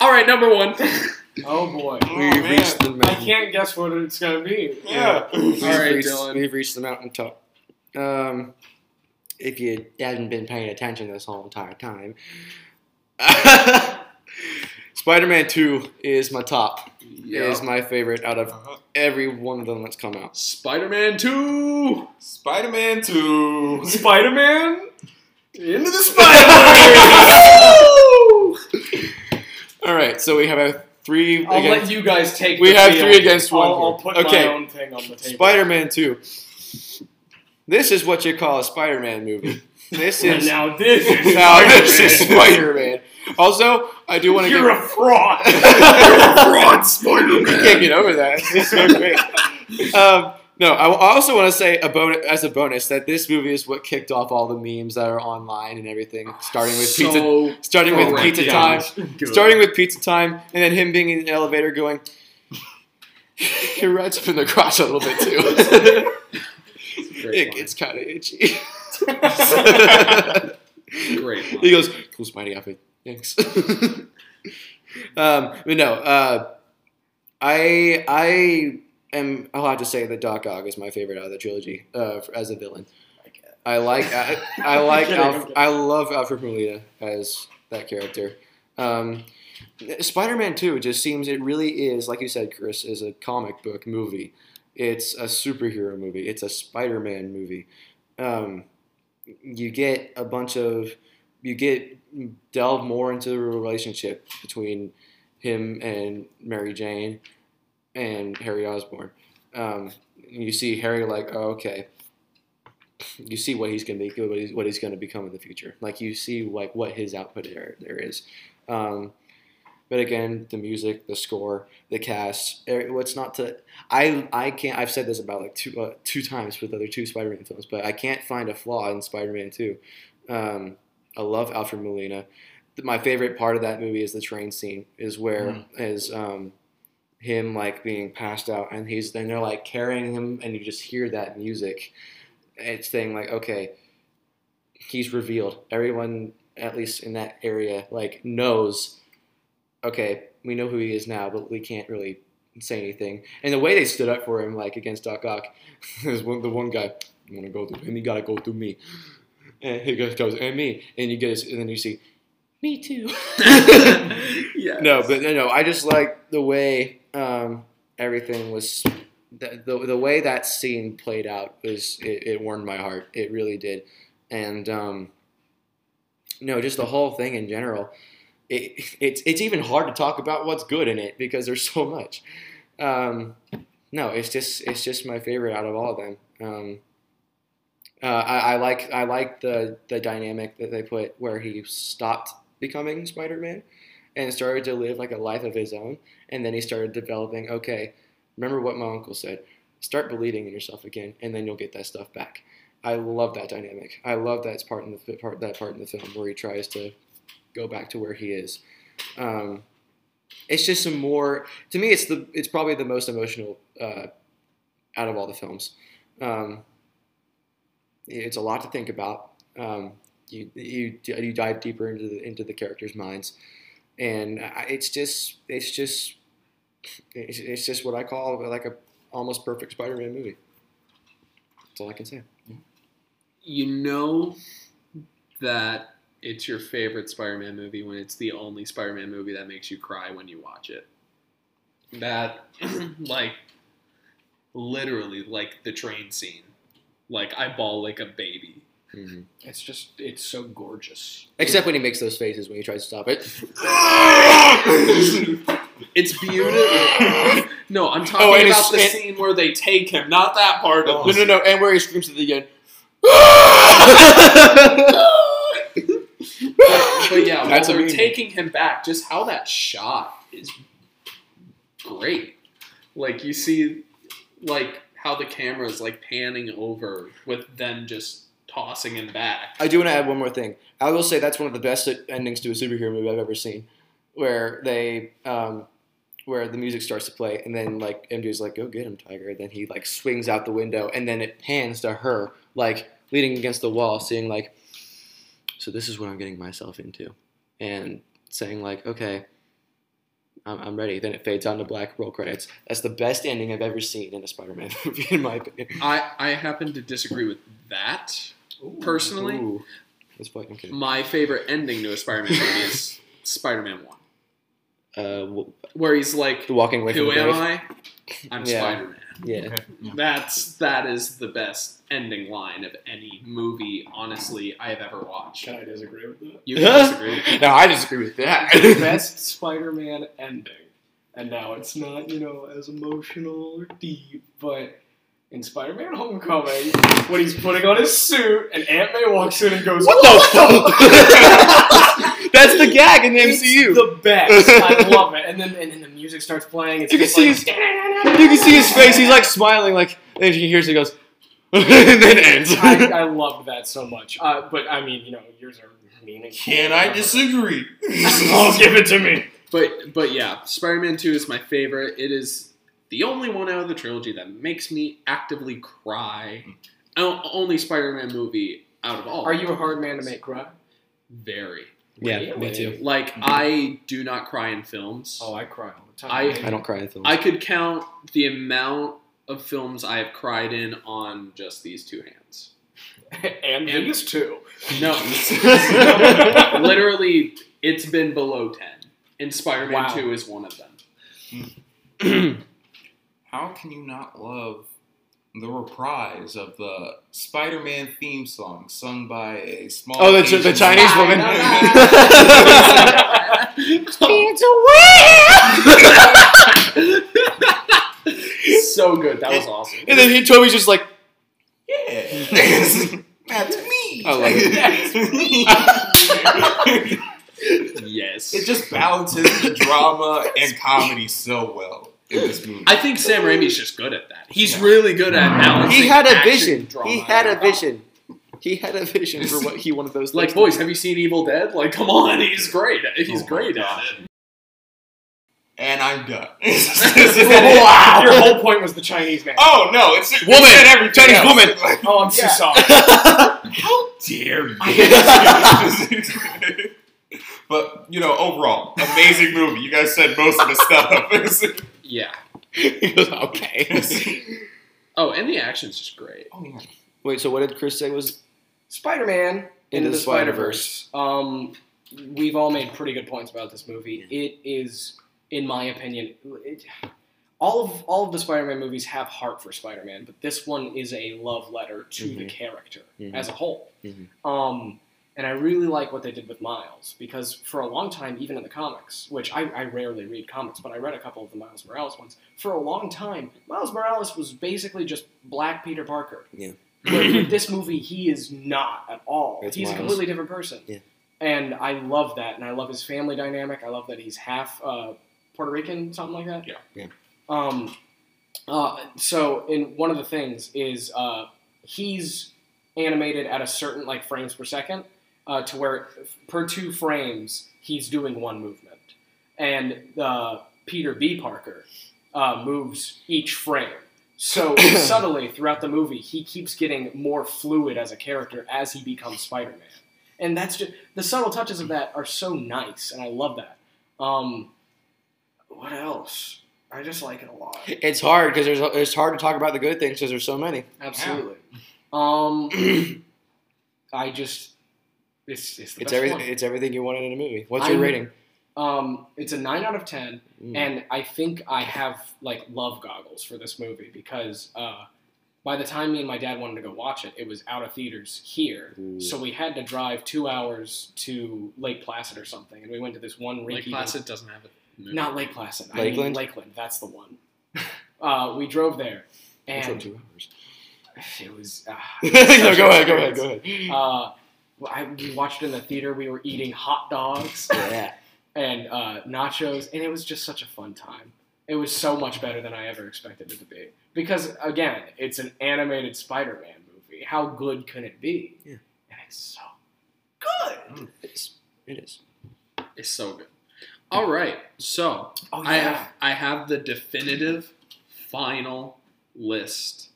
All right, number one. Oh boy. [LAUGHS] Oh, We've man. reached the I mountain. can't guess what it's gonna be. Yeah. [LAUGHS] We've All right, reached, Dylan. We've reached the mountaintop. Um, if you hadn't been paying attention this whole entire time, Spider-Man Two is my top. Is my favorite out of Uh-huh. every one of them that's come out. Spider-Man 2. Spider-Man 2. Spider-Man into the Spider-Man. [LAUGHS] All right, so we have a three. I'll against, let you guys take. We the have field. three against one I'll, I'll here. put Okay. my own thing on the table. Spider-Man Two. This is what you call a Spider-Man movie. This And is now this is [LAUGHS] now this is Spider-Man. Spider-Man. Also, I do want to You're give. a fraud. [LAUGHS] You're a fraud, Spider-Man. You can't get over that. It's so great. Um, no, I also want to say a bonus, as a bonus that this movie is what kicked off all the memes that are online and everything, starting with pizza, starting with pizza time, good. starting with pizza time, and then him being in an elevator going. [LAUGHS] He rides up in the crotch a little bit too. [LAUGHS] It line. gets kind of itchy. [LAUGHS] Great line. he goes, "Cool, Spidey outfit, thanks." um, but no, uh, I I am allowed to say that Doc Ock is my favorite out of the trilogy uh, as a villain. I like I, [LAUGHS] I like kidding, Alf. I love Alfred Molina as that character. Um, Spider-Man Two just seems it really is like you said, Chris, is a comic book movie. It's a superhero movie. It's a Spider-Man movie. Um, you get a bunch of you get delve more into the relationship between him and Mary Jane and Harry Osborn. Um, you see Harry like, oh, okay. You see what he's gonna be, what he's, what he's gonna become in the future. Like you see like what his output there there is. Um, but again, the music, the score, the cast. eh, What's not to I I can't. I've said this about like two uh, two times with the other two Spider-Man films, but I can't find a flaw in Spider-Man Two. Um, I love Alfred Molina. My favorite part of that movie is the train scene. Is where is um, him like being passed out, and he's then they're like carrying him, and you just hear that music. It's saying like, okay, he's revealed. Everyone, at least in that area, like knows. Okay, we know who he is now, but we can't really say anything. And the way they stood up for him, like against Doc Ock, [LAUGHS] is one, the one guy, you want to go through him, you got to go through me. And he goes, goes, and me. And you get his, and then you see, me too. [LAUGHS] yeah. no, but no, no, I just like the way um, everything was the, the the way that scene played out was it, it warmed my heart. It really did, and um, no, just the whole thing in general. It, it's it's even hard to talk about what's good in it because there's [LAUGHS] so much. Um, no, it's just it's just my favorite out of all of them. Um, uh, I, I like I like the the dynamic that they put where he stopped becoming Spider-Man and started to live like a life of his own, and then he started developing. Okay, remember what my uncle said: start believing in yourself again, and then you'll get that stuff back. I love that dynamic. I love that part in the part that part in the film where he tries to go back to where he is. Um, it's just some more. To me, it's the it's probably the most emotional uh, out of all the films. Um, it's a lot to think about. Um, you, you you dive deeper into the into the characters' minds, and it's just it's just it's, it's just what I call like a almost perfect Spider-Man movie. That's all I can say. You know that it's your favorite Spider-Man movie when it's the only Spider-Man movie that makes you cry when you watch it. That, [CLEARS THROAT] like, literally, like the train scene. Like I ball like a baby. Hmm It's just it's so gorgeous. Except when he makes those faces when he tries to stop it. [LAUGHS] It's beautiful. no, I'm talking Oh, about the it's- scene where they take him, not that part of no, no, no, and where he screams at the end. But, but yeah, [LAUGHS] while That's they're amazing. taking him back, just how that shot is great. Like you see, like how the camera is like panning over with them just tossing him back. I do want to add one more thing. I will say that's one of the best endings to a superhero movie I've ever seen, where they, um, where the music starts to play, and then like MJ's like, "Go get him, Tiger," and then he like swings out the window, and then it pans to her like leaning against the wall, seeing like, "So this is what I'm getting myself into," and saying like, "Okay." I'm, I'm ready. Then it fades on to black roll credits. That's the best ending I've ever seen in a Spider-Man [LAUGHS] movie, in my opinion. I I happen to disagree with that personally. Ooh. That's fine. Okay. My favorite ending to a Spider-Man movie is Spider-Man One, Uh, w- where he's like, the walking away from "Who the am grave. I? I'm Yeah. Spider-Man." Yeah. Okay. Yeah. That's that is the best ending line of any movie, honestly, I have ever watched. Can I disagree with that? You can disagree. [LAUGHS] no, I disagree with that. the best Spider-Man ending, and now it's not you know as emotional or deep, but in Spider-Man: Homecoming, when he's putting on his suit and Aunt May walks in and goes, what the fuck? [LAUGHS] That's the gag in the It's MCU. the best. I love it. And then and then the music starts playing. It's You can see like, his- you can see his [LAUGHS] face. He's like smiling, like, and he hears it He goes, [LAUGHS] and then ends. I, I loved that so much. Uh, but I mean, you know, yours are meaningful. Can I disagree? oh, give it to me. But but yeah, Spider-Man 2 is my favorite. It is the only one out of the trilogy that makes me actively cry. O- Only Spider-Man movie out of all. Are you a hard man to make cry? very yeah, me too. like hmm. I do not cry in films. Oh, I cry all the time. I- I don't cry in films. I could count the amount of films I have cried in on just these two hands. [LAUGHS] and And- these two. No, [LAUGHS] [LAUGHS] literally, it's been below ten, and Spider-Man Wow. Two is one of them. [CLEARS THROAT] [CLEARS THROAT] How can you not love the reprise of the Spider-Man theme song sung by a small? Oh, the- Asian the Chinese woman. [LAUGHS] so good. That was awesome. and then he, Tobey's just like, Yeah, [LAUGHS] that's me. I love it. That's me. [LAUGHS] Yes. it just balances the drama and comedy so well in this movie. I think Sam Raimi's just good at that. He's Yeah. really good at balancing. he had a vision. He had a and- vision. He had a vision for what he wanted those. Like, boys, have you seen Evil Dead? Like, come on, he's great. He's Oh great at it. and I'm done. [LAUGHS] wow. Your whole point was the Chinese man. Oh no, it's it Woman! said everything Chinese else. woman! Like, Oh, I'm so Yeah. sorry. [LAUGHS] How dare you? [LAUGHS] but you know, overall, amazing movie. You guys said most of the stuff. Yeah. [LAUGHS] he goes, okay. [LAUGHS] Oh, and the action's just great. oh yeah. Wait, so what did Chris say was? Spider-Man Into Into the the Spider-Verse. Um, we've all made pretty good points about this movie. It is, in my opinion, it, all of all of the Spider-Man movies have heart for Spider-Man, but this one is a love letter to the Mhm. character Mhm. as a whole. Mhm. Um, and I really like what they did with Miles because for a long time, even in the comics, which I, I rarely read comics, but I read a couple of the Miles Morales ones. For a long time, Miles Morales was basically just Black Peter Parker. Yeah. But with this movie, he is not at all. It's He's a completely different person. Yeah. And I love that, and I love his family dynamic. I love that he's half uh, Puerto Rican, something like that. Yeah. Yeah. Um, uh, so, in one of the things is uh, he's animated at a certain like frames per second, uh, to where per two frames he's doing one movement, and uh, Peter B. Parker uh, moves each frame. So [COUGHS] subtly throughout the movie, he keeps getting more fluid as a character as he becomes Spider-Man, and that's just the subtle touches of that are so nice, and I love that. Um, what else? I just like it a lot. It's hard because there's it's hard to talk about the good things because there's so many. Absolutely. Um, [CLEARS THROAT] I just it's it's the It's best everything. one. It's everything you wanted in a movie. What's your I'm- rating? Um, it's a nine out of ten, Mm. and I think I have like love goggles for this movie because uh, by the time me and my dad wanted to go watch it, it was out of theaters here. Ooh. So we had to drive two hours to Lake Placid or something, and we went to this one Lake rinky. Placid doesn't have a movie. not Lake Placid. I mean Lakeland? Lakeland. That's the one. [LAUGHS] uh, we drove there, and two hours. [SIGHS] it was. Uh, [LAUGHS] no, go ahead. Go ahead. Go ahead. [LAUGHS] Well, I, we watched it in the theater. We were eating hot dogs [LAUGHS] Yeah. and uh, nachos, and it was just such a fun time. It was so much better than I ever expected it to be. Because again, it's an animated Spider-Man movie. How good can it be? Yeah. And it's so good. It's, it is. It's so good. All right, so Oh I have I have the definitive final list.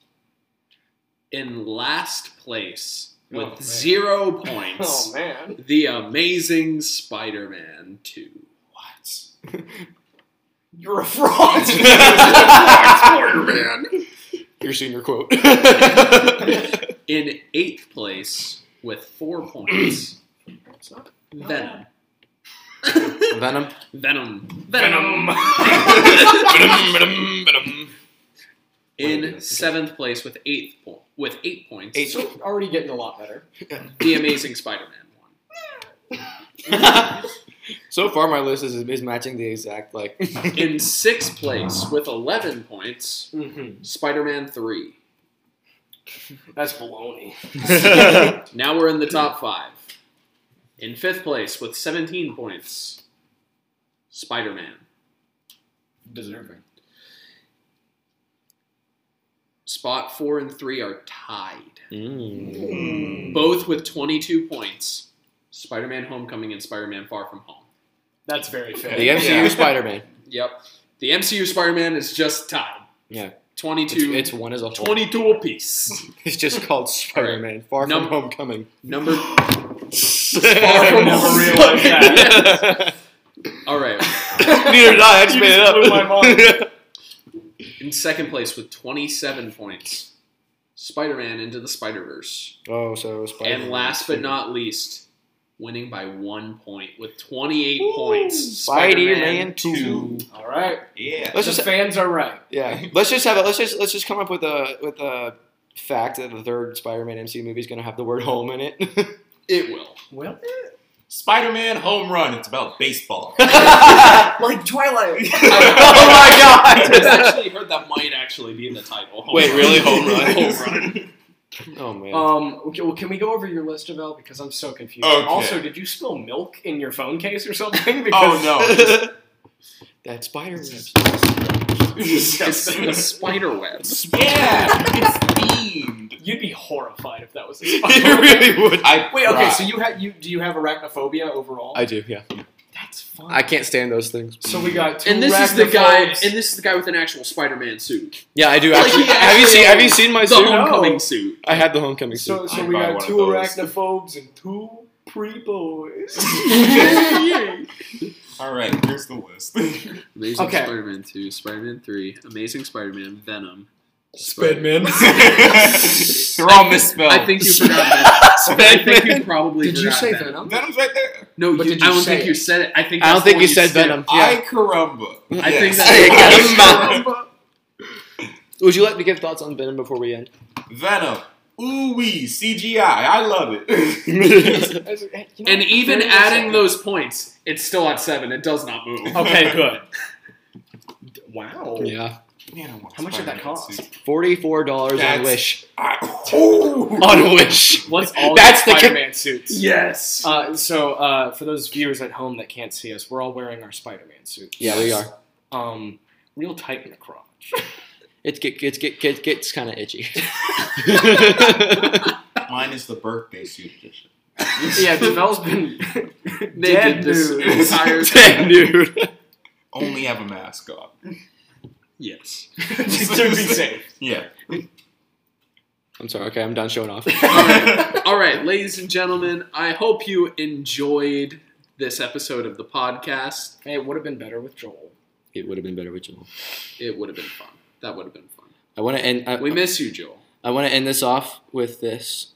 In last place Oh, with Oh, man. zero [LAUGHS] points, Oh man. The Amazing Spider-Man 2. What? [LAUGHS] You're a fraud. [LAUGHS] Spider-Man. You're seeing your senior quote. In eighth place with four points, It's not- Venom. Venom. Venom. Venom. Venom. Venom. Venom. In seventh place with eighth po- with eight points, Eight. So already getting a lot better. [LAUGHS] The Amazing Spider-Man one. [LAUGHS] so far, my list is, is matching the exact like. [LAUGHS] In sixth place with eleven points, Mm-hmm. Spider-Man three. That's baloney. Now we're in the top five. In fifth place with 17 points, Spider Man. Deserving. Spot four and three are tied. Mm. Both with 22 points Spider Man Homecoming and Spider Man Far From Home. That's very fair. The MCU Yeah. Spider-Man. [LAUGHS] Yep. The MCU Spider Man is just tied. Yeah. 22, it's one as a whole. 22 apiece. [LAUGHS] It's just called Spider-Man. Far from Homecoming. Number. [LAUGHS] Far from never Home. realized that. All right. Neither did I. I just You made just blew my it up. In second place with 27 points, Spider Man Into the Spider Verse. oh, so Spider-Man. And last but not least, winning by one point with 28 Ooh, points. Spider-Man Spider-Man 2. All right. Yeah. Let's the just fans are right. yeah. Let's just have a let's just let's just come up with a with a fact that the third Spider-Man MCU movie is going to have the word home in it. [LAUGHS] It will. Well, Spider-Man home run. It's about baseball. [LAUGHS] [LAUGHS] like Twilight. [LAUGHS] oh my god! I've actually heard that might actually be in the title. Home Wait, run. really? Home run? Home run. oh man. Um, okay, well, can we go over your list, of Javel? Because I'm so confused. Okay. Also, did you spill milk in your phone case or something? Because oh no. that spider webs. It's the spider webs. Yeah. It's themed. You'd be horrified if that was a [LAUGHS] spider. you really would. I Wait, okay, so you have you do you have arachnophobia overall? I do. Yeah. That's fun. I can't stand those things. So we got two And this is the guy. arachnophobes. And this is the guy with an actual Spider-Man suit. Yeah, I do Like, actually. he have you actually seen Have you seen my suit? The suit? homecoming suit. I had the homecoming So, suit. so I'd we buy got one of two those. arachnophobes and two pre boys. [LAUGHS] All right. Here's the list. Amazing Okay. Spider-Man 2, Spider-Man 3, Amazing Spider-Man, Venom. Spedman. They're [LAUGHS] all misspelled. I think you forgot Venom. I think you probably Did you forgot say Venom. Venom? Venom's right there. No, But you, did you I don't say think you said it. I think I don't that's the think one you said skipped. Venom. I caramba. I think Yes. that's [LAUGHS] Caramba. Would you like to give thoughts on Venom before we end? Venom. Ooh wee, CGI. I love it. [LAUGHS] And even adding those points, it's still at seven. It does not move. Okay, good. Wow. yeah. Man, I want How much did that cost? Forty-four dollars on That's- Wish. I- [LAUGHS] Ooh. On Wish. What's all That's the the Spider-Man suits? Yes. Uh, so, uh, for those viewers at home that can't see us, we're all wearing our Spider-Man suits. Yeah, we are. Um, real tight in the crotch. [LAUGHS] It get gets get, get, gets kind of itchy. [LAUGHS] Mine is the birthday suit edition. yeah, Devel's been Naked dead this nude. entire Damn, dude. Only have a mask on. Yes. Just [LAUGHS] to be safe. Yeah. I'm sorry. Okay, I'm done showing off. All right. [LAUGHS] All right, ladies and gentlemen, I hope you enjoyed this episode of the podcast. Hey, it would have been better with Joel. It would have been better with Joel. It would have been fun. That would have been fun. I want to end. I, We miss you, Joel. I want to end this off with this.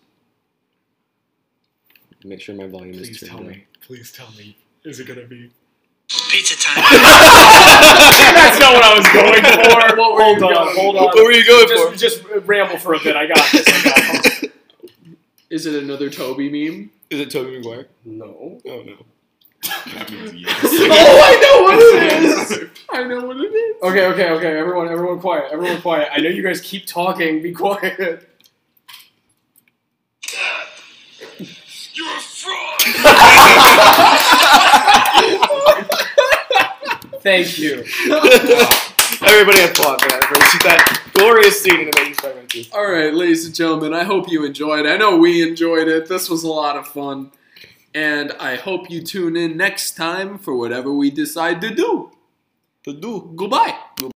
Make sure my volume is turned down. Please tell me. Is it gonna be? Pizza time. [LAUGHS] [LAUGHS] That's not what I was going for. What were hold you on, going hold What were you going Just, for? just ramble for a bit. I got this. I got this. [LAUGHS] Is it another Tobey meme? Is it Tobey Maguire? No. Oh no. That means yes. [LAUGHS] Oh, I know what it is. I know what it is. Okay, okay, okay. Everyone, everyone, quiet. Everyone, quiet. I know you guys keep talking. Be quiet. You're a fraud. Thank you. [LAUGHS] Everybody applaud for that. For that glorious scene in Amazing Spider-Man 2. All right, ladies and gentlemen, I hope you enjoyed. I know we enjoyed it. This was a lot of fun. And I hope you tune in next time for whatever we decide to do. To do. Goodbye. Goodbye.